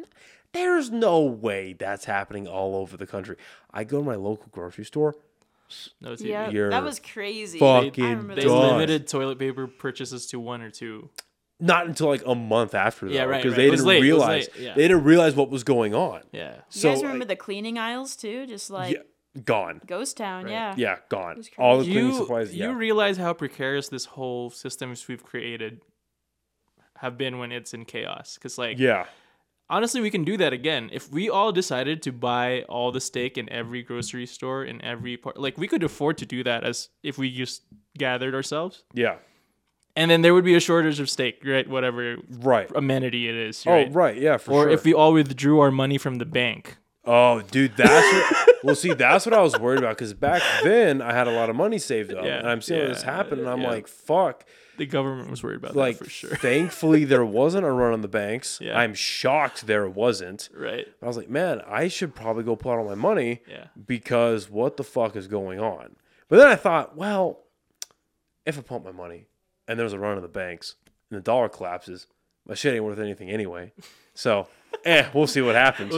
there's no way that's happening all over the country. I go to my local grocery store. No, Yeah, that was crazy. fucking I remember They those done. days. limited toilet paper purchases to one or two. Not until like a month after that. Yeah, right, Because right. they It was didn't late, it was realize late, yeah. they didn't realize what was going on. Yeah. You guys remember like, the cleaning aisles too? Just like yeah, gone. ghost town. Right. Yeah. Yeah, gone. All the cleaning you, supplies. you realize how precarious this whole systems we've created have been when it's in chaos. Because like yeah. honestly, we can do that again if we all decided to buy all the steak in every grocery store in every part. Like we could afford to do that as if we just gathered ourselves, Yeah. And then there would be a shortage of steak, right? Whatever Right. amenity it is, Oh, right? right. Yeah, for sure. Or sure. if we all withdrew our money from the bank. Oh, dude, that's what, [laughs] well. See, that's what I was worried about because back then I had a lot of money saved up, Yeah, and I'm seeing this happen, and I'm yeah. like, "Fuck!" The government was worried about Like, that for sure, [laughs] thankfully there wasn't a run on the banks. Yeah. I'm shocked there wasn't. right? I was like, "Man, I should probably go pull out all my money Yeah. because what the fuck is going on?" But then I thought, well, if I pump my money and there's a run on the banks and the dollar collapses, my shit ain't worth anything anyway. So, eh, we'll see what happens.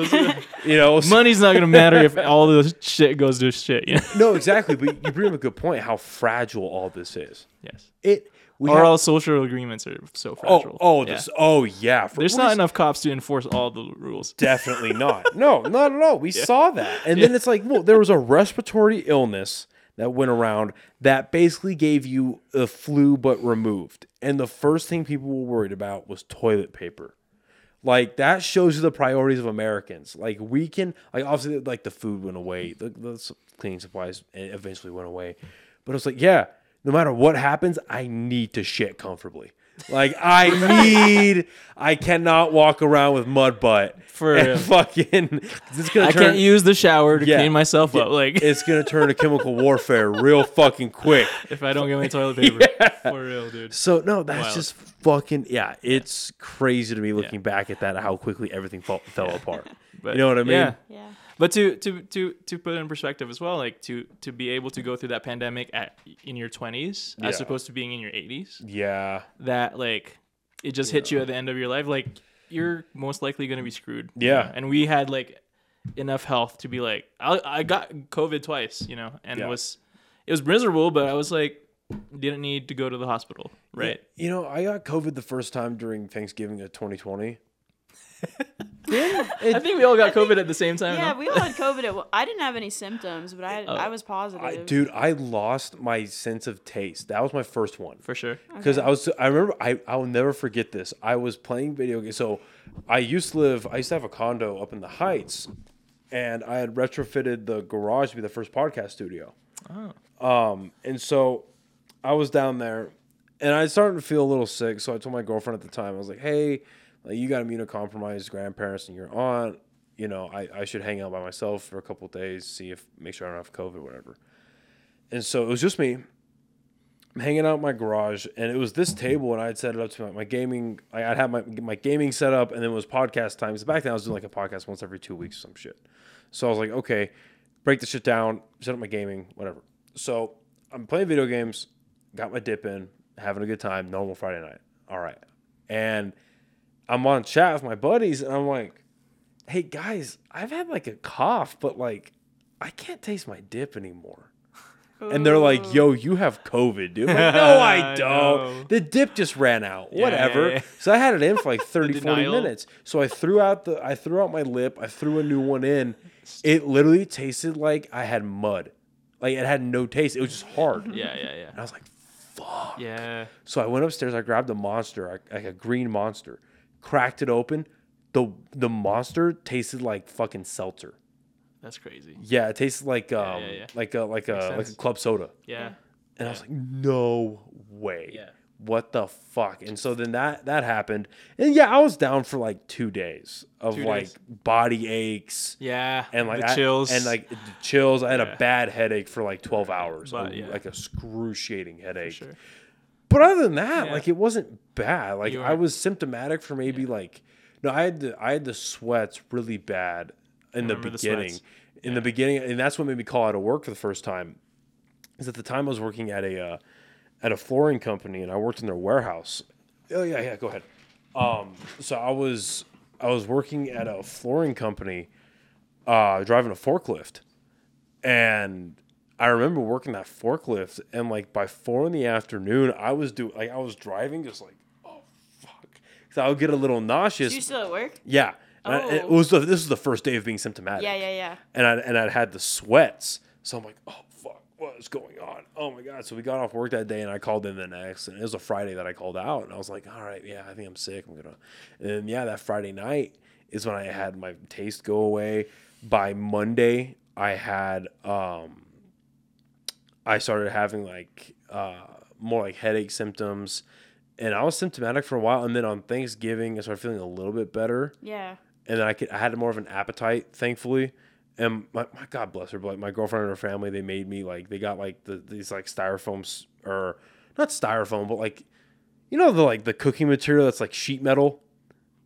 you know, we'll Money's not gonna matter if all this shit goes to shit. You know? No, exactly. But you bring up a good point. How fragile all this is. Yes. It. We or have- all social agreements are so oh, fragile. oh, Yeah. this. Oh, yeah. For- There's not is- enough cops to enforce all the rules. Definitely not. No, not at all. We [laughs] saw that, and then it's like, well, there was a respiratory illness that went around that basically gave you the flu but removed, and the first thing people were worried about was toilet paper. Like that shows you the priorities of Americans. Like we can, like obviously, like the food went away, the, the cleaning supplies eventually went away, but it's like, yeah, no matter what happens, I need to shit comfortably. Like I need, I cannot walk around with mud butt For and real. fucking. It's gonna I turn, can't use the shower to Yeah. clean myself up. Like It's gonna turn to chemical warfare real fucking quick. [laughs] if I don't get my toilet [laughs] paper, for real, dude. So no, that's Wild. just fucking yeah. It's crazy to me looking back at that how quickly everything fell, fell apart. [laughs] But You know what I mean? Yeah. Yeah. But to to to to put it in perspective as well, like to to be able to go through that pandemic at in your 20s Yeah. as opposed to being in your 80s, Yeah. that like it just hits you at the end of your life, like you're most likely going to be screwed. Yeah. And we had like enough health to be like I I got COVID twice, you know, and Yeah. it was it was miserable, but I was like didn't need to go to the hospital, right? You know, I got COVID the first time during Thanksgiving of 2020. [laughs] I think we all got COVID at the same time. Yeah, no? we all had COVID. At, one- I didn't have any symptoms, but I I was positive. I, dude, I lost my sense of taste. That was my first one. for sure. because I was I remember I I'll never forget this. I was playing video games. So I used to live. I used to have a condo up in the Heights, and I had retrofitted the garage to be the first podcast studio. Oh. Um, and so I was down there, and I started to feel a little sick. So I told my girlfriend at the time, I was like, "Hey, like you got immunocompromised grandparents and your aunt. You know, I, I should hang out by myself for a couple days, see if make sure I don't have COVID, whatever." And so it was just me. I'm hanging out in my garage, and it was this table, and I had set it up to my, my gaming. I, I'd have my my gaming set up, and then it was podcast time. 'Cause back then, I was doing like a podcast once every two weeks or some shit. So I was like, okay, break the shit down, set up my gaming, whatever. So I'm playing video games, got my dip in, having a good time, normal Friday night. All right, and I'm on chat with my buddies, and I'm like, hey guys, I've had like a cough, but like I can't taste my dip anymore. And they're like, "Yo, you have COVID, dude." Like, [laughs] no, I don't. know. The dip just ran out. Yeah, Whatever. yeah, yeah. So I had it in for like [laughs] 30, 40 minutes. So I threw out the I threw out my lip. I threw a new one in. It literally tasted like I had mud. Like it had no taste. It was just hard. Yeah, yeah, yeah. And I was like, "Fuck." Yeah. So I went upstairs. I grabbed a monster, like a green monster, cracked it open. the The monster tasted like fucking seltzer. That's crazy. Yeah, it tasted like um yeah, yeah. like a like a Makes like a club soda. Yeah. And I was like, no way. Yeah. What the fuck? And so then that that happened. And yeah, I was down for like two days of Two like days. body aches Yeah. and like the I- chills and like chills. I had Yeah. a bad headache for like twelve hours, But, a- yeah. like a excruciating headache. sure. But other than that, Yeah. like it wasn't bad. Like You I was symptomatic for maybe like no, I had the I had the sweats really bad in the the beginning. sweats. in the beginning, and that's what made me call out of work for the first time. Is at the time I was working at a uh, at a flooring company, and I worked in their warehouse. Oh yeah, yeah. Go ahead. Um, so I was I was working at a flooring company, uh, driving a forklift, and I remember working that forklift, and like by four in the afternoon, I was doing like I was driving, just like oh fuck, so I would get a little nauseous. You still at work? yeah, and I- it Oh. was the, this was the first day of being symptomatic Yeah, yeah, yeah. and I and I'd had the sweats. So I'm like, oh fuck, what is going on? Oh my god! So we got off work that day, and I called in the next, and it was a Friday that I called out, and I was like, all right, yeah, I think I'm sick. I'm gonna, and then, yeah, that Friday night is when I had my taste go away. By Monday, I had um, I started having like uh more like headache symptoms. And I was symptomatic for a while, and then on Thanksgiving, I started feeling a little bit better Yeah. and then I could I had more of an appetite, thankfully. And my, my God bless her, but like my girlfriend and her family, they made me like they got like the these like styrofoams or not styrofoam, but like you know the like the cooking material that's like sheet metal.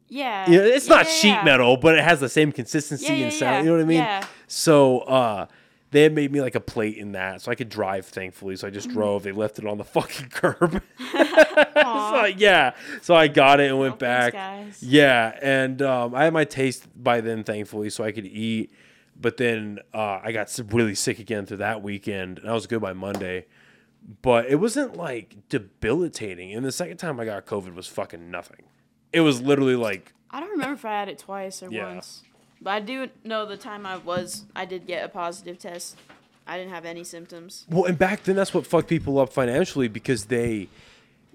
Yeah. Yeah, it's Yeah, not yeah, sheet yeah. metal, but it has the same consistency and sound. You know what I mean? Yeah. So uh they had made me like a plate in that, so I could drive. Thankfully, so I Mm-hmm. just drove. They left it on the [laughs] fucking curb. [laughs] [laughs] so yeah, so I got it and went Oh, back. Yeah, and um, I had my taste by then, thankfully, so I could eat. But then uh, I got really sick again through that weekend, and I was good by Monday. But it wasn't like debilitating. And the second time I got COVID was fucking nothing. It was literally like, I don't remember if I had it twice or Yeah. once. But I do know the time I was, I did get a positive test. I didn't have any symptoms. well, and back then that's what fucked people up financially because they,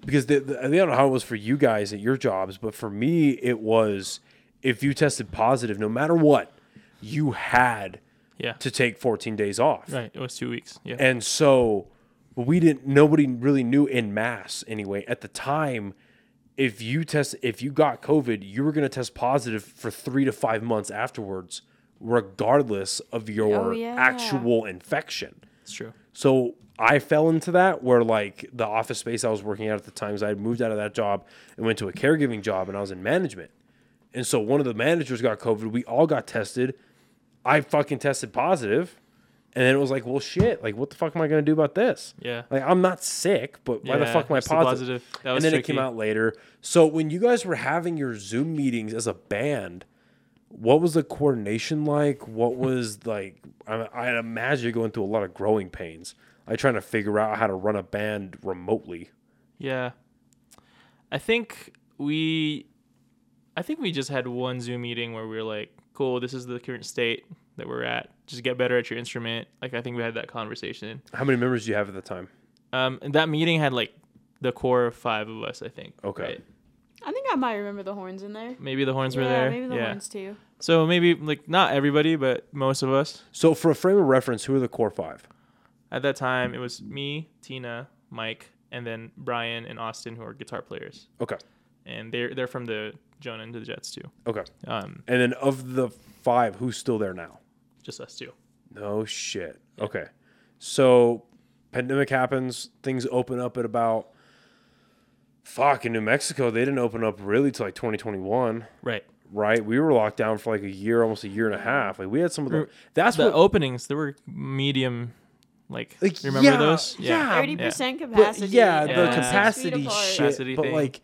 because they, they, I don't know how it was for you guys at your jobs, but for me it was if you tested positive, no matter what, you had Yeah. to take 14 days off. Right. It was two weeks. Yeah. And so we didn't nobody really knew in mass anyway at the time if you test if you got covid you were going to test positive for 3 to 5 months afterwards regardless of your Oh, yeah. actual infection. it's true. So I fell into that where like the office space I was working at at the times I had moved out of that job and went to a caregiving job and I was in management. And so one of the managers got COVID. We all got tested. I fucking tested positive. And then it was like, well, shit. Like, what the fuck am I going to do about this? Yeah. Like, I'm not sick, but why the Yeah, fuck am I it's the positive? positive. That and was then it tricky. came out later. So when you guys were having your Zoom meetings as a band, what was the coordination like? What [laughs] was like? I, I imagine going through a lot of growing pains. I trying to figure out how to run a band remotely. Yeah. I think we I think we just had one Zoom meeting where we were like, cool, this is the current state that we're at. Just get better at your instrument. Like I think we had that conversation. How many members do you have at the time? Um and that meeting had like the core five of us, I think. Okay. right? I think I might remember the horns in there. Maybe the horns were there. yeah, there. maybe the yeah. horns too. So maybe like not everybody, but most of us. So for a frame of reference, who are the core five? At that time, it was me, Tina, Mike, and then Brian and Austin, who are guitar players, Okay. and they're they're from the Jonah and the Jets too. Okay. Um, And then of the five, who's still there now? Just us two. No shit. Okay. So pandemic happens, things open up at about fuck in New Mexico, they didn't open up really till like 2021, Right. right? We were locked down for like a year, almost a year and a half. Like we had some of the that's The what openings, there were medium, like, like, remember yeah, those? yeah, Thirty percent But capacity. yeah, the Yeah. Six feet capacity shit. Capacity but thing. like,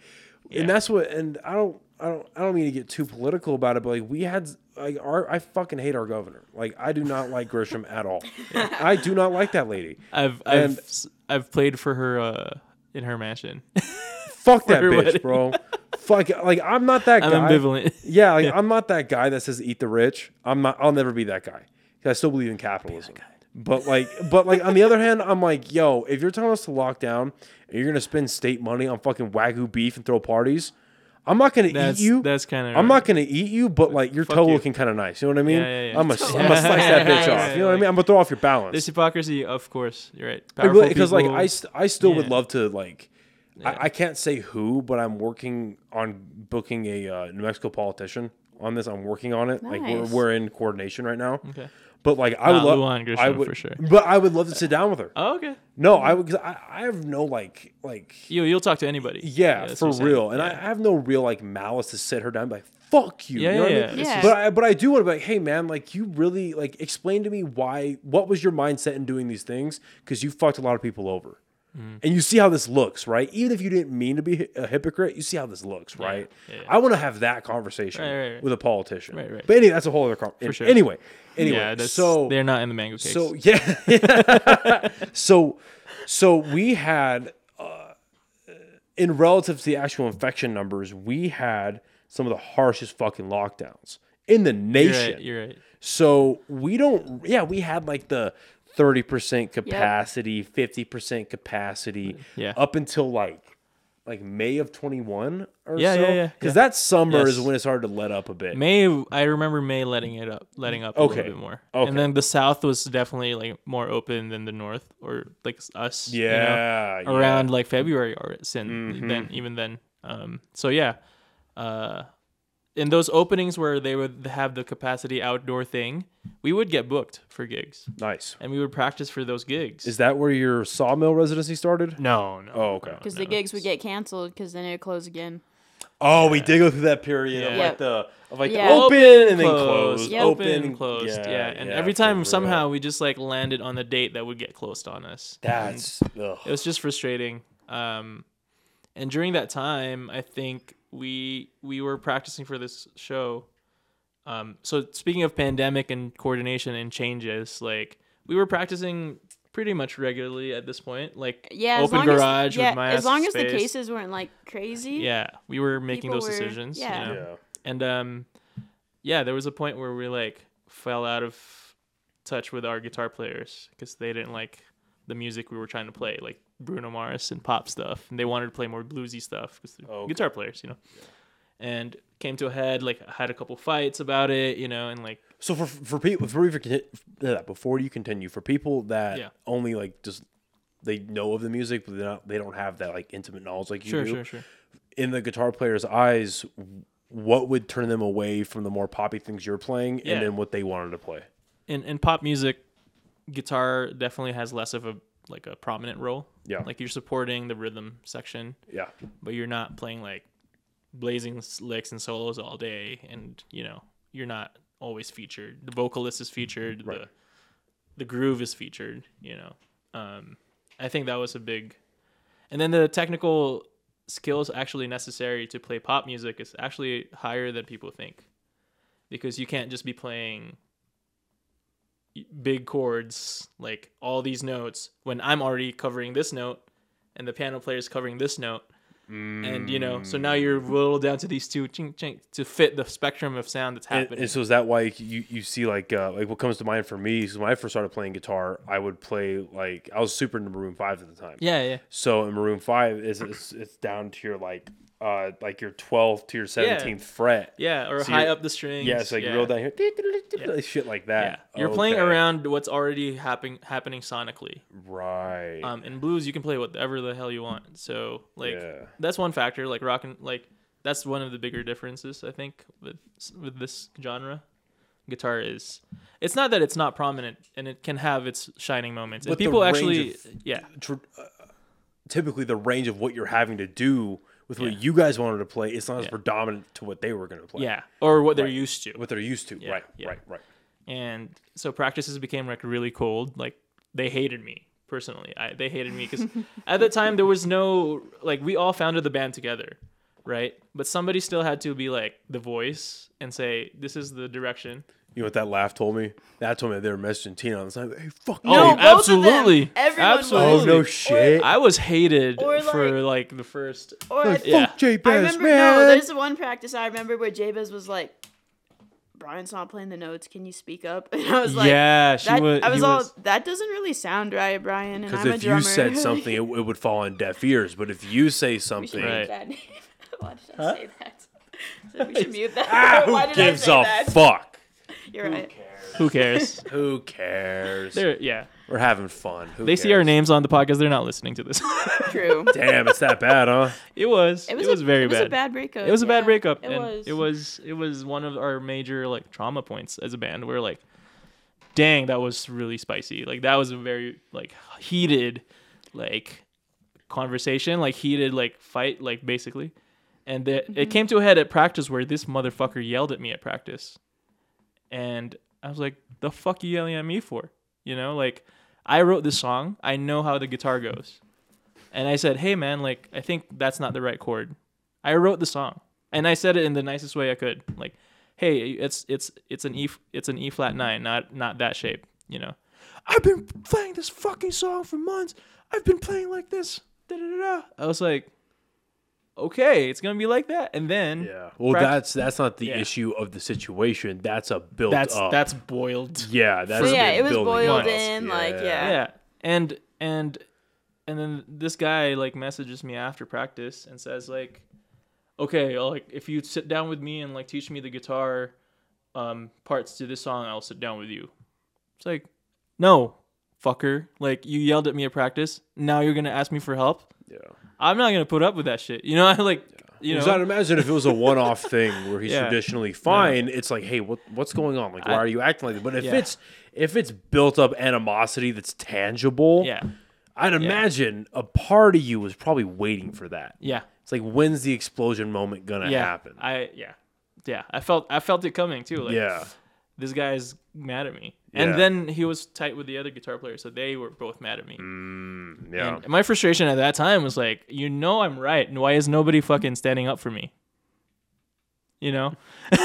Yeah. and that's what. And I don't, I don't, I don't mean to get too political about it, but like we had, like our, I fucking hate our governor. Like I do not like Grisham at all. [laughs] I do not like that lady. I've And- I've s- I've played for her uh, in her mansion. [laughs] Fuck that [laughs] bitch, wedding. bro. Fuck, like I'm not that I'm guy. ambivalent. Yeah, like I'm not that guy that says eat the rich. I'm not. I'll never be that guy. 'Cause I still believe in capitalism. But like, but like on the other hand, I'm like, yo, if you're telling us to lock down and you're gonna spend state money on fucking wagyu beef and throw parties, I'm not gonna That's eat you. that's kind of I'm not gonna eat you, but like your Fuck toe you. looking kind of nice. You know what I mean? Yeah, yeah, yeah. I'm gonna I'm slice that bitch off. You know what I mean? I'm gonna throw off your balance. This hypocrisy, of course. You're right. Because like I, st- I still would love to like Yeah. I, I can't say who but i'm working on booking a uh, new mexico politician on this i'm working on it like we're, Nice. we're in coordination right now Okay. but like i would Not love Lujan Grisham, I would, for sure. but i would love to sit down with her Oh, okay. no i would because I, I have no like like You you'll talk to anybody. yeah, that's for what you're saying. real and I, I have no real like malice to sit her down and be like fuck you Yeah, you know yeah, what I mean? yeah. Yeah. but I, but I do want to be like hey man like you really like explain to me why what was your mindset in doing these things because you fucked a lot of people over Mm. and you see how this looks right even if you didn't mean to be a hypocrite you see how this looks right yeah, yeah. i want to have that conversation Right, right, with a politician Right, right. but anyway that's a whole other conversation sure. anyway anyway Yeah, so they're not in the mango cakes. so yeah, [laughs] [laughs] so so we had uh, in relative to the actual infection numbers, we had some of the harshest fucking lockdowns in the you're nation. right. You're right. So we don't. Yeah, we had like the thirty percent capacity, fifty percent capacity, Yeah. up until like like May of twenty one or Yeah, so. yeah, yeah, Because yeah. that summer is when it started to let up a bit. May I remember May letting it up, letting up a Okay. little bit more. Okay. And then the South was definitely like more open than the North or like us. you know, yeah, yeah. around like February or since Mhm. then even then. Um, so yeah, uh, in those openings where they would have the capacity outdoor thing, we would get booked for gigs nice. and we would practice for those gigs. Is that where your sawmill residency started? no, no. Oh, okay. Because no. the gigs would get canceled because then it'd close again. Oh, we did go through that period of like the of like Yeah. the open and then Closed, closed, Yep. open open, and closed. Yeah, and yeah, every time somehow we just like landed on the date that would get closed on us. And that's ugh. it was just frustrating. Um, and during that time, I think we we were practicing for this show. Um, so speaking of pandemic and coordination and changes, like we were practicing pretty much regularly at this point. Like Yeah, as open long garage as, yeah, with my as long as the cases weren't like crazy. Yeah, we were making People those were- decisions. you yeah. know? yeah. And um, yeah, there was a point where we like fell out of touch with our guitar players because they didn't like the music we were trying to play, like Bruno Mars and pop stuff, and they wanted to play more bluesy stuff because they're Oh, okay. guitar players, you know. And came to a head, like had a couple fights about it, you know, and like So for for people for, for, before you continue, for people that Yeah. only like just they know of the music, but they not they don't have that like intimate knowledge like you sure, do. sure, sure. In the guitar player's eyes, what would turn them away from the more poppy things you're playing, Yeah. and then what they wanted to play? In in pop music, guitar definitely has less of a like a prominent role. Yeah. Like you're supporting the rhythm section, Yeah, but you're not playing like blazing licks and solos all day and you know you're not always featured the vocalist is featured Right. the the groove is featured you know um i think that was a big and then the technical skills actually necessary to play pop music is actually higher than people think because you can't just be playing big chords like all these notes when i'm already covering this note and the piano player is covering this note and you know so now you're whittled down to these two ching, ching, to fit the spectrum of sound that's And, happening. and so is that why you, you see like uh, like what comes to mind for me is when I first started playing guitar, I would play like I was super into Maroon Five at the time. yeah yeah. So in Maroon Five is it's, it's down to your like uh like your twelfth to your seventeenth fret. yeah or So high up the strings. Yeah, it's like real down here, like shit like yeah. That. you're playing around what's already happening happening sonically. Right. um in blues you can play whatever the hell you want. So like Yeah. that's one factor like rock and like that's one of the bigger differences i think with with this genre. Guitar is it's not that it's not prominent and it can have its shining moments. But people actually of- yeah. uh, typically, the range of what you're having to do with what Yeah. you guys wanted to play, it's not as Yeah. predominant to what they were going to play. yeah or what they're Right. used to what they're used to. Yeah, Right, right, right. and so practices became like really cold like they hated me personally I, they hated me because [laughs] at the time there was no like we all founded the band together right but somebody still had to be like the voice and say this is the direction You know what that laugh told me? That told me they were messaging Tina on the side. Hey, fuck Oh, you. both of them. absolutely. Everyone Absolutely. Oh was. no shit. i was hated Or, for like the first Or Like, I, fuck Yeah. J I Bass, remember man. no, there's one practice I remember where Jabez was like, "Brian's not playing the notes. Can you speak up?" [laughs] And I was like, yeah she that, was I was all, was- that doesn't really sound right, Brian. And Because I'm a if drummer. you said [laughs] something, it, it would fall on deaf ears. But if you say We should something, make Right. that name. [laughs] Why did I say that? Said we should mute that. Ah, Why who did gives I say a that? fuck? You're right. Who cares? [laughs] Who cares? They're yeah. We're having fun. Who They see our cares? names on the podcast. They're not listening to this. True. [laughs] Damn, it's that bad, huh? it was. It was, a, very bad. it was bad. a bad breakup. It was a bad yeah. breakup, It and was. it was it was one of our major like trauma points as a band. We're like, dang, that was really spicy. Like that was a very like heated, like conversation, like heated like fight, like basically. And the, Mm-hmm. it came to a head at practice where this motherfucker yelled at me at practice, and I was like, "The fuck you yelling at me for?" You know, like I wrote this song. I know how the guitar goes. And I said, "Hey man, like I think that's not the right chord." I wrote the song, and I said it in the nicest way I could. Like, "Hey, it's it's it's an E it's an E flat 9, not not that shape, you know." I've been playing this fucking song for months. I've been playing like this. Da, da, da. I was like, "Okay, it's going to be like that." And then Yeah. Well, Prac- that's that's not the Yeah. issue of the situation. That's a built that's up. that's boiled. yeah. That's So yeah, it was boiled up. in, like, yeah. yeah and and and then this guy like messages me after practice and says like okay I'll, like if you sit down with me and like teach me the guitar um parts to this song i'll sit down with you it's like no fucker like you yelled at me at practice now you're gonna ask me for help Yeah. I'm not gonna put up with that shit you know i [laughs] like you Because know I'd imagine if it was a one-off [laughs] thing where he's Yeah. traditionally fine, it's like, hey, what what's going on? Like, why I- are you acting like that? But if Yeah. it's if it's built up animosity that's tangible, yeah I'd imagine a part of you was probably waiting for that. yeah It's like, when's the explosion moment gonna yeah happen? i yeah yeah i felt i felt it coming too like yeah. This guy's mad at me. Yeah. And then he was tight with the other guitar player, so they were both mad at me. Mm, yeah. And my frustration at that time was like, you know I'm right, and why is nobody fucking standing up for me? You know? [laughs] [laughs]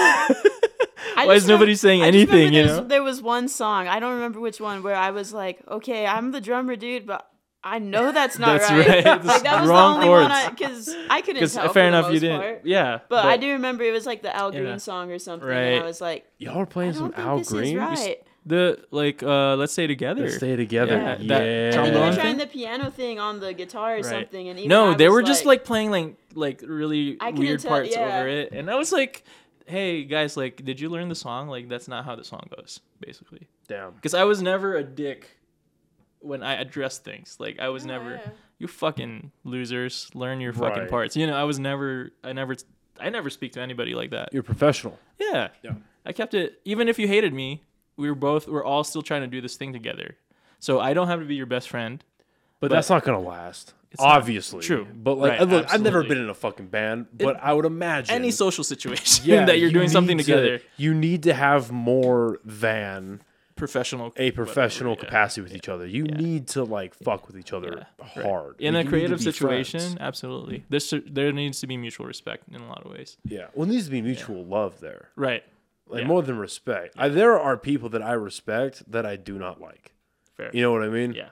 Why is nobody remem- saying I just remember anything, you know? There was one song, I don't remember which one, where I was like, okay, I'm the drummer, dude, but I know that's not That's right. right. [laughs] like that was wrong the only one because I, couldn't Because tell. fair for the enough, you didn't. part. Yeah. But, I do remember it was like the Al Green Yeah. song or something, Right. and I was like, Y'all are I playing some don't Al this Green. is right. The, like, uh, let's stay together. Let's stay together. Yeah, Yeah. that And then they were trying the piano thing on the guitar or Right. something, and even no, I they was were just like playing like like really weird tell- parts yeah. over it, and I was like, "Hey guys, like, did you learn the song? Like, that's not how the song goes, basically." Damn. Because I was never a dick when I address things. Like, I was never, yeah. you fucking losers, learn your fucking Right. parts. You know, I was never, I never, I never speak to anybody like that. You're professional. Yeah. Yeah. I kept it, even if you hated me, we were both, we're all still trying to do this thing together. So I don't have to be your best friend. But, But- that's not gonna last. It's not. Obviously. True. But like Right, look, I've never been in a fucking band, but I would imagine Any social situation [laughs] yeah, that you're you doing something to- together, you need to have more than professional, a professional whatever, yeah. capacity with each other. You need to like fuck with each other Right. hard. In Like, a you need to creative situation, friends. absolutely. There's there needs to be mutual respect in a lot of ways. Yeah. Well, there needs to be mutual love there. Right. Like Yeah. more than respect. I, there are people that I respect that I do not like. Fair. You know what I mean? Yeah.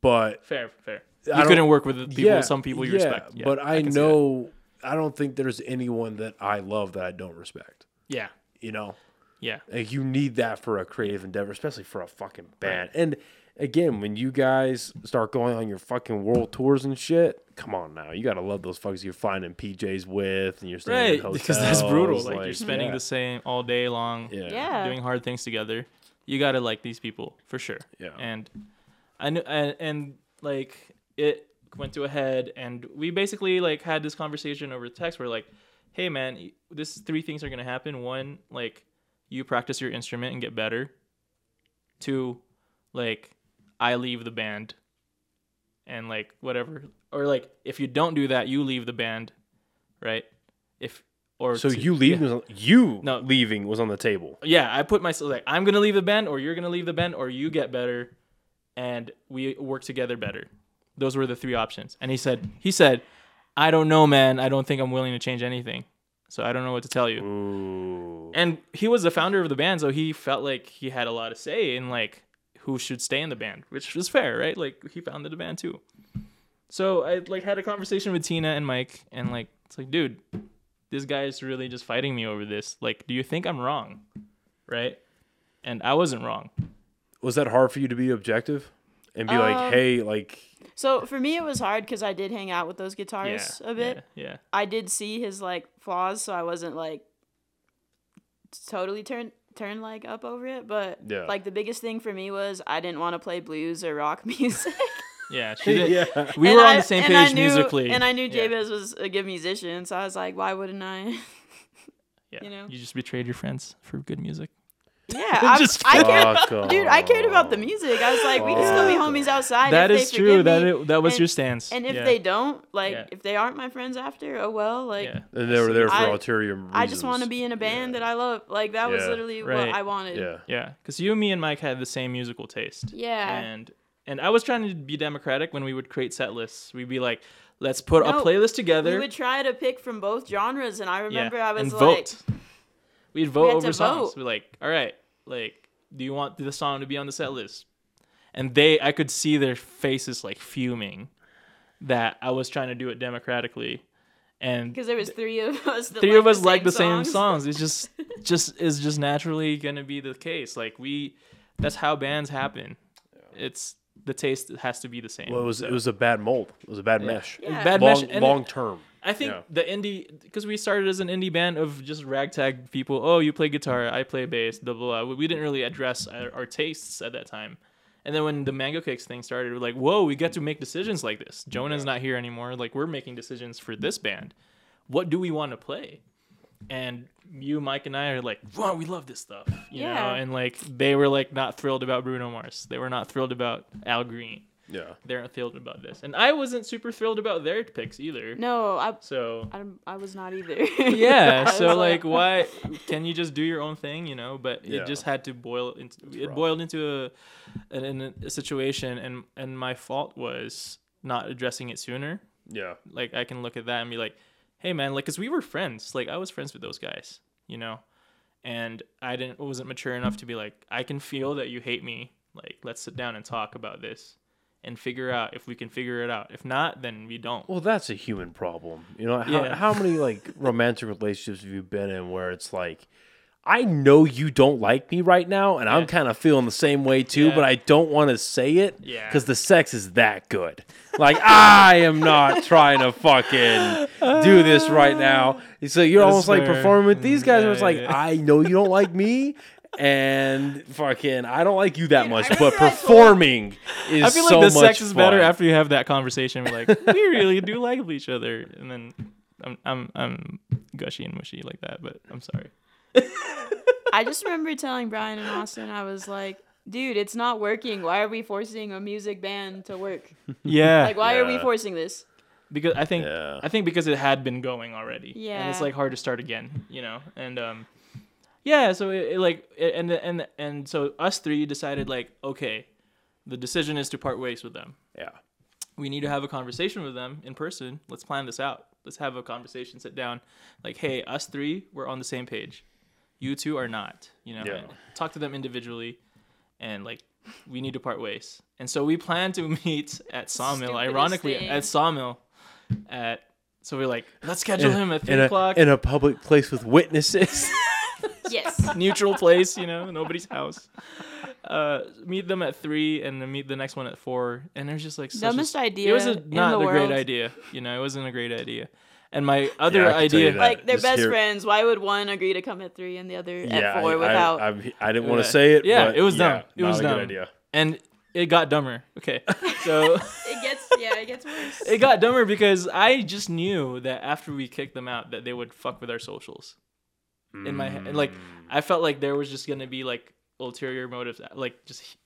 But Fair. Fair. You don't- couldn't work with the people. yeah, some people you yeah, respect. Yeah, but I, that. know I don't think there's anyone that I love that I don't respect. Yeah. You know? Yeah. Like you need that for a creative endeavor, especially for a fucking band. And again, when you guys start going on your fucking world tours and shit, come on now, you gotta love those fuckers you're finding PJs with, and you're staying in Right. [laughs] Because that's brutal. Like, you're spending yeah. the same all day long. Yeah. Yeah. Doing hard things together. You gotta like these people for sure. Yeah. And I knew, and, and like it went to a head, and we basically like had this conversation over text. Where like, hey man, this three things are gonna happen. One, like you practice your instrument and get better. Two, like I leave the band. And like whatever, or like if you don't do that, you leave the band, right? If or So two- you leave yeah. you No. leaving was on the table. Yeah, I put myself like I'm gonna leave the band, or you're gonna leave the band, or you get better, and we work together better. Those were the three options. And he said, he said, I don't know, man. I don't think I'm willing to change anything. So I don't know what to tell you. Ooh. And he was the founder of the band, so he felt like he had a lot to say in like who should stay in the band, which was fair, right? Like he founded the band too. So I like had a conversation with Tina and Mike, and like it's like, dude, this guy is really just fighting me over this. Like, do you think I'm wrong? Right? And I wasn't wrong. Was that hard for you to be objective? And be like, Um, hey, like, So for me, it was hard because I did hang out with those Yeah, guitarists a bit. Yeah, yeah. I did see his like flaws, so I wasn't like totally turned turned like up over it. But Yeah. like the biggest thing for me was I didn't want to play blues or rock [laughs] music. Yeah, [laughs] she did. yeah, We And were I- on the same page knew- musically. and I knew Yeah. Jabez was a good musician, so I was like, why wouldn't I? [laughs] Yeah. you know? you just betrayed your friends for good music. Yeah, [laughs] I, Just I cared, dude. I cared about the music. I was like, we can still be homies outside. That if is they true. forgive That it, that was and- your stance. And if yeah. they don't, like, Yeah. if they aren't my friends after, oh well. Like, yeah. And they were there for I- ulterior reasons. I just want to be in a band that I love. Like, that was literally Right. what I wanted. Yeah, Yeah, because you, and me, and Mike had the same musical taste. Yeah. And and I was trying to be democratic when we would create set lists. We'd be like, let's put No, a playlist together. We would try to pick from both genres, and I remember yeah, I was and like, vote. We'd vote had over songs. vote. We're like, all right, like, do you want the song to be on the set list? And they, I could see their faces like fuming that I was trying to do it democratically, and because there was three of us. That three liked of us like the same songs. songs. It's just [laughs] just is just naturally gonna be the case. Like we that's how bands happen. It's the taste has to be the same. Well, it was So, it was a bad mold. It was a bad mesh. Yeah. bad long mesh. long term. I think yeah. the indie because we started as an indie band of just ragtag people. Oh, you play guitar, I play bass. Blah blah. blah. We didn't really address our, our tastes at that time. And then when the Mango Cakes thing started, we're like, whoa, we get to make decisions like this. Jonah's not here anymore. Like we're making decisions for this band. What do we want to play? And you, Mike, and I are like, wow, we love this stuff. You know, and like they were like not thrilled about Bruno Mars. They were not thrilled about Al Green. Yeah. They're not thrilled about this. And I wasn't super thrilled about their picks either. No, I, So I, I was not either. [laughs] [laughs] yeah so was like why [laughs] can you just do your own thing you know but Yeah. it just had to boil into it rough. boiled into a, an, a situation and and my fault was not addressing it sooner Yeah. like i can look at that and be like hey man like because we were friends like i was friends with those guys you know and i didn't wasn't mature enough to be like i can feel that you hate me like let's sit down and talk about this and figure out if we can figure it out if not then we don't Well, that's a human problem. You know, how, Yeah. how many like [laughs] romantic relationships have you been in where it's like, I know you don't like me right now, and I'm kind of feeling the same way too, Yeah. but I don't want to say it Yeah. because the sex is that good. Like, I am not [laughs] trying to fucking do this right now. So you're That's almost like performing with these mm, guys, where it's Yeah, like, yeah. I know you don't like me. [laughs] And fucking, I don't like you that Dude, much, I but remember I told- performing is I feel so like the much sex is better after you have that conversation. We're like, we really do like each other, and then I'm I'm I'm gushy and mushy like that. But I'm sorry. [laughs] I just remember telling Brian and Austin, I was like, dude, it's not working. Why are we forcing a music band to work? Yeah, Like, why are we forcing this? because I think Yeah. I think because it had been going already. Yeah. And it's like hard to start again, you know. And um, yeah, so it, it like it, and and and so us three decided like, okay, the decision is to part ways with them. Yeah. we need to have a conversation with them in person. Let's plan this out. Let's have a conversation, sit down. Like, hey, us three, we're on the same page. You two are not, you know, Yeah. talk to them individually and like we need to part ways. And so we plan to [laughs] meet at Sawmill, Stupidest ironically thing. at Sawmill at so we're like, let's schedule him at three in a, o'clock. in a public place with witnesses. [laughs] Yes. [laughs] neutral place, you know, nobody's house. Uh, meet them at three, and then meet the next one at four. And there's just like such a- Dumbest idea It was a, not the a great idea. You know, it wasn't a great idea. And my other I can tell you idea. Like, they're Just best hear- friends. Why would one agree to come at three and the other yeah, at four I, without? I, I, I didn't want to say it. Yeah, but it was yeah, dumb. It not was a dumb. good idea. and it got dumber. Okay, so [laughs] it gets, yeah, it gets worse. it got dumber because I just knew that after we kicked them out, that they would fuck with our socials. In my head, and like Mm. I felt like there was just gonna be like ulterior motives, like just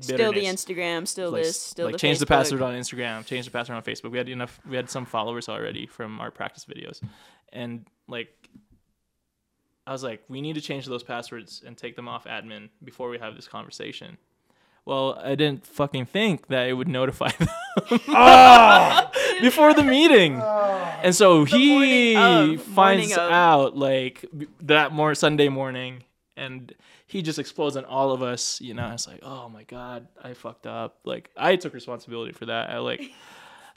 still the. Instagram, still like, this, still like the change the password on Instagram, change the password on Facebook. We had enough. We had some followers already from our practice videos, and like, I was like, we need to change those passwords and take them off admin before we have this conversation. Well, I didn't fucking think that it would notify them [laughs] ah! before the meeting, ah. and so he of, finds out like that more Sunday morning, and he just explodes on all of us. You know, it's like, oh my god, I fucked up. Like I took responsibility for that. I like,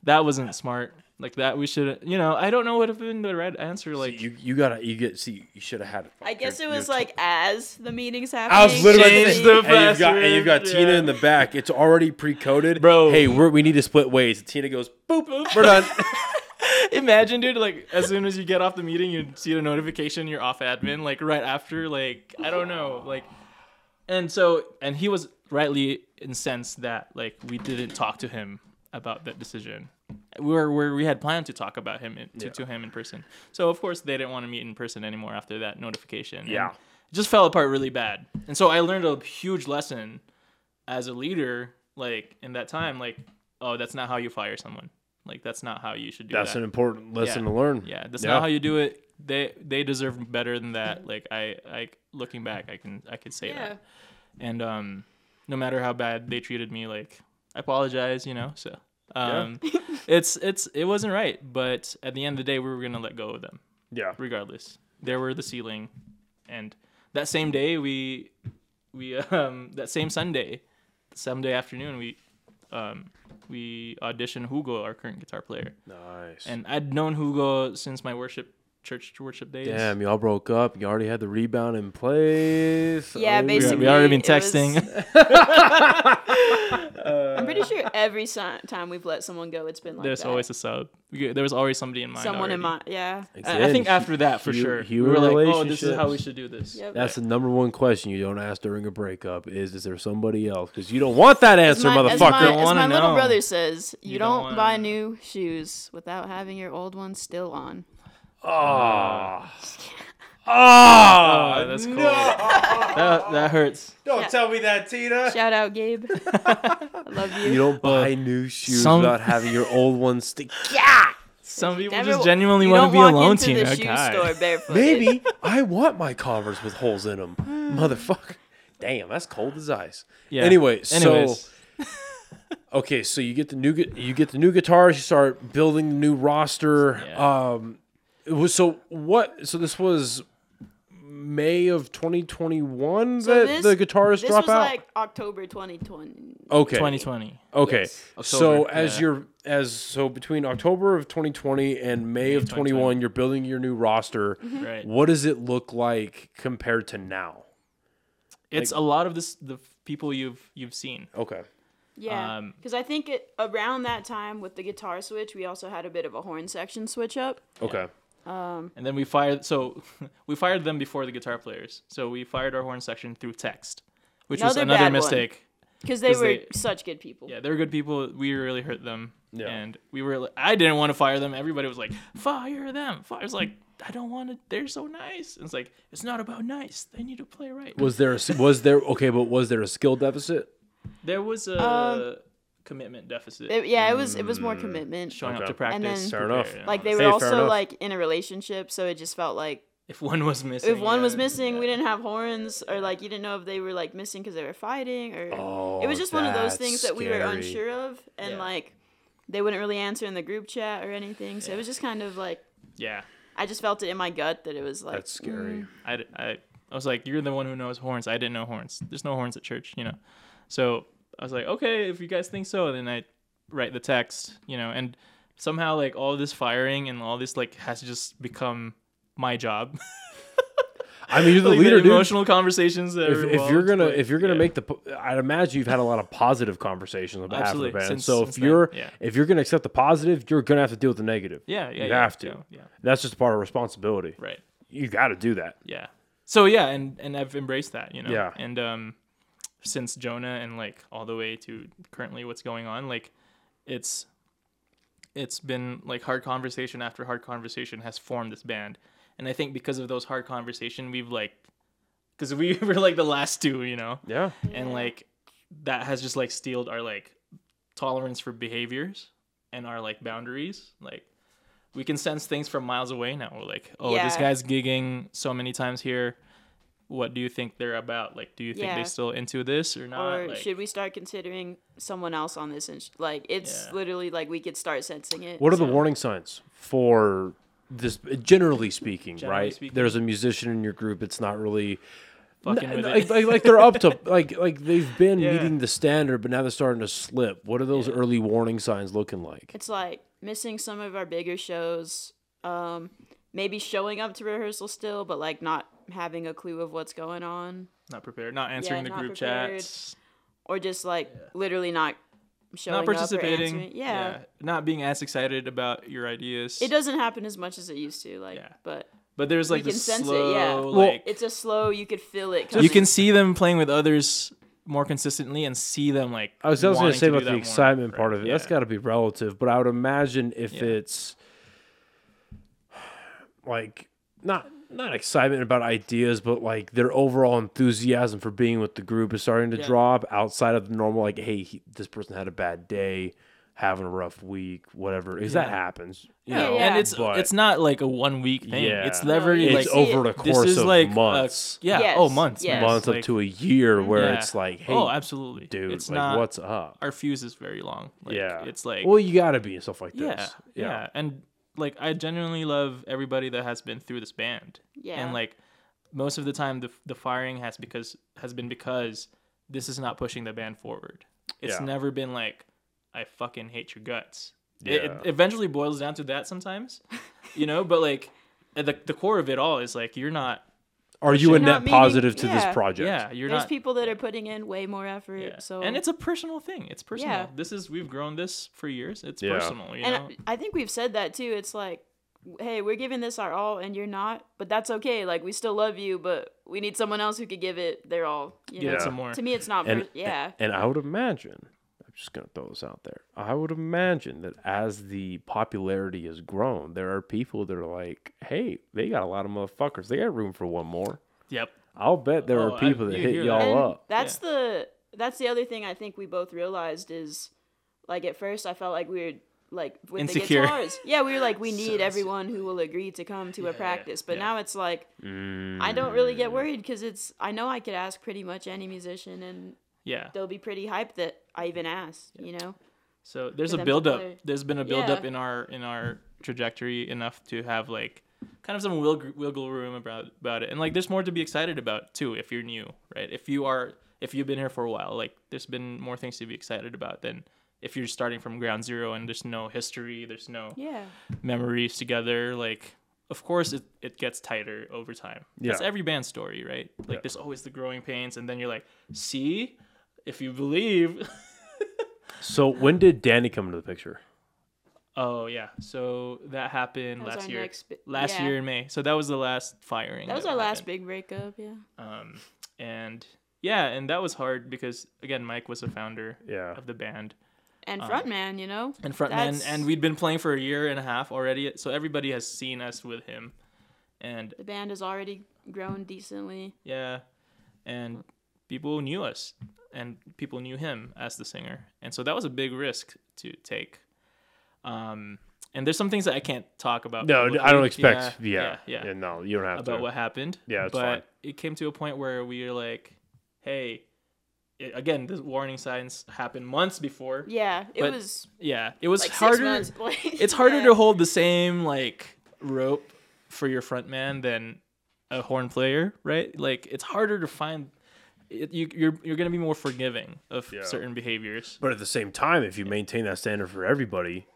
that wasn't smart. Like that, we should, you know, I don't know what have been the right answer. Like, Like you, you gotta, you get. See, you should have had it. I guess it was you're like as the meeting's happening. I was literally Change and the you've got and you've got password, Tina in the back. It's already pre-coded, Bro. Hey, we're, we need to split ways. And Tina goes, boop, we're done. [laughs] imagine, dude, like as soon as you get off the meeting, you see the notification, you're off admin, like right after, like I don't know, like, and so, and he was rightly incensed that like we didn't talk to him about that decision. We were where we had planned to talk about him in, to, Yeah. to him in person. So of course they didn't want to meet in person anymore after that notification. Yeah. it just fell apart really bad. And so I learned a huge lesson as a leader, like in that time, like, oh, that's not how you fire someone. Like that's not how you should do it. That's that. an important lesson Yeah. to learn. Yeah, that's Yeah. not how you do it. They they deserve better than that. Like I I looking back, I can I could say Yeah. that. And um, no matter how bad they treated me, like I apologize, you know. So um, it's it's it wasn't right, but at the end of the day, we were gonna let go of them Yeah. regardless. They were the ceiling, and that same day we we [laughs] um that same Sunday, Sunday afternoon we um we auditioned Hugo, our current guitar player, Nice. and I'd known Hugo since my worship church worship days. Damn, y'all broke up. You already had the rebound in place. Yeah, Oh, we, basically. we already been it was- texting. [laughs] [laughs] I'm pretty sure every si- time we've let someone go, it's been like There's that. always a sub. There was always somebody in mind. someone in already. mind. Yeah. I- I think after that, for hu- sure, we human were like, "Oh, this is how we should do this." Yep. That's the number one question you don't ask during a breakup is is there somebody else? Because you don't want that As answer, my, as motherfucker. my, as my little know. brother says, you, You don't don't, buy know. new shoes without having your old ones still on. Ah. Oh, Ah. that's cool. no. That that hurts. Don't Yeah. tell me that, Tina. Shout out, Gabe. [laughs] I love you. You don't buy new shoes some- without having your old ones stick. [laughs] Some people Never- just genuinely you want don't to be walk alone, into Tina. the shoe God. store barefoot. Maybe I want my Converse with holes in them, motherfucker. Damn, that's cold as ice. Yeah. Anyway, Anyways. so [laughs] okay, so you get the new gu- you get the new guitars, you start building the new roster. Yeah. Um, it was so what? So this was May of 2021 So that this- the guitarists This drop was out. like October 2020. okay, 2020. Okay. Yes. So October, as yeah. you're as so between October of 2020 and May of 2021. 21, you're building your new roster. Mm-hmm. Right. What does it look like compared to now? It's a lot of this the people you've you've seen. Okay. Yeah, Um, because I think it around that time with the guitar switch, we also had a bit of a horn section switch up. Okay. And then we fired so [laughs] we fired them before the guitar players. So we fired our horn section through text, which was Another another bad one. mistake. Because they 'Cause were they- such good people. Yeah, they were good people. We really hurt them. Yeah. And we were li- I didn't want to fire them. Everybody was like, "Fire them." Fire. was like, "I don't want to. They're so nice." And it's like, "It's not about nice. They need to play right." Was there a, was there okay, but was there a skill deficit? There was a Um, commitment deficit. It- yeah, it was it was more commitment. showing Okay. up to practice. then- Fair prepare, enough. you know, Like they were fair also like in a relationship, so it just felt like if one was missing, if one was yeah, missing, we didn't have horns, or like you didn't know if they were like missing because they were fighting, or Oh, it was just one of those things that we were unsure of, and Yeah. like they wouldn't really answer in the group chat or anything. So it was just kind of like Yeah, I just felt it in my gut that it was like That's scary. mm, I was like, you're the one who knows horns. I didn't know horns. There's no horns at church, you know. So I was like, okay, if you guys think so, then I write the text, you know. And somehow, like all this firing and all this, like, has just become my job. [laughs] I mean, you're the Like, leader, dude. emotional conversations. That If, are if you're gonna if you're gonna yeah. make the, I'd imagine you've had a lot of positive conversations on behalf Absolutely, of the band. since- so if you're yeah. if you're gonna accept the positive, you're gonna have to deal with the negative. yeah, yeah, you yeah, have to. yeah, yeah, That's just part of responsibility. right. You got to do that. yeah so yeah and and i've embraced that you know Yeah. and um since jonah and like all the way to currently what's going on like it's it's been like hard conversation after hard conversation has formed this band. And i think because of those hard conversation we've like because we [laughs] were like the last two you know? Yeah. and like that has just like steeled our like tolerance for behaviors and our like boundaries. Like we can sense things from miles away now. We're like oh this guy's gigging so many times here what do you think they're about like do you think Yeah. they still into this or not or like, should we start considering someone else on this? And sh- like it's Yeah. literally like we could start sensing it. What are the warning signs for this? Generally speaking, Generally right? speaking. There's a musician in your group. It's not really fucking with like, it. like, like they're up to [laughs] like like they've been Yeah. meeting the standard, but now they're starting to slip. What are those Yeah. early warning signs looking like? It's like missing some of our bigger shows. Um, maybe showing up to rehearsal still, but like not having a clue of what's going on, not prepared, not answering the not group prepared. chats, or just like literally not showing not up or participating. answering. Yeah. not being as excited about your ideas. it doesn't happen as much as it used to. Like, Yeah. but But there's we like can this sense it, slow, yeah. like it's a slow. You could feel it. you can see them playing with others more consistently and see them like. I was, I was going to say about that the more, excitement part right? of it. That's got to be relative, but I would imagine if Yeah. it's like not not excitement about ideas, but like their overall enthusiasm for being with the group is starting to Yeah. drop outside of the normal. Like, hey, he, this person had a bad day, having a rough week, whatever. Because that happens, you Yeah, know. yeah. and it's but it's not like a one week thing. Yeah. It's No, never you like it's see it. over the this course is of like a- months, yeah. Oh, yes, Oh, months. yes. months Like, up to a year, where Yeah. it's like, hey, oh, absolutely, dude, It's like, not. what's up? our fuse is very long. Like, yeah, It's like well, you got to be and stuff like this. yeah, this. yeah, and like I genuinely love everybody that has been through this band. Yeah. And like most of the time, the the firing has because has been because this is not pushing the band forward. It's Yeah. never been like I fucking hate your guts. It, Yeah. it eventually boils down to that sometimes, you know. But like at the the core of it all is like you're not. Are you a net not meeting- positive to yeah. this project? Yeah, you're There's not. people that are putting in way more effort. yeah. So and it's a personal thing. It's personal. Yeah. This is we've grown this for years. It's Yeah. personal. You and know. I I think we've said that too. It's like, hey, we're giving this our all, and you're not, but that's okay. Like we still love you, but we need someone else who could give it their all. You Give know? it some more. To me, it's not. and per- yeah. and I would imagine I'm just gonna throw this out there. I would imagine that as the popularity has grown, there are people that are like, "Hey, they got a lot of motherfuckers. They got room for one more." Yep. I'll bet there Oh, are I- people that you hit y'all that. and up. that's the that's the other thing I think we both realized is, like at first I felt like we were like with Insecure. the guitars. [laughs] Yeah, we were like we need insecure. everyone who will agree to come to Yeah, a practice. But yeah. now it's like Mm. I don't really get worried because it's I know I could ask pretty much any musician and Yeah. they'll be pretty hyped that I even asked. You know. So there's a them to build up. There's been a build up Yeah. in our in our trajectory enough to have like kind of some wiggle, wiggle room about about it, and like there's more to be excited about too if you're new, right? If you are if you've been here for a while, like there's been more things to be excited about than if you're starting from ground zero and there's no history, there's no Yeah. memories together. Like of course it, it gets tighter over time. That's Yeah. every band story, right? Like Yeah. there's always the growing pains, and then you're like, see, if you believe. So when did Danny come into the picture? Oh yeah, so that happened That last year. next last yeah. year in May. So that was the last firing. That was our last big breakup. Yeah. Um, and yeah, and that was hard because again, Mike was a founder Yeah. of the band And Um, frontman, you know. and frontman, and we'd been playing for a year and a half already. So everybody has seen us with him, and The band has already grown decently. yeah, and people knew us, and people knew him as the singer, and so that was a big risk to take. Um, and there's some things that I can't talk about. No, publicly. I don't expect. Yeah, yeah, yeah. yeah. no, you don't have to about to. what happened. Yeah, it's but fine. it came to a point where we were like, "Hey, it, again, the warning signs happened months before. Yeah, it But was Yeah, it was like harder. months. [laughs] It's harder yeah. to hold the same like rope for your front man than a horn player, right? Like it's harder to find. It, you, you're you're gonna be more forgiving of Yeah. certain behaviors. But at the same time, if you maintain that standard for everybody,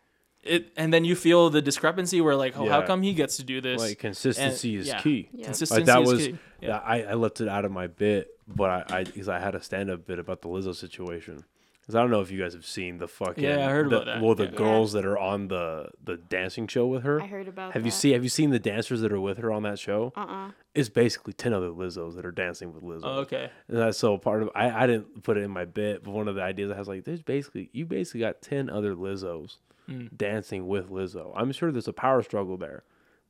It and then you feel the discrepancy where like, oh, how come he gets to do this? like consistency And- is yeah. key. Yeah. Consistency Like that is was, key. yeah. Yeah. I, I left it out of my bit, but I, I because I had a stand up bit about the Lizzo situation. Because I don't know if you guys have seen the fucking Yeah, I heard the- about that. Well, the Yeah. girls that are on the the dancing show with her. I heard about. have you that. seen Have you seen the dancers that are with her on that show? Uh uh It's basically ten other Lizzos that are dancing with Lizzo. Oh, okay. And that's so part of I, I didn't put it in my bit, but one of the ideas I was like, there's basically you basically got ten other Lizzos Mm. dancing with Lizzo. I'm sure there's a power struggle there.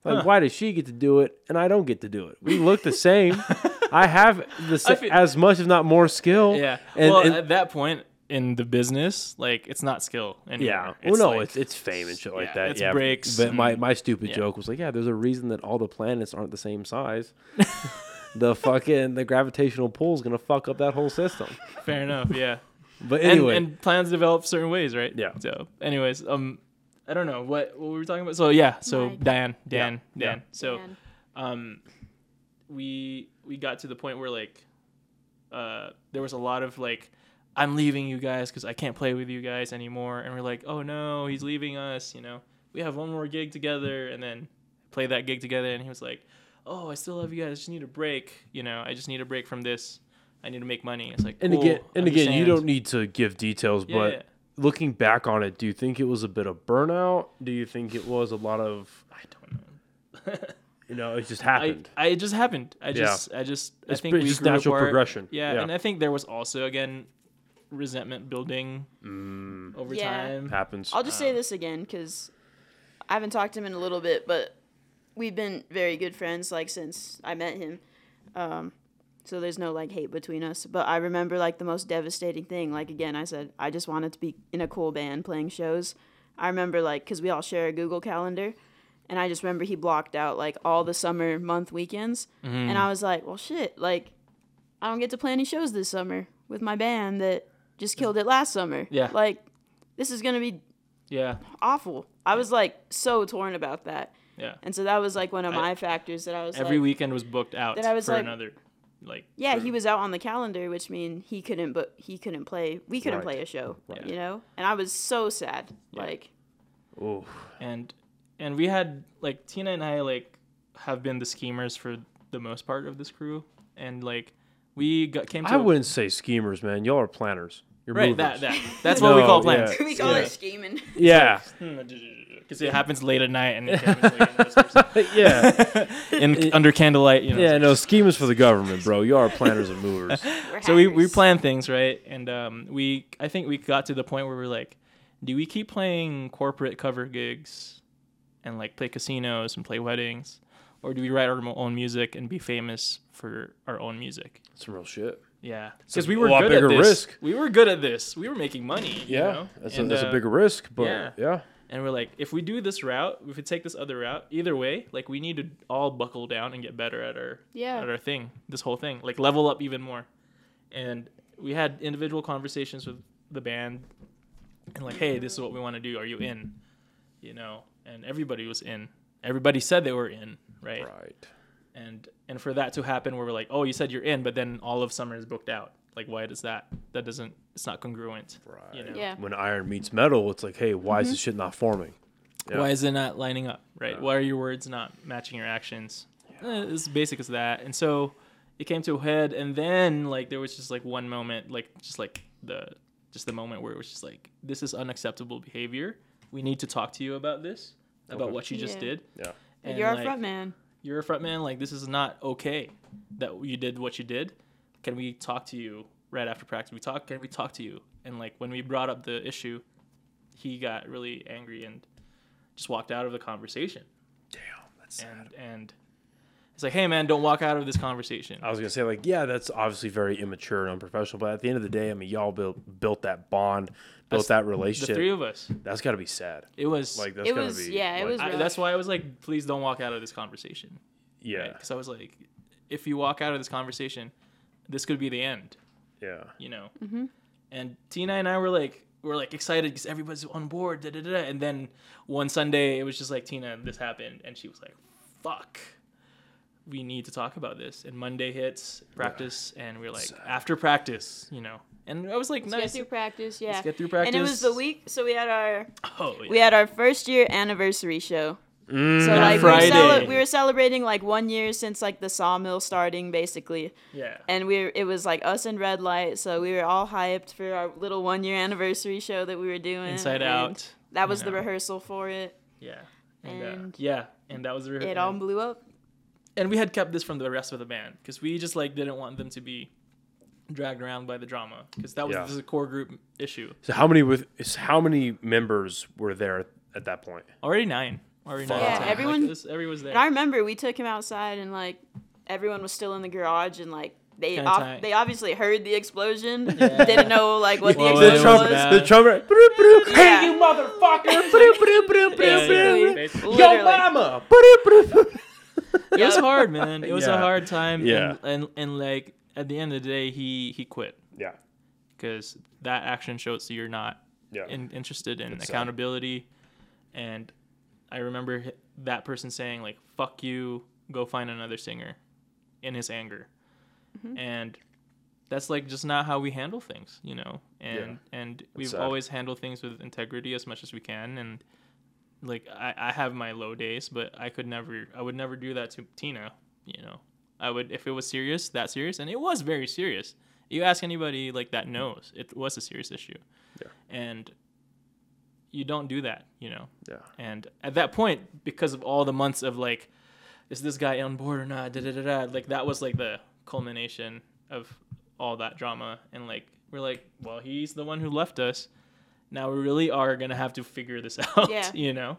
Like, Huh. why does she get to do it and I don't get to do it? We look the same. [laughs] I have the sa- feel- as much, if not more, skill. Yeah. And, well, and- at that point in the business, like it's not skill anymore. yeah. Well, no, like- it's it's fame and shit like yeah, that. it's yeah. breaks But my and- my stupid yeah. joke was like, yeah, there's a reason that all the planets aren't the same size. [laughs] the fucking the gravitational pull is gonna fuck up that whole system. Fair enough. Yeah. [laughs] But and, anyway, and plans develop certain ways, right? Yeah. So, anyways, um, I don't know what what we were talking about. So yeah, so Mike. Dan, Dan, Yeah, Dan. So Man. um, we we got to the point where like uh there was a lot of like I'm leaving you guys because I can't play with you guys anymore, and we're like, oh no, he's leaving us. You know, we have one more gig together, and then play that gig together, and he was like, oh, I still love you guys. I just need a break. You know, I just need a break from this. I need to make money. It's like, And cool, again, and again, you don't need to give details, Yeah, but yeah. looking back on it, do you think it was a bit of burnout? Do you think it was a lot of, I don't know. [laughs] you know, it just happened? I it just happened. I just I just I It's think pretty- we just natural apart. progression. Yeah, Yeah. and I think there was also again resentment building Mm, over Yeah. time. happens. I'll just say Um, this again because I haven't talked to him in a little bit, but we've been very good friends like since I met him. Um, so there's no like hate between us. But I remember like the most devastating thing. Like again, I said I just wanted to be in a cool band playing shows. I remember like because we all share a Google Calendar, and I just remember he blocked out like all the summer month weekends, Mm-hmm. and I was like, well, shit, like I don't get to play any shows this summer with my band that just killed it last summer. Yeah. like this is gonna be Yeah, awful. I was like so torn about that. yeah. And so that was like one of I- my factors that I was Every like, weekend was booked out that I was for like- another, like yeah, for- he was out on the calendar, which mean he couldn't but he couldn't play. We couldn't Right. play a show, Right. you know? And I was so sad. Yeah. Like Ooh. and and we had like Tina and I like have been the schemers for the most part of this crew, and like we got came to I a- wouldn't say schemers, man. Y'all are planners. You're right movers. that that that's what [laughs] [laughs] we call plans. yeah. we call Yeah. it scheming. Yeah. [laughs] Because it happens late at night and it happens, like, in this yeah. in, under candlelight, you know. Yeah, no, schemers for the government, bro. You are planners and movers. So we, we plan things right and um, we i think we got to the point where we're like do we keep playing corporate cover gigs and like play casinos and play weddings or do we write our own music and be famous for our own music Some real shit. yeah because we were a lot good bigger at this risk. we were good at this we were making money you Yeah. know? That's, And, a, that's uh, a bigger risk, but yeah. yeah. and we're like if we do this route if we take this other route either way like we need to all buckle down and get better at our Yeah. at our thing this whole thing like level up even more and we had individual conversations with the band and like hey this is what we want to do are you in you know and everybody was in everybody said they were in right, Right. And and for that to happen where we're like oh you said you're in but then all of summer is booked out like why does that that doesn't it's not congruent Right. You know. Yeah. When iron meets metal, it's like, hey, why is this shit not forming? Yeah. Why is it not lining up? Right. Yeah. Why are your words not matching your actions? Eh, it's basic as that. And so it came to a head, and then like there was just like one moment, like just like the just the moment where it was just like this is unacceptable behavior. We need to talk to you about this, about Okay. what you just Yeah. did. Yeah. And, You're our like, front man. You're a front man. Like this is not okay that you did what you did. Can we talk to you right after practice? We talk. Can we talk to you? And like when we brought up the issue, he got really angry and just walked out of the conversation. Damn, that's sad. And and it's like, hey man, don't walk out of this conversation. I was gonna say like, yeah, that's obviously very immature and unprofessional, but at the end of the day, I mean, y'all built built that bond, built That's that relationship. the three of us. that's got to be sad. It was Like that's It gotta was- be. yeah, it like- was I, that's why I was like, please don't walk out of this conversation. Yeah. Because I was like, if you walk out of this conversation, this could be the end. Yeah. you know. Mm-hmm. And Tina and I were like, we're like excited because everybody's on board. Da, da, da, da. And then one Sunday, it was just like Tina, this happened, and she was like, "Fuck, we need to talk about this." And Monday hits practice, and we're like, Sad. after practice, you know. And I was like, Let's nice. get through practice, yeah. Let's get through practice. And it was the week, so we had our Oh, yeah. we had our first year anniversary show. Mm, So That like we were, Friday. cele- we were celebrating like one year since like the sawmill starting basically, yeah. and we were, it was like us and Red Light, so we were all hyped for our little one year anniversary show that we were doing. Inside and Out. That was you the rehearsal for it. Yeah. And, uh, And- yeah, and that was the rehearsal It all blew up. And we had kept this from the rest of the band because we just like didn't want them to be dragged around by the drama because that was Yeah. this is a core group issue. So how many with is how many members were there at that point? Already nine. Already nine. Fuck. Yeah, 10. everyone- Like, this, everyone was there. And I remember we took him outside and like everyone was still in the garage and like they Kinda ob- tight. they obviously heard the explosion, [laughs] Yeah. didn't know like what Well, the it explosion was was. bad. the trumpet. broo, broo, Yeah. Hey, you motherfucker! broo, broo, broo, broo, Yeah, broo. basically. Yo, Literally. mama! broo, broo, broo. [laughs] it was hard, man. It was Yeah. a hard time. Yeah. And, and and like at the end of the day, he he quit Yeah. because that action shows that you're not Yeah. in, interested in It's sad. accountability. And I remember that person saying like "fuck you," go find another singer. in his anger, Mm-hmm. and that's like just not how we handle things, you know. And and we've always handled things with integrity as much as we can, and like I, I have my low days, but I could never I would never do that to Tina, you know. I would if it was serious, that serious, and it was very serious. You ask anybody like that knows it was a serious issue. Yeah. And you don't do that, you know. Yeah. And at that point, because of all the months of like, is this guy on board or not? Da da da da. Like that was like the culmination of all that drama, and like we're like, well, he's the one who left us. Now we really are gonna have to figure this [laughs] out, Yeah. you know.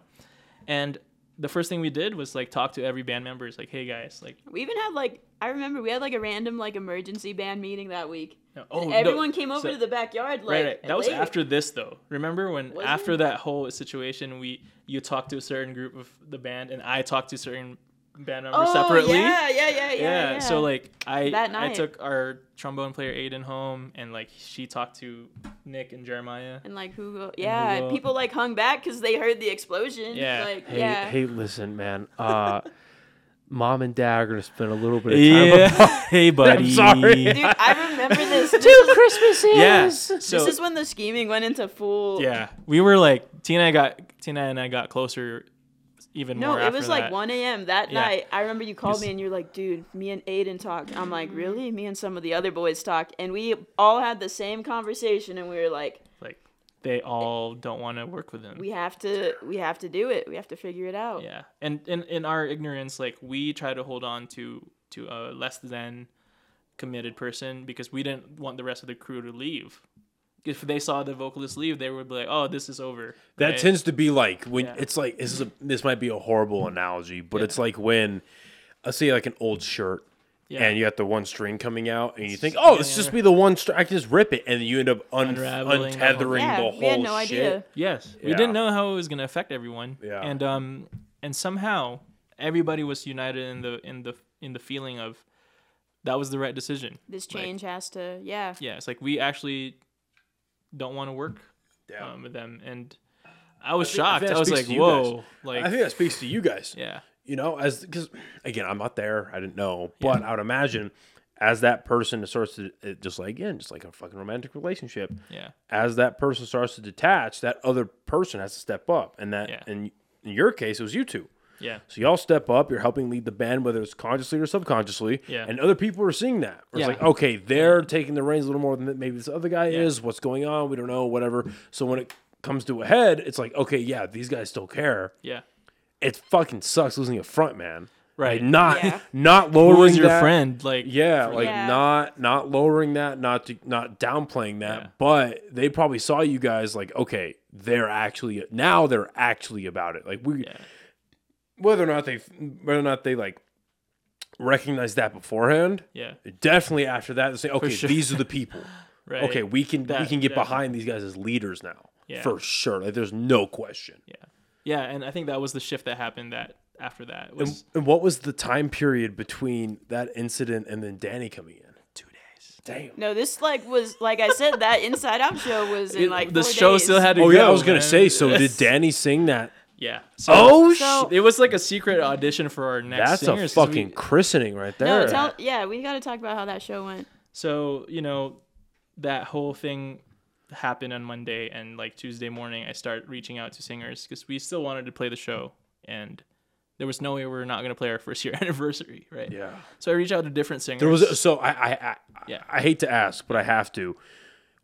And the first thing we did was like talk to every band member. It's like, hey guys, like, We even had like I remember we had like a random like emergency band meeting that week. no, oh, no, everyone came over so- to the backyard like right, right. That was late. after this though. Remember when Was after it? that whole situation, we you talked to a certain group of the band, and I talked to certain band members oh, separately. Yeah, yeah, yeah, yeah, yeah. So like I That I took our trombone player Aiden home, and like she talked to Nick and Jeremiah. and like who? Yeah, Hugo. people like hung back because they heard the explosion. Yeah. like Hey, yeah. hey, listen, man. Uh, [laughs] mom and dad are gonna spend a little bit of time. [laughs] apart. hey [laughs] buddy. sorry. Dude, I remember this. Two is, Christmases. Yeah. this is when the scheming went into full. yeah, we were like Tina and I got Tina and I got closer even No, more. it after was like that. 1 a.m. that Yeah. night. I remember you called Yes. me and you're like, dude, me and Aiden talked. I'm like, mm-hmm. really? Me and some of the other boys talked. And we all had the same conversation and we were like, like they all don't want to work with him. we have to we have to do it. We have to figure it out. Yeah, and in in our ignorance, like we try to hold on to to a less than committed person because we didn't want the rest of the crew to leave. If they saw the vocalist leave, they would be like, "Oh, this is over." That right? tends to be like when Yeah. it's like this is a, this might be a horrible analogy, but it's like when let's say like an old shirt Yeah. and you got the one string coming out and you think, oh, let's just be the one string. I can just rip it, and you end up un- Unraveling the whole- untethering Yeah, the whole we had no shit. idea. Yes, we didn't know how it was gonna affect everyone. Yeah. and um, and somehow everybody was united in the in the in the feeling of that was the right decision. This Like- change has to, yeah. Yeah, it's like we actually don't want to work Yeah. um, with them, and I was I think- shocked. think I, was like, you guys. "Whoa!" Like, I think that speaks to you guys. [laughs] yeah, you know, as because again, I'm not there. I didn't know, but I would imagine as that person starts to just like again, just like a fucking romantic relationship. yeah, As that person starts to detach, that other person has to step up, and that Yeah. in in your case, it was you two. Yeah, So y'all step up. You're helping lead the band, whether it's consciously or subconsciously. Yeah. And other people are seeing that. Where Yeah. It's like, okay, they're taking the reins a little more than maybe this other guy Yeah. is. What's going on? We don't know. Whatever. So when it comes to a head, it's like, okay, yeah, these guys still care. yeah. It fucking sucks losing a front man. Right. Like, not Yeah. not lowering your that. friend? Like, Yeah, like Yeah. not not lowering that, not to, not downplaying that, Yeah. but they probably saw you guys like, okay, they're actually now they're actually about it. Like we, Yeah. Whether or not they whether or not they like recognize that beforehand, yeah, definitely after that they say, okay, sure. these are the [laughs] people. right. Okay, we can we can get that- behind these guys as leaders now Yeah. for sure. Like there's no question. yeah, yeah, and I think that was the shift that happened. That after that was And, and what was the time period between that incident and then Danny coming in? two days. Damn. No, this like was like I said that Inside Out show was in like the four show days. still had to Oh go. yeah, I was gonna say. So did Danny sing that? Yeah. So Oh, So- it was like a secret audition for our next that's a singers. 'cause we- fucking christening right there. No, tell yeah, we got to talk about how that show went. So, you know, that whole thing happened on Monday and like Tuesday morning I start reaching out to singers because we still wanted to play the show and there was no way we were not gonna play our first [laughs] year anniversary, right? yeah. So I reached out to different singers. There was so I I I, Yeah. I hate to ask, but I have to.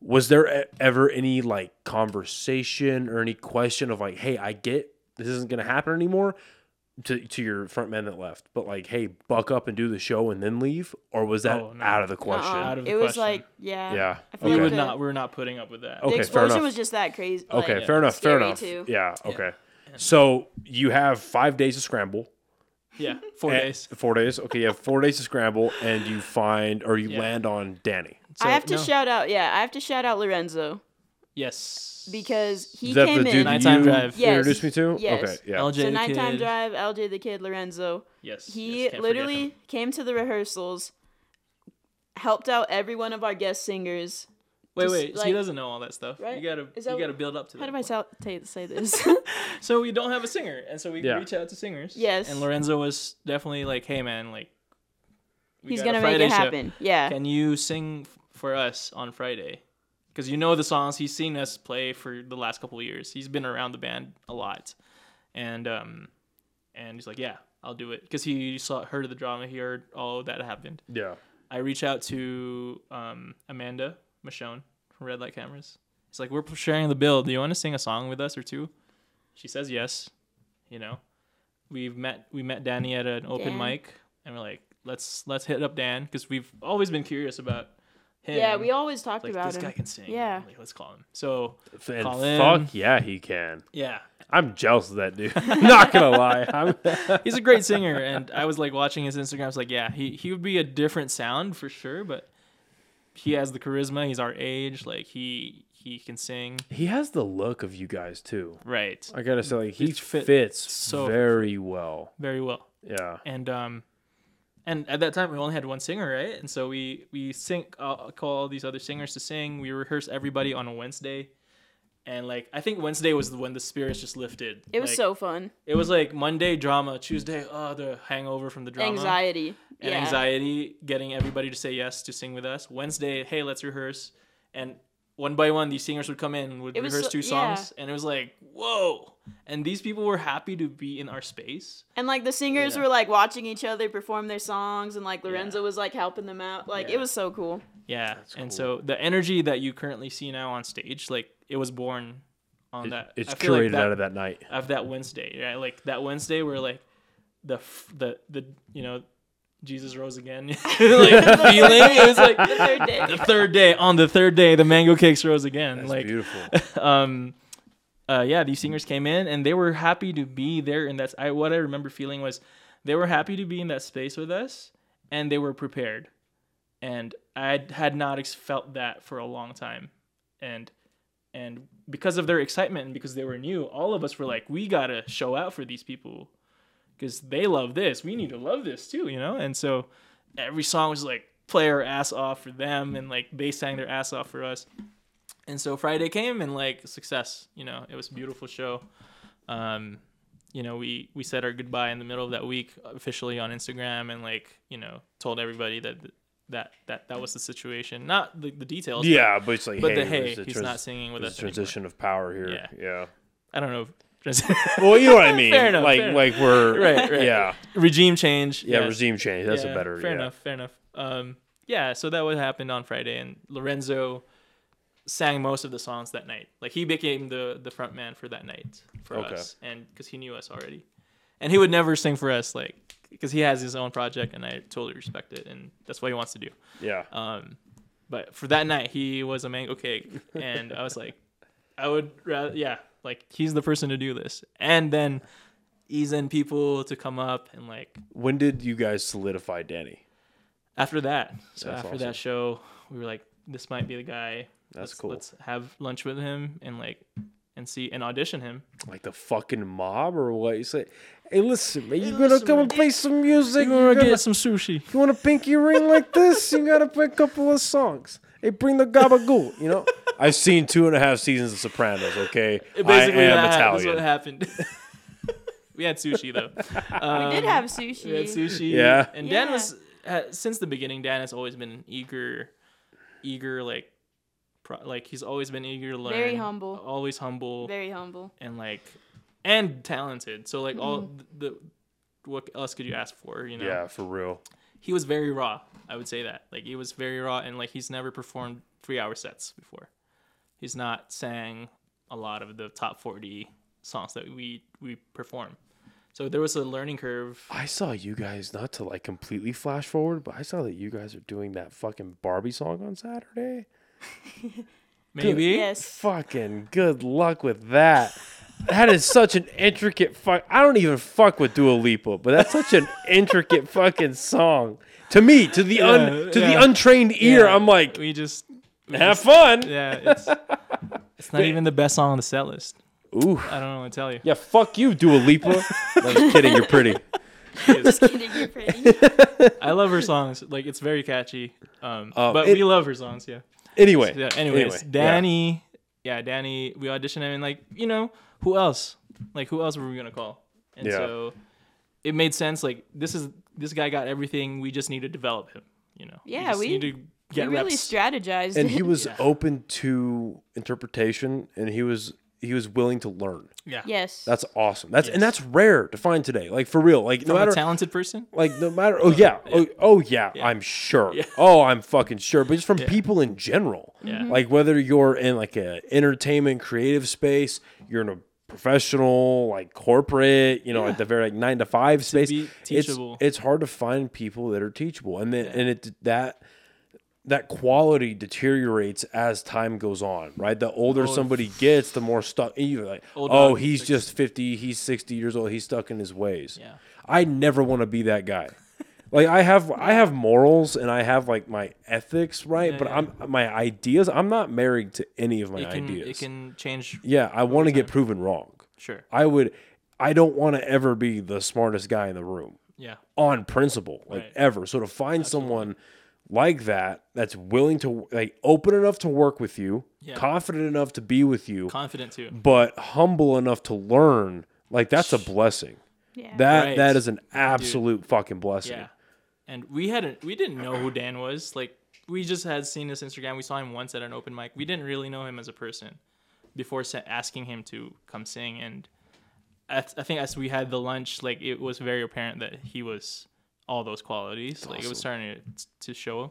Was there ever any like conversation or any question of like, hey, I get this isn't gonna happen anymore to to your front man that left, but like, hey, buck up and do the show and then leave, or was that Oh, no. out of the question? Uh-uh. Out of the it was question. like yeah. Yeah. I feel we Okay. would the, not we were not putting up with that. Okay, the fair explosion enough. was just that crazy. Okay, like, fair enough. Fair scary enough. too. Yeah. Okay. So you have five days to scramble. Yeah. [laughs] Four and- days. Four days. Okay, you have four days to scramble, and you find or you Yeah. land on Danny. So, I have to no. shout out. Yeah, I have to shout out Lorenzo Yes. because he Is that came the in. dude Nighttime you Drive. Yes. introduced me to? Yes. Okay. Yeah. LJ so the nighttime Kid. drive, LJ the kid, Lorenzo. Yes. He yes, literally came to the rehearsals, helped out every one of our guest singers. Wait, just, wait. so he doesn't know all that stuff. Right? You gotta Is you gotta build up to How that. do I tell, ta- say [laughs] this? So we don't have a singer, and so we Yeah. reach out to singers. Yes. And Lorenzo was definitely like, "Hey, man, like, we He's got a gonna make Friday it show. happen. Yeah. Can you sing f- for us on Friday? Because you know the songs. He's seen us play for the last couple of years. He's been around the band a lot, and um, and he's like, yeah, I'll do it. Because he saw heard of the drama, he heard all that happened. Yeah. I reach out to um, Amanda Michonne from Red Light Cameras. It's like we're sharing the bill. Do you want to sing a song with us or two? She says yes. You know, we've met we met Danny at an open Dan. mic, and we're like, let's let's hit up Dan because we've always been curious about him. Yeah, we always talked like about this him. guy can sing. Yeah. like, let's call him. So And Call in. fuck yeah, he can. yeah, I'm jealous of that dude. [laughs] Not gonna lie. I'm, [laughs] he's a great singer, and I was like watching his Instagram. I was like, yeah, he he would be a different sound for sure, but he has the charisma. He's our age. Like he he can sing. he has the look of you guys too. Right. I gotta say, like he fit fits so- very well. Very well. Yeah. and um and at that time we only had one singer right? And so we we sync uh, call all these other singers to sing. We rehearse everybody on a wednesday. And like i think wednesday was when the spirits just lifted. It was Like, so fun. it was like monday drama tuesday oh the hangover from the drama. Anxiety. and yeah. anxiety getting everybody to say yes to sing with us. Wednesday hey let's rehearse. And one by one these singers would come in would It rehearse so- two songs and it was like whoa and these people were happy to be in our space And like the singers Yeah. were like watching each other perform their songs, and like Lorenzo was like helping them out. Like Yeah. it was so cool. Yeah, That's and cool. so the energy that you currently see now on stage, like it was born on It- that. it's curated like that, out of that night. of that Wednesday, right? Like that Wednesday where like the the the you know Jesus rose again, [laughs] like feeling. It was like The third day. the third day. On the third day, the mango cakes rose again. That's like beautiful. [laughs] um uh yeah these singers came in and they were happy to be there and that's i what i remember feeling was they were happy to be in that space with us and they were prepared and i had not ex- felt that for a long time and and because of their excitement and because they were new all of us were like we gotta show out for these people because they love this we need to love this too you know and so every song was like play our ass off for them and like they sang their ass off for us and so Friday came and like success. You know, it was a beautiful show. Um, you know, we we said our goodbye in the middle of that week officially on Instagram and like you know told everybody that that that that was the situation. Not the, the details. Yeah, but it's like, But, hey, the hey, he's not singing with us. a anymore. transition of power here. Yeah. Yeah. I don't know. [laughs] [laughs] Well, you know what I mean. Fair enough, Like, fair like we're [laughs] Right, right. Yeah. Regime change. Yeah. yes. Regime change. That's Yeah, a better. Fair yeah. enough. Fair enough. Um, yeah. So that what happened on Friday, and Lorenzo sang most of the songs that night. Like he became the the front man for that night for Okay. us, and because he knew us already, and he would never sing for us, like because he has his own project, and I totally respect it, and that's what he wants to do. Yeah. Um, but for that night, he was a mango cake, and I was like, I would rather, yeah, like he's the person to do this, and then ease in people to come up and like When did you guys solidify Danny? after that so That's after awesome. that show we were like this might be the guy That's let's, cool. let's have lunch with him and like and see and audition him Like the fucking mob or what? You say, hey, listen, man, you Hey, gonna listen, come man. and play some music? You wanna, gonna- get some sushi You want a pinky ring like this? You gotta play a couple of songs. Hey, bring the gabagool. You know, [laughs] I've seen two and a half seasons of Sopranos. Okay, I basically am that, that's what Italian. happened [laughs] we had sushi though [laughs] we did have sushi. we had sushi Yeah. and dan Yeah. was uh, since the beginning dan has always been eager eager like pro- like he's always been eager to learn Very humble. always humble Very humble. and like and talented so like all Mm-hmm. the what else could you ask for you know Yeah, for real. He was very raw. I would say that. Like he was very raw and like he's never performed three hour sets before. He's not sang a lot of the top forty songs that we we perform. So there was a learning curve. I saw you guys not to like completely flash forward, but I saw that you guys are doing that fucking Barbie song on Saturday. [laughs] Maybe. Yes. Fucking good luck with that. [laughs] That is such an intricate fuck. I don't even fuck with Dua Lipa, but that's such an intricate fucking song to me. To the un Yeah, to the untrained ear, Yeah, I'm like, we just we have just- fun. Yeah, it's it's not even the best song on the set list. Ooh, I don't know what to tell you. yeah, fuck you, Dua Lipa. no, I'm just kidding. You're pretty. [laughs] Just kidding, you're pretty. [laughs] I love her songs. Like it's very catchy. Um, Uh, but it- we love her songs. Yeah. Anyway, Yeah. Anyways, anyway, yeah. Danny, yeah. Danny, we auditioned him, and like you know, who else? Like who else were we gonna call? And Yeah. so it made sense. Like this is this guy got everything. We just need to develop him. You know. Yeah, just we- need to get we really reps. strategized. and he [laughs] was Yeah. open to interpretation, and he was he was willing to learn. yeah. yes. That's awesome. That's and that's rare to find today. Like for real. Like no matter a talented person. like no matter oh yeah [laughs] oh, oh yeah, I'm sure Yeah. oh I'm fucking sure but just from people in general Yeah. Mhm. like whether you're in like a entertainment creative space you're in a professional like corporate you know at the very like nine to five space be it's it's hard to find people that are teachable and then and it that that quality deteriorates as time goes on, right? The older somebody gets, the more stuck. You're like, Old oh, he's six- just fifty, he's sixty years old, he's stuck in his ways. Yeah. I never want to be that guy. Like I have, I have morals and I have like my ethics, right? Yeah, but yeah. I'm my ideas. I'm not married to any of my It can ideas. it can change. yeah, I want to get proven wrong. Sure. I would. I don't want to ever be the smartest guy in the room Yeah. on principle, like Right. ever. So to find someone like that that's willing to like open enough to work with you, Yeah. confident enough to be with you, Confident too. but humble enough to learn, like that's a blessing. yeah. That Right. that is an absolute fucking blessing. Yeah. And we hadn't we didn't know who Dan was. Like we just had seen his Instagram. We saw him once at an open mic. We didn't really know him as a person before sa- asking him to come sing. And I, th- I think as we had the lunch, like it was very apparent that he was all those qualities. like it was starting to, to show.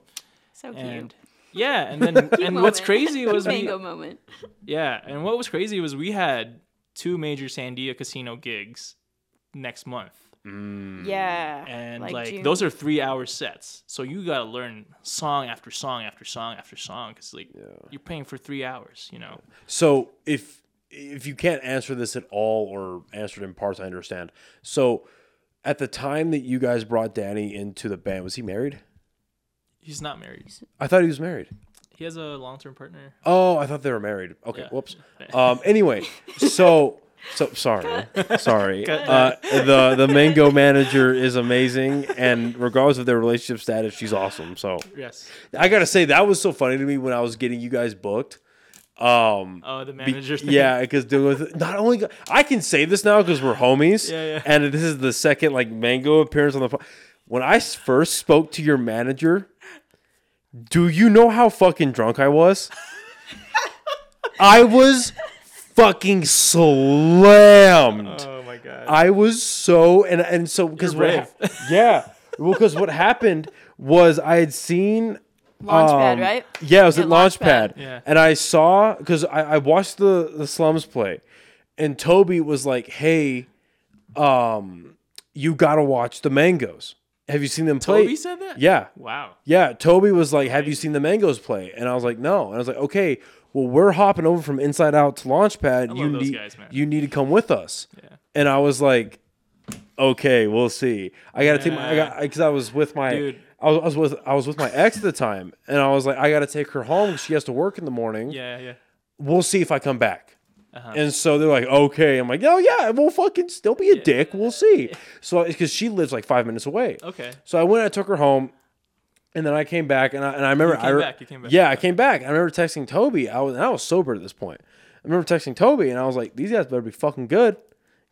so cute. Yeah, and [laughs] then and what's crazy was we, mango moment. yeah, and what was crazy was we had two major Sandia casino gigs next month. Yeah. and like, Like those are three hour sets so you gotta learn song after song after song after song because like you're paying for three hours you know So if if you can't answer this at all or answer it in parts, I understand. So at the time that you guys brought Danny into the band, was he married? he's not married I thought he was married. he has a long-term partner Oh, I thought they were married. Okay, Yeah. whoops. Um, anyway, so [laughs] so sorry, sorry. Cut Uh, the the mango manager is amazing, and regardless of their relationship status, she's awesome. So yes I gotta say that was so funny to me when I was getting you guys booked. Um, oh the be- manager thing. yeah, because not only I can say this now because we're homies. Yeah, yeah. And this is the second like mango appearance on the. When I first spoke to your manager, do you know how fucking drunk I was? [laughs] I was fucking slammed. oh my god I was so and and so because what [laughs] yeah well because what happened was I had seen Launchpad, um, right? Yeah, it was Yeah, at Launchpad. Launchpad. Yeah. And I saw because I, I watched the the slums play, and Tobey was like, "Hey, um, you gotta watch the Mangoes. Have you seen them play?" Tobey said that Yeah, wow yeah. Tobey was like, "Have you seen the Mangoes play?" And I was like, "No." And I was like, "Okay, well, we're hopping over from Inside Out to Launchpad. you need guys, you need to come with us." yeah And I was like, "Okay, we'll see." I gotta take my I got because I was with my Dude. I was, I was with I was with my ex at the time, and I was like, I gotta take her home. She has to work in the morning. yeah yeah We'll see if I come back. Uh-huh. And so they're like, okay. I'm like, oh yeah, we'll fucking still be a dick. We'll see. So because she lives like five minutes away. okay So I went. I took her home, and then I came back, and I and I remember I re- back, you came back. Yeah, I came back. I remember texting Tobey. I was and I was sober at this point. I remember texting Tobey, and I was like, these guys better be fucking good,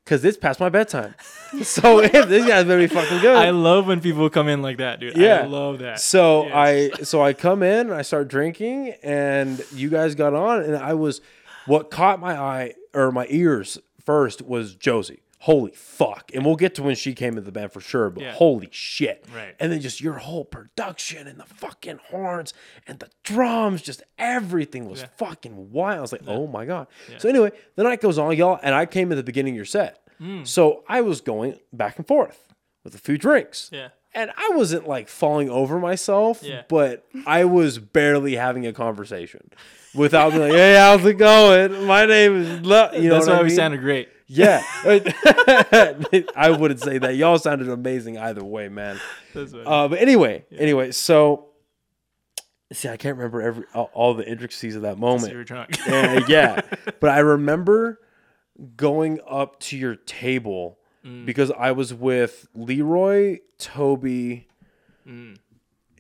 because it's past my bedtime. [laughs] so [laughs] if these guys better be fucking good. I love when people come in like that dude Yeah. I love that So Yes. I so I come in and I start drinking and you guys got on and I was what caught my eye or my ears first was Josie. Holy fuck. And we'll get to when she came into the band for sure, but Yeah. holy shit. Right. And then just your whole production and the fucking horns and the drums, just everything was Yeah. fucking wild. I was like, oh my God. So anyway, the night goes on, y'all, and I came at the beginning of your set. Mm. So I was going back and forth with a few drinks. yeah And I wasn't like falling over myself, Yeah. but I was barely having a conversation without being like, "Hey, how's it going? My name is," Lo-, you know. that's why I we sounded great Yeah, [laughs] I wouldn't say that. Y'all sounded amazing either way, man. that's Uh, but anyway, anyway, so see, I can't remember every all, all the intricacies of that you moment. were drunk [laughs] Uh, yeah, but I remember going up to your table Mm. because I was with Leroy, Tobey, Mm.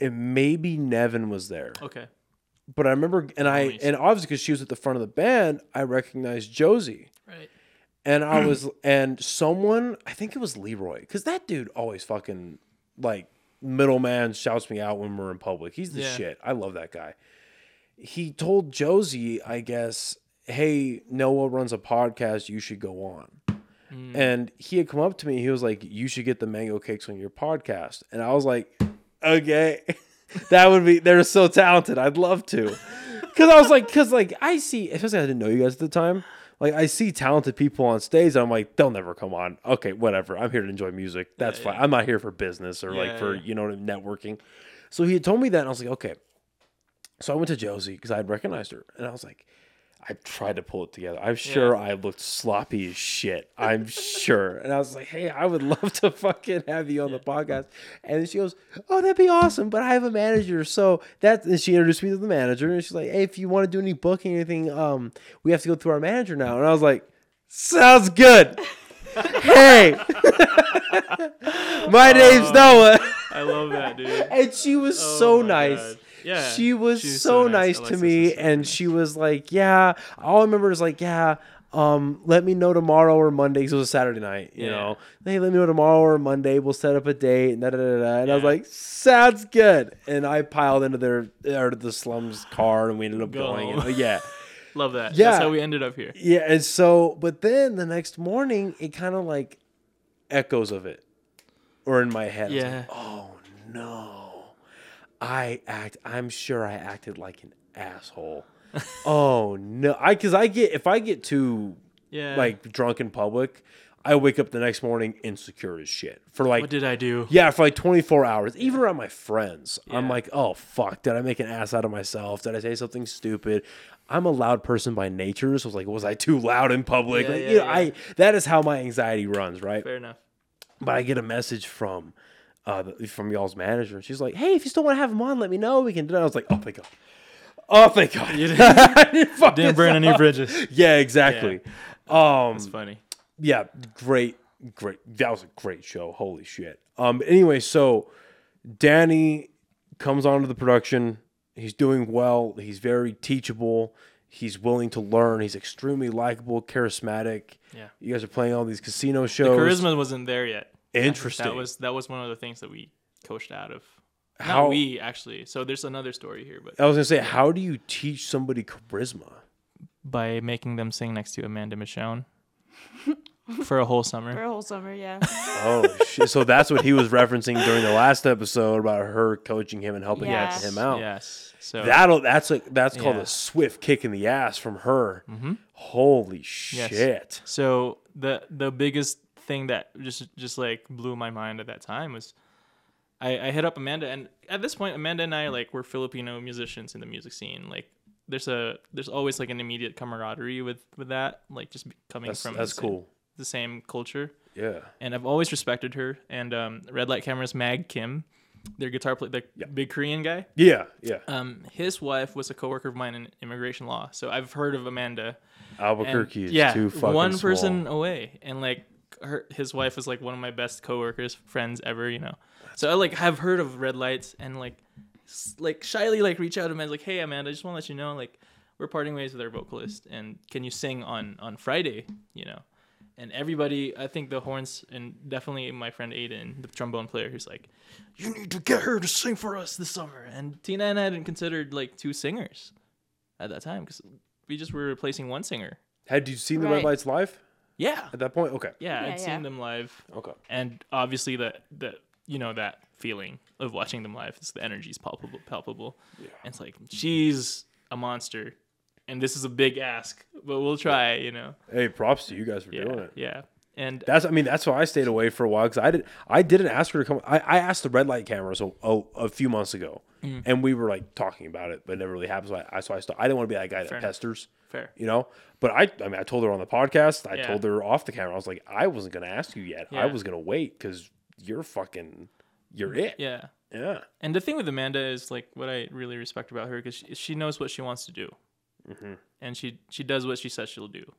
and maybe Nevin was there. okay But I remember, and I and obviously because she was at the front of the band, I recognized Josie, right and I was and someone I think it was Leroy because that dude always fucking like middleman shouts me out when we're in public. He's the Yeah. shit. I love that guy. He told Josie, I guess, hey, Noah runs a podcast. You should go on. Mm. And he had come up to me. He was like, "You should get the mango cakes on your podcast." And I was like, "Okay, [laughs] that would be. They're so talented. I'd love to." Because I was like, because like I see, especially I didn't know you guys at the time. Like I see talented people on stage, and I'm like, they'll never come on. Okay, whatever. I'm here to enjoy music. That's Yeah, fine. yeah. I'm not here for business or like for yeah. you know networking. So he had told me that, and I was like, okay. So I went to Josie because I had recognized her, and I was like, I tried to pull it together. I'm sure I looked sloppy as shit. I'm sure. And I was like, hey, I would love to fucking have you on the podcast. And she goes, oh, that'd be awesome. But I have a manager. So that, and she introduced me to the manager. And she's like, hey, if you want to do any booking, or anything, um, we have to go through our manager now. And I was like, sounds good. [laughs] hey, [laughs] my name's Noah. I love that, dude. [laughs] And she was Oh so nice. God. Yeah. She was she's so, nice, to me. so and nice. she was like, Yeah. All I remember is like, Yeah, um, let me know tomorrow or Monday 'cause it was a Saturday night, you Yeah. know. Hey, let me know tomorrow or Monday. We'll set up a date. And, da, da, da, da. and I was like, Sounds good. And I piled into their or the slums car and we ended up Go going. And, yeah. [laughs] love that. Yeah. That's how we ended up here. Yeah. And so, but then the next morning, it kind of like echoes of it. Or in my head. Was like, Yeah. oh no. I act I'm sure I acted like an asshole. [laughs] oh no. I cuz I get if I get too Yeah. like drunk in public, I wake up the next morning insecure as shit. For like what did I do? yeah, for like 24 hours, even around my friends. I'm like, "Oh fuck, did I make an ass out of myself? Did I say something stupid?" I'm a loud person by nature, so it's like, "Was I too loud in public?" Yeah, like, yeah, you know, yeah. I that is how my anxiety runs, right? Fair enough. But I get a message from uh, from y'all's manager. and She's like, "Hey, if you still want to have him on, let me know. We can do it." I was like, "Oh, thank God." Oh, thank God. You [laughs] didn't Didn't burn any bridges. Yeah, exactly. Um, It's funny. yeah, great, great. That was a great show. Holy shit. Um. Anyway, so Danny comes onto the production. He's doing well. He's very teachable. He's willing to learn. He's extremely likable, charismatic. Yeah. You guys are playing all these casino shows. The shows. charisma wasn't there yet. I think Interesting. That was that was one of the things that we coached out of. How- Not we actually. So there's another story here, but I was gonna say, how do you teach somebody charisma? by making them sing next to Amanda Machina [laughs] for a whole summer. For a whole summer, yeah. [laughs] Oh shit! So that's what he was referencing during the last episode about her coaching him and helping Yes. him out. Yes. So That'll that's like that's called Yeah. a swift kick in the ass from her. Mm-hmm. Holy Yes. shit! So the the biggest thing that just just like blew my mind at that time was I, I hit up Amanda and at this point Amanda and I like we're Filipino musicians in the music scene. Like there's a there's always like an immediate camaraderie with with that, like just coming That's from that's the same, cool. the same culture. Yeah. And I've always respected her and um, Red Light Cameras Mag Kim, their guitar player, the big Korean guy. Yeah. Yeah. Um, his wife was a coworker of mine in immigration law, so I've heard of Amanda and- Albuquerque is yeah, too fucking one small. person away, and like her, his wife was like one of my best coworkers, friends ever, you know. So I like have heard of red lights and like, s- like shyly like reach out to him and like, hey Amanda, I just want to let you know like we're parting ways with our vocalist, and can you sing on on Friday, you know? And everybody, I think the horns and definitely my friend Aiden, the trombone player, who's like, you need to get her to sing for us this summer. And Tina and I hadn't considered like two singers at that time because we just were replacing one singer. Had you seen the Red Right. Lights live Yeah. at that point? Okay. Yeah, Yeah, I'd yeah. seen them live, Okay. and obviously that that you know that feeling of watching them live. It's the energy's palpable, palpable. Yeah. And it's like she's a monster, and this is a big ask, but we'll try. You know. Hey, props to you guys for Yeah. doing it. Yeah. And That's I mean that's why I stayed away for a while because I did I didn't ask her to come. I, I asked the red light cameras a, a, a few months ago, Mm. and we were like talking about it, but it never really happened. So I, I so I, I didn't want to be that guy that Fair pesters. fair. you know. But I, I mean, I told her on the podcast. I Yeah. told her off the camera. I was like, I wasn't gonna ask you yet. Yeah. I was gonna wait because you're fucking, you're it. Yeah. Yeah. And the thing with Amanda is like what I really respect about her because she, she knows what she wants to do, Mm-hmm. and she she does what she says she'll do,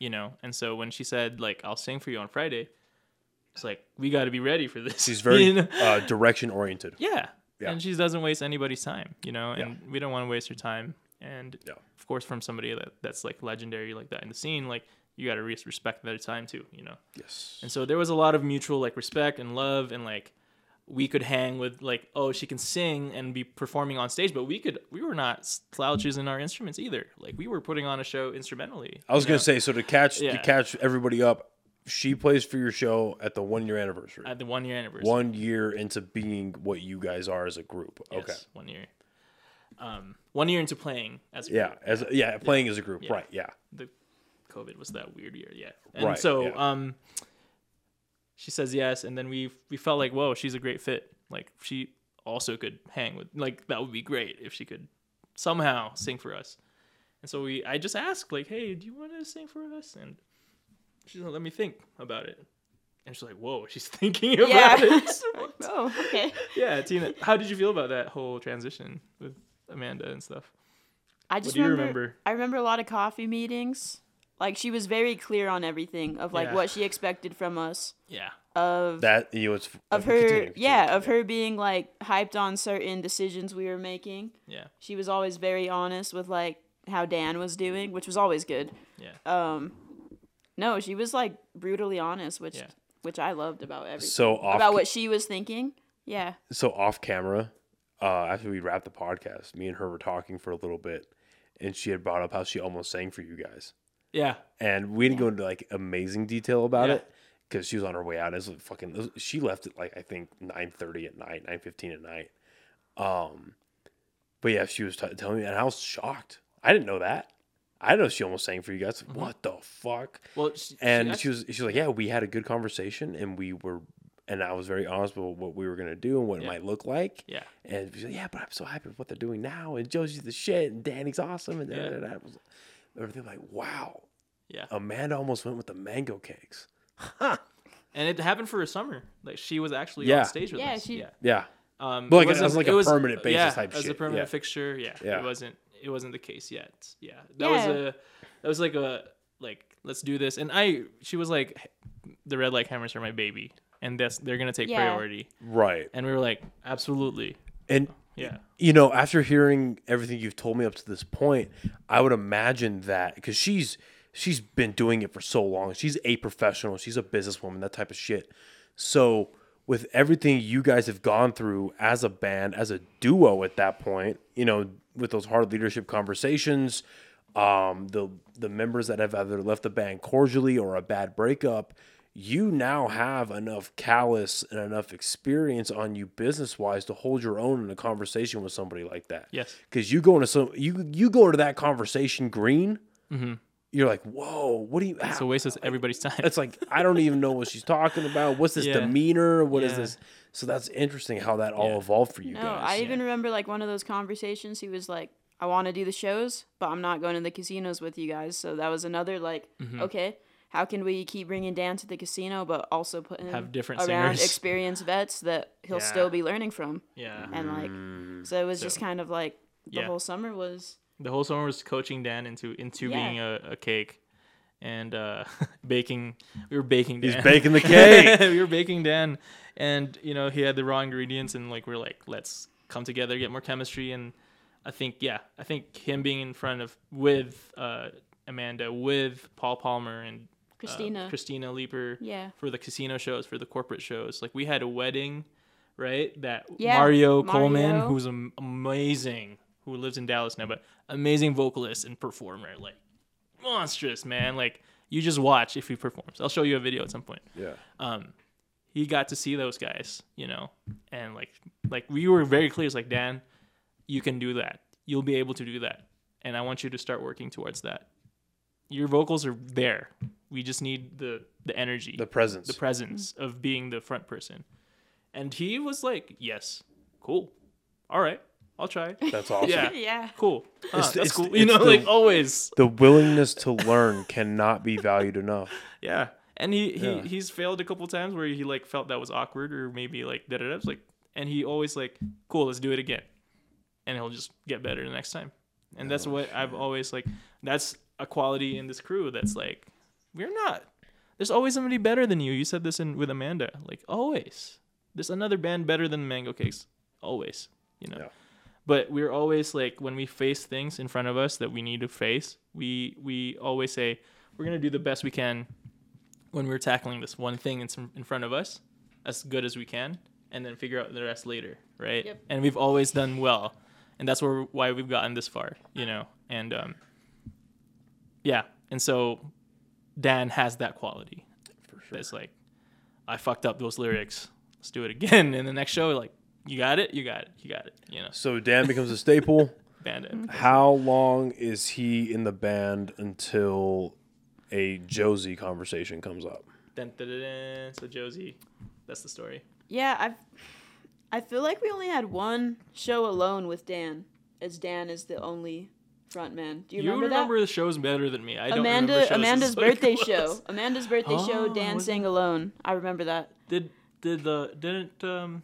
you know. And so when she said like I'll sing for you on Friday, it's like we got to be ready for this. She's very [laughs] you know? uh, direction oriented. yeah. Yeah. and she doesn't waste anybody's time, you know. Yeah. And we don't want to waste her time. And Yeah. of course, from somebody that that's like legendary like that in the scene, like you got to respect their time too, you know. Yes. And so there was a lot of mutual like respect and love and like we could hang with like oh she can sing and be performing on stage but we could we were not slouches in our instruments either like we were putting on a show instrumentally I was gonna know, say so to catch Yeah. to catch everybody up. She plays for your show at the one year anniversary. at the one year anniversary one year into being what you guys are as a group. Yes, Okay. one year um one year into playing as a Yeah, group. as yeah, playing as a group, Yeah. right? Yeah, the COVID was that weird year, yeah. And Right, so yeah. um she says yes and then we we felt like whoa, she's a great fit. Like she also could hang with like that would be great if she could somehow sing for us. And so we I just asked like, "Hey, do you want to sing for us?" And she's like, "Let me think about it." And she's like, "Whoa, she's [laughs] thinking about Yeah. it." [laughs] [laughs] oh, okay. yeah, Tina, how did you feel about that whole transition with Amanda and stuff? I just remember, remember? I remember a lot of coffee meetings. Like she was very clear on everything of like Yeah. what she expected from us. Yeah. Of that you know it's of her continue. yeah, of her being like hyped on certain decisions we were making. Yeah. She was always very honest with like how Dan was doing, which was always good. Yeah. Um no, she was like brutally honest, which Yeah. which I loved about everything. So off about what she was thinking. Yeah. so off camera, uh, after we wrapped the podcast, me and her were talking for a little bit, and she had brought up how she almost sang for you guys, Yeah. and we didn't go into like amazing detail about Yeah. it because she was on her way out. It was like fucking. She left at like I think nine thirty at night, nine fifteen at night. Um, but yeah, she was t- telling me, and I was shocked. I didn't know that. I didn't know she almost sang for you guys. Mm-hmm. What the fuck? Well, she, and she was she was like, yeah, we had a good conversation, and we were, and I was very honest with what we were gonna do and what it might look like. Yeah. And she's like, yeah, but I'm so happy with what they're doing now, and Josie's the shit, and Danny's awesome, and da, Yeah. da, da, da. was everything like, wow, Yeah. Amanda almost went with the mango cakes. and it happened for a summer. Like she was actually Yeah. on stage with Yeah, us. she- yeah. Yeah, Um, But it like- wasn't- like it a was- permanent basis yeah, type as shit, a permanent yeah. fixture. Yeah. Yeah. It wasn't. It wasn't the case yet. Yeah. That was a. That was like a like let's do this, and I she was like, the red light cameras are my baby, and that's they're gonna take Yeah. priority, right. and we were like, absolutely. And Yeah. you know, after hearing everything you've told me up to this point, I would imagine that because she's she's been doing it for so long. She's a professional. She's a businesswoman. That type of shit. So with everything you guys have gone through as a band, as a duo at that point, you know, with those hard leadership conversations, um, the the members that have either left the band cordially or a bad breakup, you now have enough callous and enough experience on you business wise to hold your own in a conversation with somebody like that. Yes. Because you go into some you you go into that conversation green, you're like, whoa, what do you? It's a waste of everybody's time. It's like I don't even know what she's talking about. What's this Yeah. demeanor? What is Yeah. this? So that's interesting how that all Yeah. evolved for you No, guys. I even remember like one of those conversations. He was like, "I want to do the shows, but I'm not going to the casinos with you guys." So that was another like, Mm-hmm. okay, how can we keep bringing Dan to the casino, but also put him Have different around singers. [laughs] experienced vets that he'll Yeah. still be learning from, yeah. and like, Mm. so it was So- just kind of like the Yeah. whole summer was the whole summer was coaching Dan into into Yeah. being a, a cake and uh, [laughs] baking. We were baking. Dan. He's baking the [laughs] cake. we were baking Dan, and you know he had the raw ingredients, and like we're like, let's come together, get more chemistry, and I think yeah, I think him being in front of with uh, Amanda, with Paul Palmer and uh, Christina. Christina Leeper, Yeah. for the casino shows, for the corporate shows. Like we had a wedding, right? That Yeah, Mario Coleman, who's am- amazing, who lives in Dallas now, but amazing vocalist and performer, like monstrous, man. Like you just watch if he performs. I'll show you a video at some point. yeah. Um, he got to see those guys, you know, and like like we were very clear. It's like Dan, you can do that. You'll be able to do that, and I want you to start working towards that. Your vocals are there. We just need the the energy The presence. the presence of being the front person. And he was like, "Yes, cool, all right, I'll try." that's [laughs] awesome. Yeah, yeah. cool. Huh, It's- ah, that's it's- cool. You know, the- like always. The willingness to learn cannot be valued enough. [laughs] Yeah, and he, he Yeah. he's failed a couple times where he like felt that was awkward or maybe like da da da. Like, and he always like, "Cool, let's do it again," and he'll just get better the next time. And that's what I've always like. That's a quality in this crew. That's like, we're not. There's always somebody better than you. You said this in with Amanda. Like always, there's another band better than Mango Cakes. Always, you know. Yeah. But we're always like when we face things in front of us that we need to face, we we always say we're gonna do the best we can when we're tackling this one thing in, in front of us, as good as we can, and then figure out the rest later, right? Yep. And we've always done well, and that's where why we've gotten this far, you know. And um, yeah, and so Dan has that quality. For sure. It's like, I fucked up those lyrics. Let's do it again. [laughs] in the next show, like, you got it, you got it, you got it. You know, So Dan becomes a staple. [laughs] Bandit. Mm-hmm. How long is he in the band until a Josie conversation comes up? Dun, dun, dun, dun. So Josie, that's the story. Yeah, I've. I feel like we only had one show alone with Dan, as Dan is the only front man. Do you, You, remember, remember, the shows better than me. I that? don't remember Amanda shows Amanda's as like birthday it [laughs] show. Amanda's birthday show. Oh, Dan sang it? alone. I remember that. Did did the didn't um,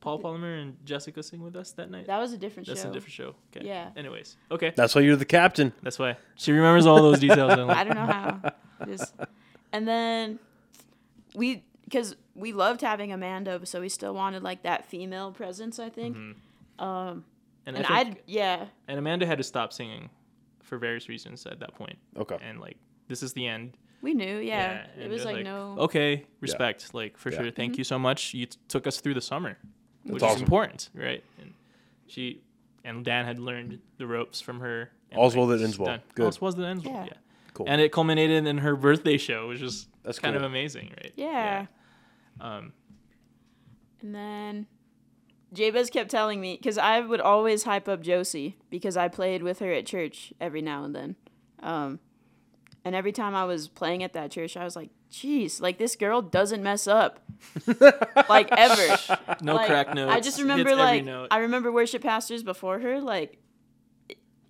Paul Palmer and Jessica sing with us that night? That was a different That's show. That's a different show. Okay. Yeah. Anyways, okay. That's why you're the captain. That's why she remembers all those details. like, [laughs] I don't know how. Just, and then we, because we loved having Amanda, so we still wanted like that female presence. I think. Mm-hmm. Um, and, and I I'd think, yeah, and Amanda had to stop singing for various reasons at that point. Okay. And like this is the end. we knew. Yeah, and it was just, like, no. Okay, respect. Like for Yeah. sure. Thank you so much. You t- took us through the summer, which awesome. is important, right? And she and Dan had learned the ropes from her. and, All's well that ends well. Good. All's well that ends well. Yeah. Yeah. Cool. And it culminated in her birthday show, which is That's kind of amazing, right? Yeah. Um, And then Jabez kept telling me because I would always hype up Josie because I played with her at church every now and then. Um, and every time I was playing at that church, I was like, "Jeez, like this girl doesn't mess up, [laughs] like ever." no like, crack notes. I just remember like note. I remember worship pastors before her, like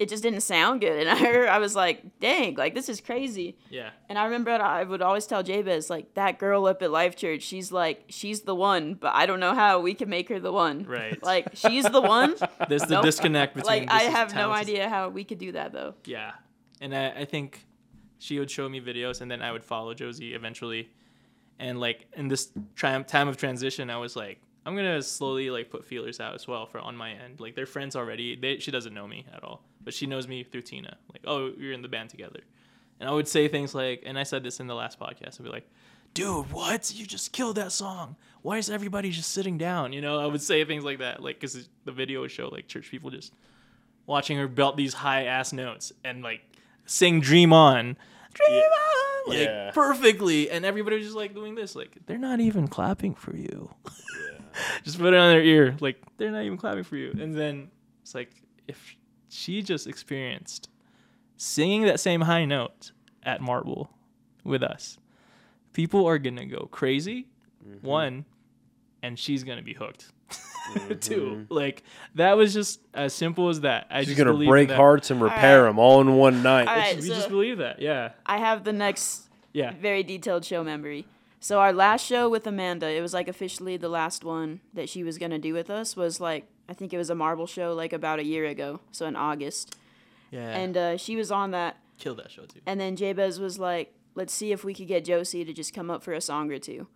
it- just didn't sound good, and I heard I was like, "Dang, like this is crazy." yeah. And I remember I would always tell Jabez, like, that girl up at Life Church, she's like, she's the one, but I don't know how we can make her the one. Right. [laughs] Like, she's the one. [laughs] There's the Nope. disconnect between. like, I have no idea how we could do that, though. Yeah, and I, I think she would show me videos, and then I would follow Josie eventually. And like in this tri- time of transition, I was like, I'm gonna slowly like put feelers out as well for on my end. Like they're friends already. They, she doesn't know me at all, but she knows me through Tina. Like, oh, you're in the band together. And I would say things like, and I said this in the last podcast. I'd be like, dude, what? You just killed that song. Why is everybody just sitting down? You know, I would say things like that, like because the video would show like church people just watching her belt these high ass notes and like sing "Dream On," "Dream On," like Yeah. perfectly, and everybody was just like doing this, like they're not even clapping for you. [laughs] just put it on their ear, like they're not even clapping for you, and then it's like if she just experienced singing that same high note at Marble with us, people are gonna go crazy. Mm-hmm. One, and she's gonna be hooked. [laughs] Mm-hmm. Two, like that was just as simple as that. I She's just gonna break hearts and repair right. them all in one night. All right. We so- just believe that. Yeah, I have the next [laughs] yeah. very detailed show memory. So, our last show with Amanda, it was like officially the last one that she was going to do with us, was like, I think it was a marble show like about a year ago. So, in August. Yeah, And uh, she was on that. kill that show too. And then Jabez was like, let's see if we could get Josie to just come up for a song or two.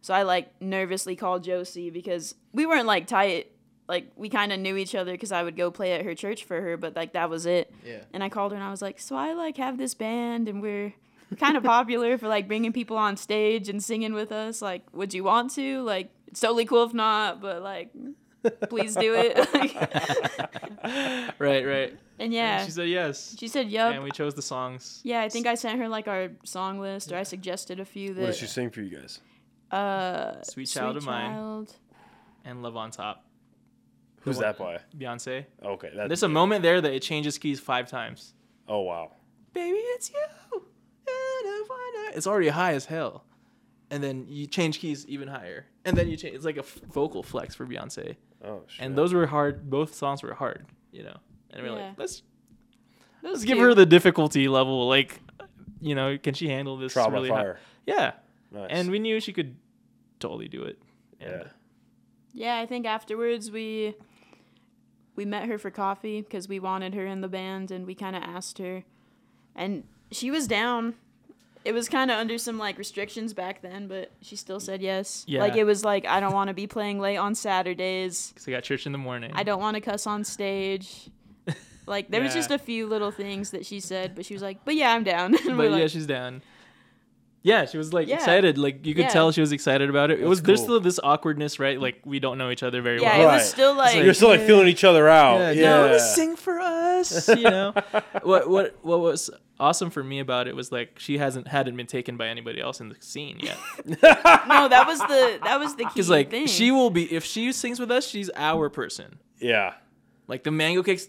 So I like nervously called Josie because we weren't like tight. Like we kind of knew each other because I would go play at her church for her, but like that was it. Yeah. And I called her and I was like, so I like have this band and we're kind of popular for like bringing people on stage and singing with us. Like, would you want to? Like, it's totally cool if not, but like, please do it. [laughs] Right, right. and yeah, And she said yes, she said, yup. and we chose the songs. Yeah, I think I sent her like our song list, or I suggested a few what did that. she sing for you guys? uh, Sweet Child of Mine. Child. and Love on Top. Who's one- that by? Beyonce. Okay, that's There's a moment there that it changes keys five times. Oh wow. Baby, it's you. and I wanna- It's already high as hell, and then you change keys even higher, and then you change. It's like a f- vocal flex for Beyonce, Oh shit. and those were hard. Both songs were hard, you know. And we're Yeah. like, let's let's give her the difficulty level. Like, you know, can she handle this? trial really by high- Yeah, Nice. and we knew she could totally do it. And yeah. Yeah, I think afterwards we we met her for coffee because we wanted her in the band, and we kind of asked her, and she was down. It was kind of under some like restrictions back then, but she still said yes. Yeah. Like it was like I don't want to be playing late on Saturdays. Because I got church in the morning. I don't want to cuss on stage. [laughs] Like there was just a few little things that she said, but she was like, "But yeah, I'm down." [laughs] And we're But yeah, like, she's down. Yeah, she was like Yeah. excited. Like you could Yeah. tell she was excited about it. It was there's still this awkwardness, right? Like we don't know each other very Yeah, well. it Right. was still like, You're still like feeling each other out. Yeah. no, sing for us. You know, [laughs] what what what was awesome for me about it was like she hasn't hadn't been taken by anybody else in the scene yet. [laughs] no, that was the that was the key Because like thing. she will be if she sings with us, she's our person. Yeah. Like the mango cakes,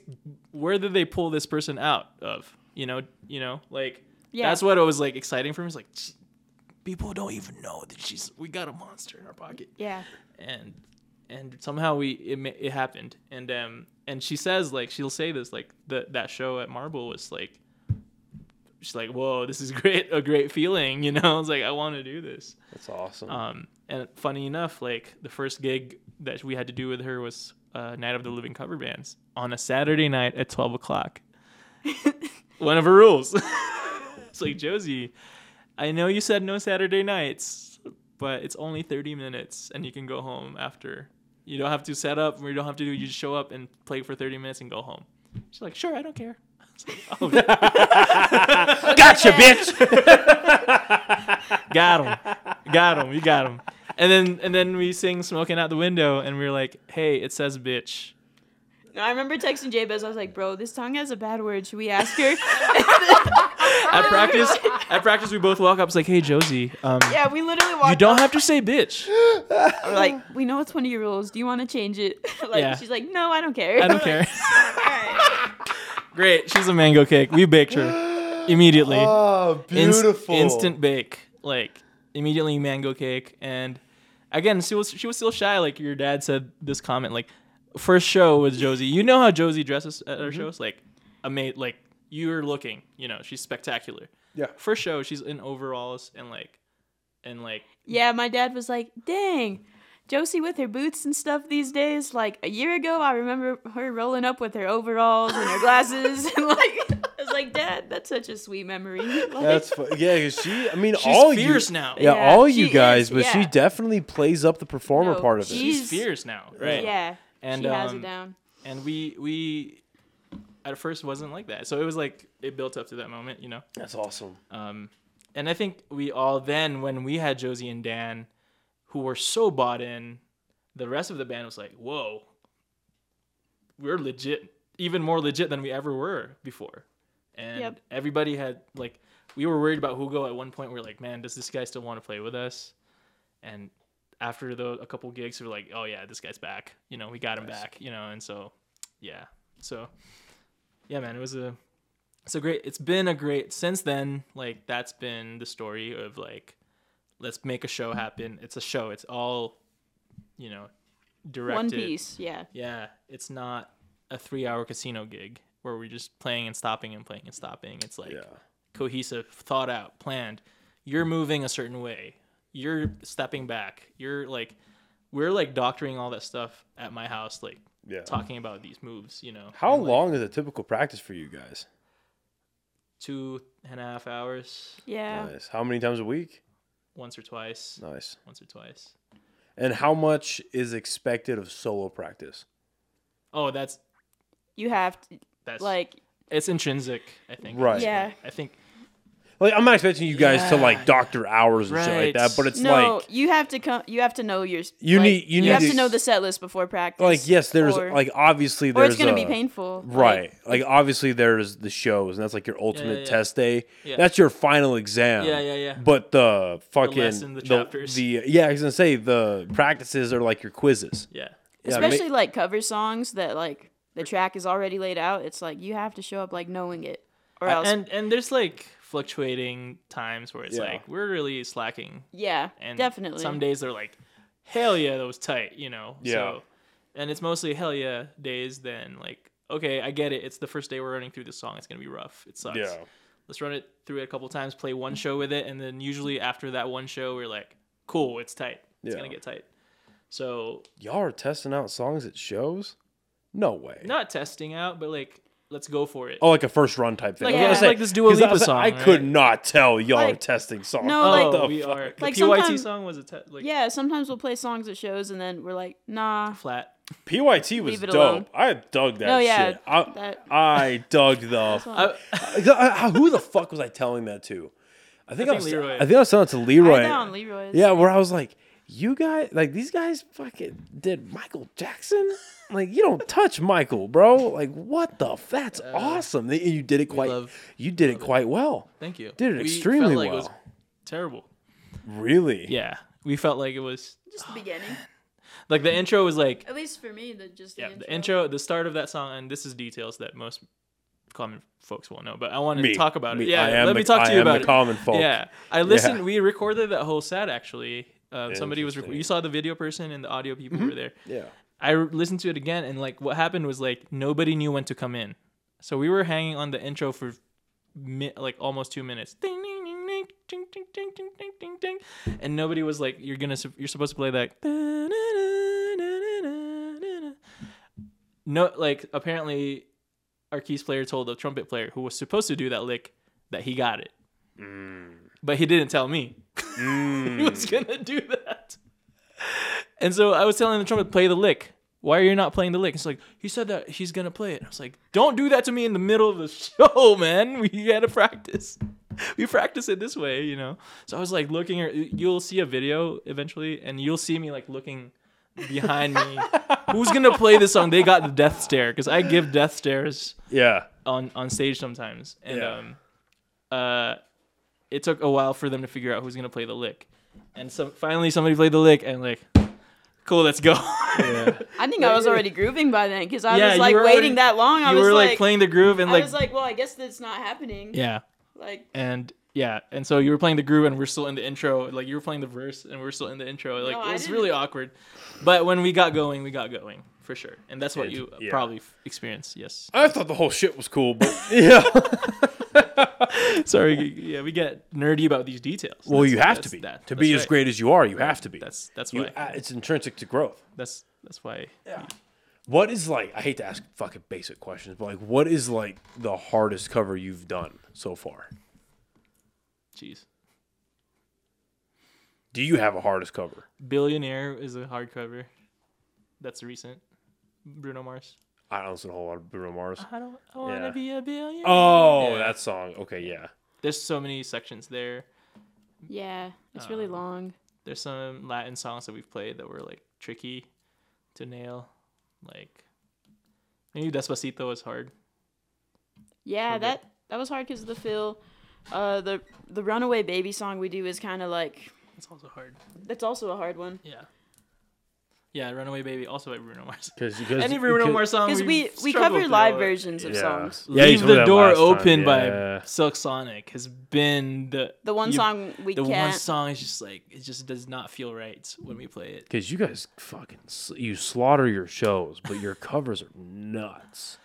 where did they pull this person out of? You know, you know, like Yeah. that's what it was like exciting for me. It's like people don't even know that she's we got a monster in our pocket. yeah, and and somehow we it, it happened. And um and she says like she'll say this like the, that show at marble was like she's like whoa this is [laughs] great a great feeling you know? [laughs] It's like i want to do this. That's awesome. um and funny enough like the first gig that we had to do with her was uh, night of the living cover bands on a saturday night at 12 o'clock. [laughs] One of her rules. It's like josie i know you said no saturday nights but it's only 30 minutes and you can go home after. You don't have to set up or you don't have to do you just show up and play for 30 minutes and go home. She's like sure i don't care. Like, [laughs] oh, [laughs] gotcha, bitch. [laughs] got him got him you got him and then and then we sing smoking out the window and we are like hey it says bitch I remember texting Jabez. I was like, "Bro, this song has a bad word. Should we ask her?" [laughs] at practice at practice we both walk up it's like hey josie um yeah, we literally walked. you don't up. have to say bitch We're like, we know it's one of your rules. Do you want to change it? [laughs] like, Yeah. she's like, no, I don't care. i don't care Alright. [laughs] great she's a mango cake we baked her immediately Oh, Inst- beautiful. instant bake, like immediately mango cake. And again, she was she was still shy. Like your dad said this comment, like first show with Josie. You know how Josie dresses at our Mm-hmm. shows, like amazing. Like you're looking, you know, she's spectacular. Yeah. First show, she's in overalls and like and like Yeah, my dad was like, dang. Josie with her boots and stuff these days. Like a year ago, I remember her rolling up with her overalls and her glasses, [laughs] and like I was like, Dad, that's such a sweet memory. [laughs] Like, That's fu- yeah, because she. I mean, she's all fierce you. now. Yeah, Yeah, all you guys, is, but she definitely plays up the performer No, part of it. She's she's- fierce now, right? yeah, And she has um, it down. and we we at first wasn't like that. So it was like it built up to that moment, you know. That's awesome. Um, and I think we all then, when we had Josie and Dan, who were so bought in, the rest of the band was like, "Whoa, we're legit, even more legit than we ever were before." And Yep. everybody had like, we were worried about Hugo at one point. We are like, "Man, does this guy still want to play with us?" And after the a couple gigs, we are like, "Oh yeah, this guy's back. You know, we got him Nice. back. You know." And so, yeah, so yeah, man, it was a it's a great it's been a great since then like that's been the story of like let's make a show happen it's a show it's all you know directed One piece, yeah. yeah it's not a three hour casino gig where we're just playing and stopping and playing and stopping it's like Yeah. cohesive thought out planned you're moving a certain way you're stepping back you're like we're like doctoring all that stuff at my house like Yeah. talking about these moves you know How and, like, long is a typical practice for you guys? two and a half hours Yeah. Nice. How many times a week? once or twice Nice. once or twice And how much is expected of solo practice? oh that's You have to that's like it's intrinsic i think Right. Yeah. i think Like, I'm not expecting you guys to like doctor hours and shit like Right. that, but it's no, like you have to come. You have to know your. You like, need- you need have to- to know the set list before practice. like yes, there's or, like obviously or there's it's gonna a- be painful. like- Right. Like obviously there's the shows and that's like your ultimate yeah. test day. Yeah. That's your final exam. Yeah, yeah, yeah. But the fucking lesson, the chapters. the yeah, I was gonna say the practices are like your quizzes. yeah Yeah, ma- especially like cover songs that like the track is already laid out. It's like you have to show up like knowing it, or else. and and there's like fluctuating times where it's Yeah. like we're really slacking yeah, and definitely. some days they're like hell yeah that was tight you know Yeah. so and it's mostly hell yeah days then like okay i get it it's the first day we're running through the song it's gonna be rough it sucks Yeah. let's run it through it a couple times play one show with it and then usually after that one show we're like cool it's tight it's Yeah. gonna get tight so Y'all are testing out songs at shows? No way. not testing out but like let's go for it Oh, like a first run type thing. Like- I was yeah, say, like this Dua 'cause I Lipa like, song, I could right? not tell y'all are Like- testing songs. No, oh like- the we fuck? are the pyt sometimes- song was a te- like yeah, sometimes we'll play songs at shows and then we're like, nah. flat PYT was dope. alone. I dug that No, yeah, shit. I, that- I dug the. [laughs] I, I- who the fuck was I telling that to? I I think I I, was, Leroy. I think I was telling it to Leroy. I down Leroy's. Yeah, where I was like, you guys, like these guys, fucking did Michael Jackson. Like you don't touch Michael, bro. Like what the? F- that's awesome. You did it quite. love- you did it quite well. Thank you. Did it We extremely felt like It was well. terrible. Really? Yeah, we felt like it was Just the beginning. [sighs] like the intro was like At least for me, the just the yeah, intro. the intro, the start of that song, and this is details that most common folks won't know. But I wanted Me. to talk about Me. it. Yeah, I am let the- me talk I to you am about the it. common folk. Yeah, I listened. We recorded that whole set actually. Um, somebody was rec- you saw the video person and the audio people were there. Yeah. I re- listened to it again, and like what happened was like nobody knew when to come in, so we were hanging on the intro for mi- like almost two minutes. Ding ding ding ding ding ding ding ding ding ding ding, and nobody was like, "You're gonna, su- you're supposed to play that." No, like apparently, our keys player told the trumpet player who was supposed to do that lick that he got it, but he didn't tell me [laughs] he was gonna do that. And so I was telling the trumpet, play the lick. Why are you not playing the lick? It's like, he said that he's going to play it. I was like, don't do that to me in the middle of the show, [laughs] man. We had to practice. [laughs] We practice it this way, you know? So I was like looking, you'll see a video eventually, and you'll see me like looking behind me. Who's going to play this song? They got the death stare because I give death stares Yeah. on, on stage sometimes. And Yeah. um, uh, it took a while for them to figure out who's going to play the lick. And so finally somebody played the lick and like, cool, let's go. [laughs] I think I was already grooving by then because I Yeah, was like waiting already- that long. I you was were like, like, playing the groove and I like, was like, well, I guess that's not happening. yeah, Like, and yeah, and so you were playing the groove and we're still in the intro. Like you were playing the verse and we're still in the intro. Like No, it was really awkward. But when we got going, we got going for sure, and that's what It- you yeah. probably f- experienced. Yes. I thought the whole shit was cool, but [laughs] yeah. [laughs] Sorry. Yeah, we get nerdy about these details. well, That's- you have to be that. to That's be as great as you are. You have to be. That's that's You, why. uh, it's intrinsic to growth. That's that's why. Yeah. What is like? I hate to ask fucking basic questions, but like, what is like the hardest cover you've done so far? Jeez. Do you have a hardest cover? Billionaire is a hard cover. That's recent. Bruno Mars. I don't listen to a whole lot of Bruno Mars. I don't I want to Yeah. be a billionaire. Oh, Yeah. that song. Okay, yeah. There's so many sections there. yeah, it's really Um, long. There's some Latin songs that we've played that were like tricky to nail. Like maybe Despacito was hard. Yeah, for that that was hard because of the feel. Uh, the the Runaway Baby song we do is kind of like It's also hard. that's also a hard one Yeah. Yeah, Runaway Baby, also by Bruno Mars. Because cause, Any Bruno Mars song because we we've we struggled cover live versions of Yeah. songs. Yeah, Leave the door open yeah. by Silk Sonic has been the The one you- song we the one can't. one song is just like it just does not feel right when we play it. Because you guys fucking you slaughter your shows, but your covers are nuts.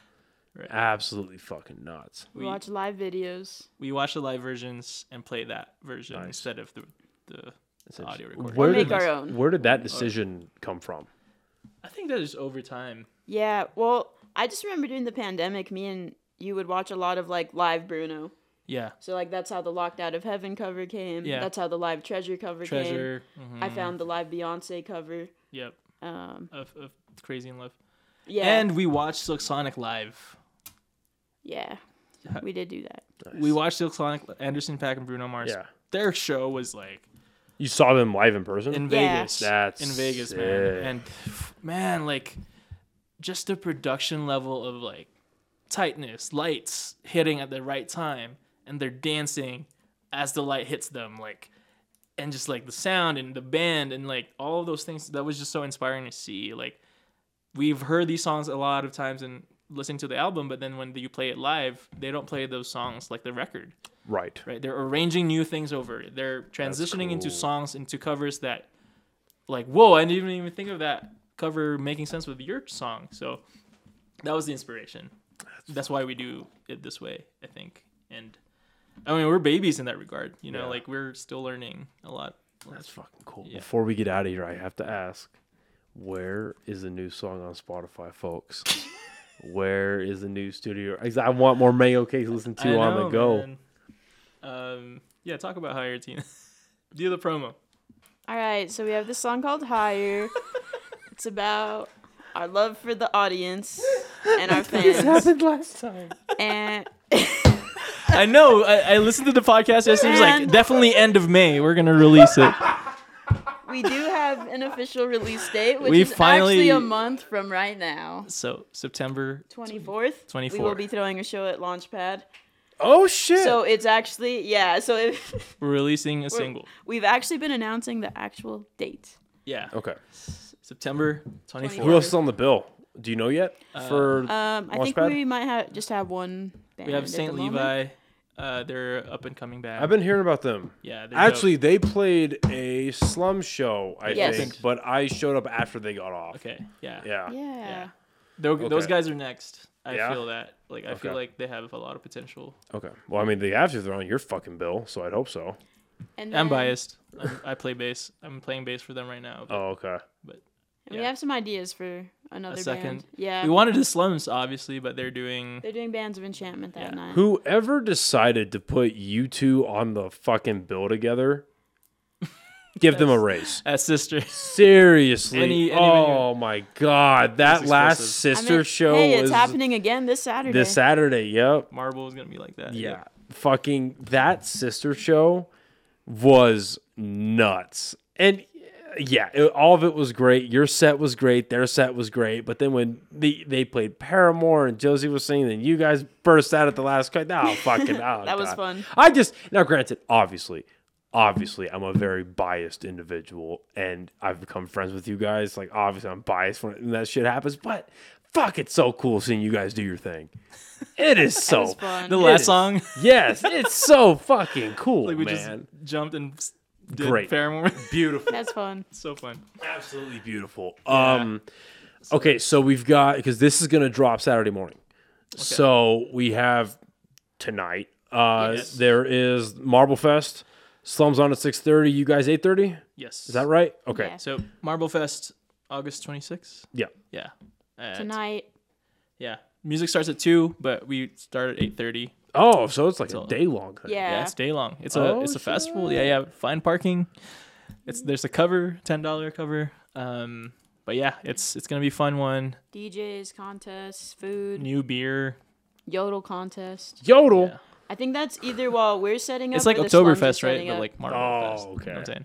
Right. Absolutely fucking nuts. we We watch live videos. we watch the live versions and play that version Nice. instead of the the, the audio recording. Where Or did, make our own. where did that decision come from? I think that is over time. Yeah, well, I just remember during the pandemic, me and you would watch a lot of like live Bruno. Yeah, So like that's how the Locked Out of Heaven cover came. Yeah. That's how the live Treasure cover came. Treasure. came. I mhm, found the live Beyonce cover. Yep, Um, of, of Crazy in Love. yeah, And we watched Silk Sonic live. Yeah, Yeah. we did do that. We watched Silk Sonic, Anderson Paak, and Bruno Mars. Yeah. Their show was like You saw them live in person? in Yeah. Vegas. That's in Vegas, sick. man. And man, like just the production level of like tightness, lights hitting at the right time, and they're dancing as the light hits them, like and just like the sound and the band and like all of those things that was just so inspiring to see. Like we've heard these songs a lot of times and listening to the album, but then when you play it live, they don't play those songs like the record right. right? They're arranging new things over it. They're transitioning into songs, into covers that, like, whoa, I didn't even think of that cover making sense with your song. So that was the inspiration. That's, why we do it this way, I think. And I mean, we're babies in that regard. You know, Yeah. like we're still learning a lot. That's fucking cool. Yeah. Before we get out of here, I have to ask, where is the new song on Spotify, folks? [laughs] where is the new studio? I want more Mango Cake to listen to I on the go. Um, yeah, talk about higher teen. [laughs] do the promo. All right, so we have this song called Higher. [laughs] it's about our love for the audience and our [laughs] fans. happened last time. and I know. I, I listened to the podcast yesterday. It was like definitely end of May. We're gonna release it. We do have an official release date, which We is actually a month from right now. So September. twenty fourth. Twenty fourth. We will be throwing a show at Launchpad. Oh shit! So it's actually yeah. So if [laughs] We're releasing a single. we've actually been announcing the actual date. Yeah. okay. September twenty fourth. Who else is on the bill? Do you know yet? For Um, I think Launchpad? we might have just have one. Band We have at St. the moment. Levi. Uh, they're up and coming back. I've been hearing about them. yeah. they're Actually, they played a slum show, I Yes. think, but I showed up after they got off. okay. Yeah. Yeah. Yeah. Tho- Those guys are next. I Yeah? feel that. Like I feel like they have a lot of potential. Okay. Well, I mean, they have to. They're on your fucking bill, so I'd hope so. And I'm biased. I'm, I play bass. I'm playing bass for them right now. but Oh, okay. and We have some ideas for another second. band. Yeah. We wanted the slums, obviously, but they're doing. They're doing Bands of Enchantment that Yeah. night. Whoever decided to put you two on the fucking bill together, [laughs] give them a raise. [laughs] As sister. Seriously. Any- any oh my god, that last explosive. I sister mean, show Hey, it's was happening again this Saturday. this Saturday. Yep. Marble is gonna be like that. Yeah. Fucking that sister show was nuts. And yeah, it, all of it was great. Your set was great. Their set was great. But then when they, they played Paramore and Josie was singing, and you guys burst out at the last cut. Oh, fucking. Oh, [laughs] That was fun. I just, now granted, obviously, obviously, I'm a very biased individual and I've become friends with you guys. Like, obviously, I'm biased when that shit happens. But fuck, it's so cool seeing you guys do your thing. It is [laughs] so fun. The last is. song, Yes, it's so fucking cool, [laughs] like we man. just jumped and s- did Great. Paramore. [laughs] Beautiful, That's fun. so fun. absolutely beautiful. Um, okay, so we've got because this is gonna drop Saturday morning. Okay. So we have tonight. Uh, Yes. there is Marble Fest. Slums on at six thirty. You guys eight thirty. Yes. Is that right? Okay. Yeah. So Marble Fest, August 26th. Yeah. Yeah. At- Tonight. Yeah. Music starts at two, but we start at 8:30. Oh, so it's like So- a day long. thing. Yeah. Yeah, it's day long. It's a Oh, it's a festival. Yeah, yeah. Fine parking. It's there's a cover, ten dollar cover. Um, but yeah, it's it's gonna be a fun one. DJs, contests, food, New beer. yodel contest. Yodel. Yeah. I think that's either while we're setting up. It's like or the slums are Oktoberfest, right? But like Marble Oh, Fest. You know what I'm okay. saying?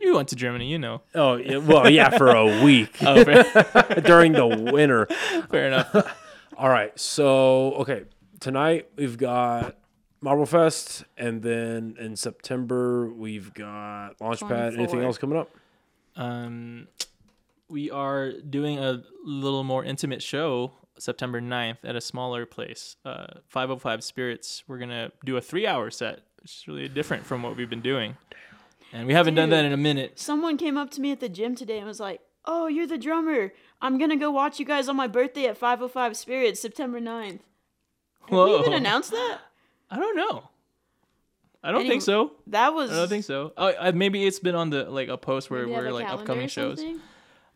You went to Germany, you know. Oh, yeah, well, yeah, for a [laughs] week Oh, fair, [laughs] during the winter. [laughs] fair enough. All right, so okay, tonight we've got Marble Fest, and then in September we've got Launchpad. Anything else coming up? Um, we are doing a little more intimate show September 9th at a smaller place, uh, 505 Spirits. We're going to do a three hour set, which is really different from what we've been doing. And we haven't done that in a minute. Someone came up to me at the gym today and was like, "Oh, you're the drummer. I'm gonna go watch you guys on my birthday at 505 Spirits, September 9th." Have we even Whoa. announced that? I don't know. I don't Any- think so. That was. I don't think so. Oh, uh, maybe it's been on the like a post where Maybe they have we're like upcoming shows.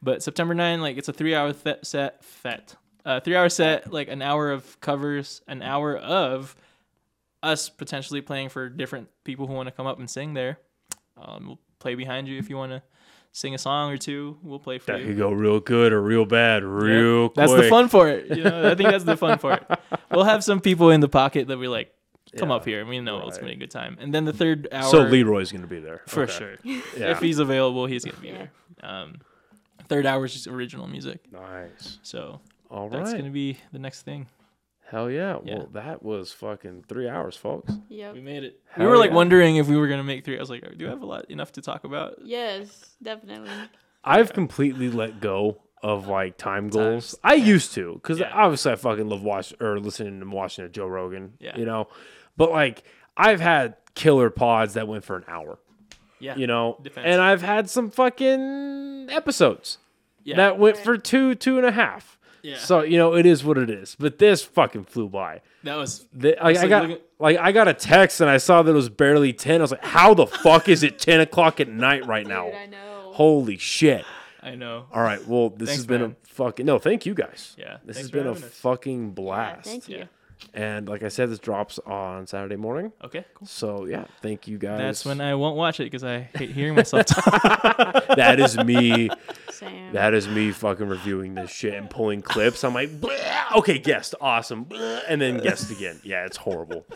But September 9, like it's a three hour th- set, fet, uh, three hour set, like an hour of covers, an hour of us potentially playing for different people who want to come up and sing there. Um, we'll play behind you if you want to sing a song or two. We'll play for you. That you. could go real good or real bad, real quick. That's the fun for it. You know, I think that's the fun for it. [laughs] We'll have some people in the pocket that we like come Yeah, up here and we know it's gonna be a good time. And then the third hour So Leroy's gonna be there for Okay. sure. Yeah. If he's available, he's gonna be there. Um, third hour is just original music. Nice. So All that's right. gonna be the next thing. Hell yeah. Yeah. Well, that was fucking three hours, folks. Yep. We made it. Hell we were like wondering if we were gonna make three. I was like, do I have a lot enough to talk about? Yes, definitely. I've completely let go of like time goals. Times, I yeah. used to because Yeah. obviously I fucking love watch or listening and watching to Joe Rogan. Yeah. You know, but like I've had killer pods that went for an hour. Yeah. You know, Defense. and I've had some fucking episodes Yeah. that went Right. for two, two and a half. Yeah. So you know, it is what it is. But this fucking flew by. that was The, like, I like got looking- like I got a text and I saw that it was barely ten. I was like, "How the fuck is it ten o'clock at night right [laughs] now? Dude, I know. Holy shit!" I know. All right, well, this Thanks, has been man. a fucking no. Thank you guys. Yeah. this thanks has been a us. fucking Yeah, blast. thank you. Yeah. And like I said, this drops on Saturday morning. Okay. Cool. So yeah, thank you guys. That's when I won't watch it because I hate hearing myself talk. [laughs] [laughs] that is me. Sam. That is me fucking reviewing this shit and pulling clips. I'm like, "Bleh." okay, guest, awesome, Bleh," and then guest again. Yeah, it's horrible.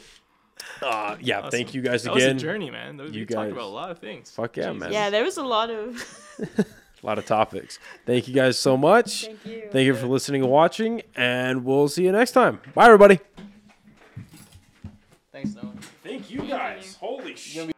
Uh, yeah, Awesome. thank you guys again. That was a again. journey, man. That was, You we talked about a lot of things. Fuck yeah, Jesus. man. Yeah, there was a lot of. [laughs] a lot of topics. Thank you guys so much. Thank you. Thank you for listening and watching, and we'll see you next time. Bye, everybody. Thanks, Noah. Thank you guys. Holy shit.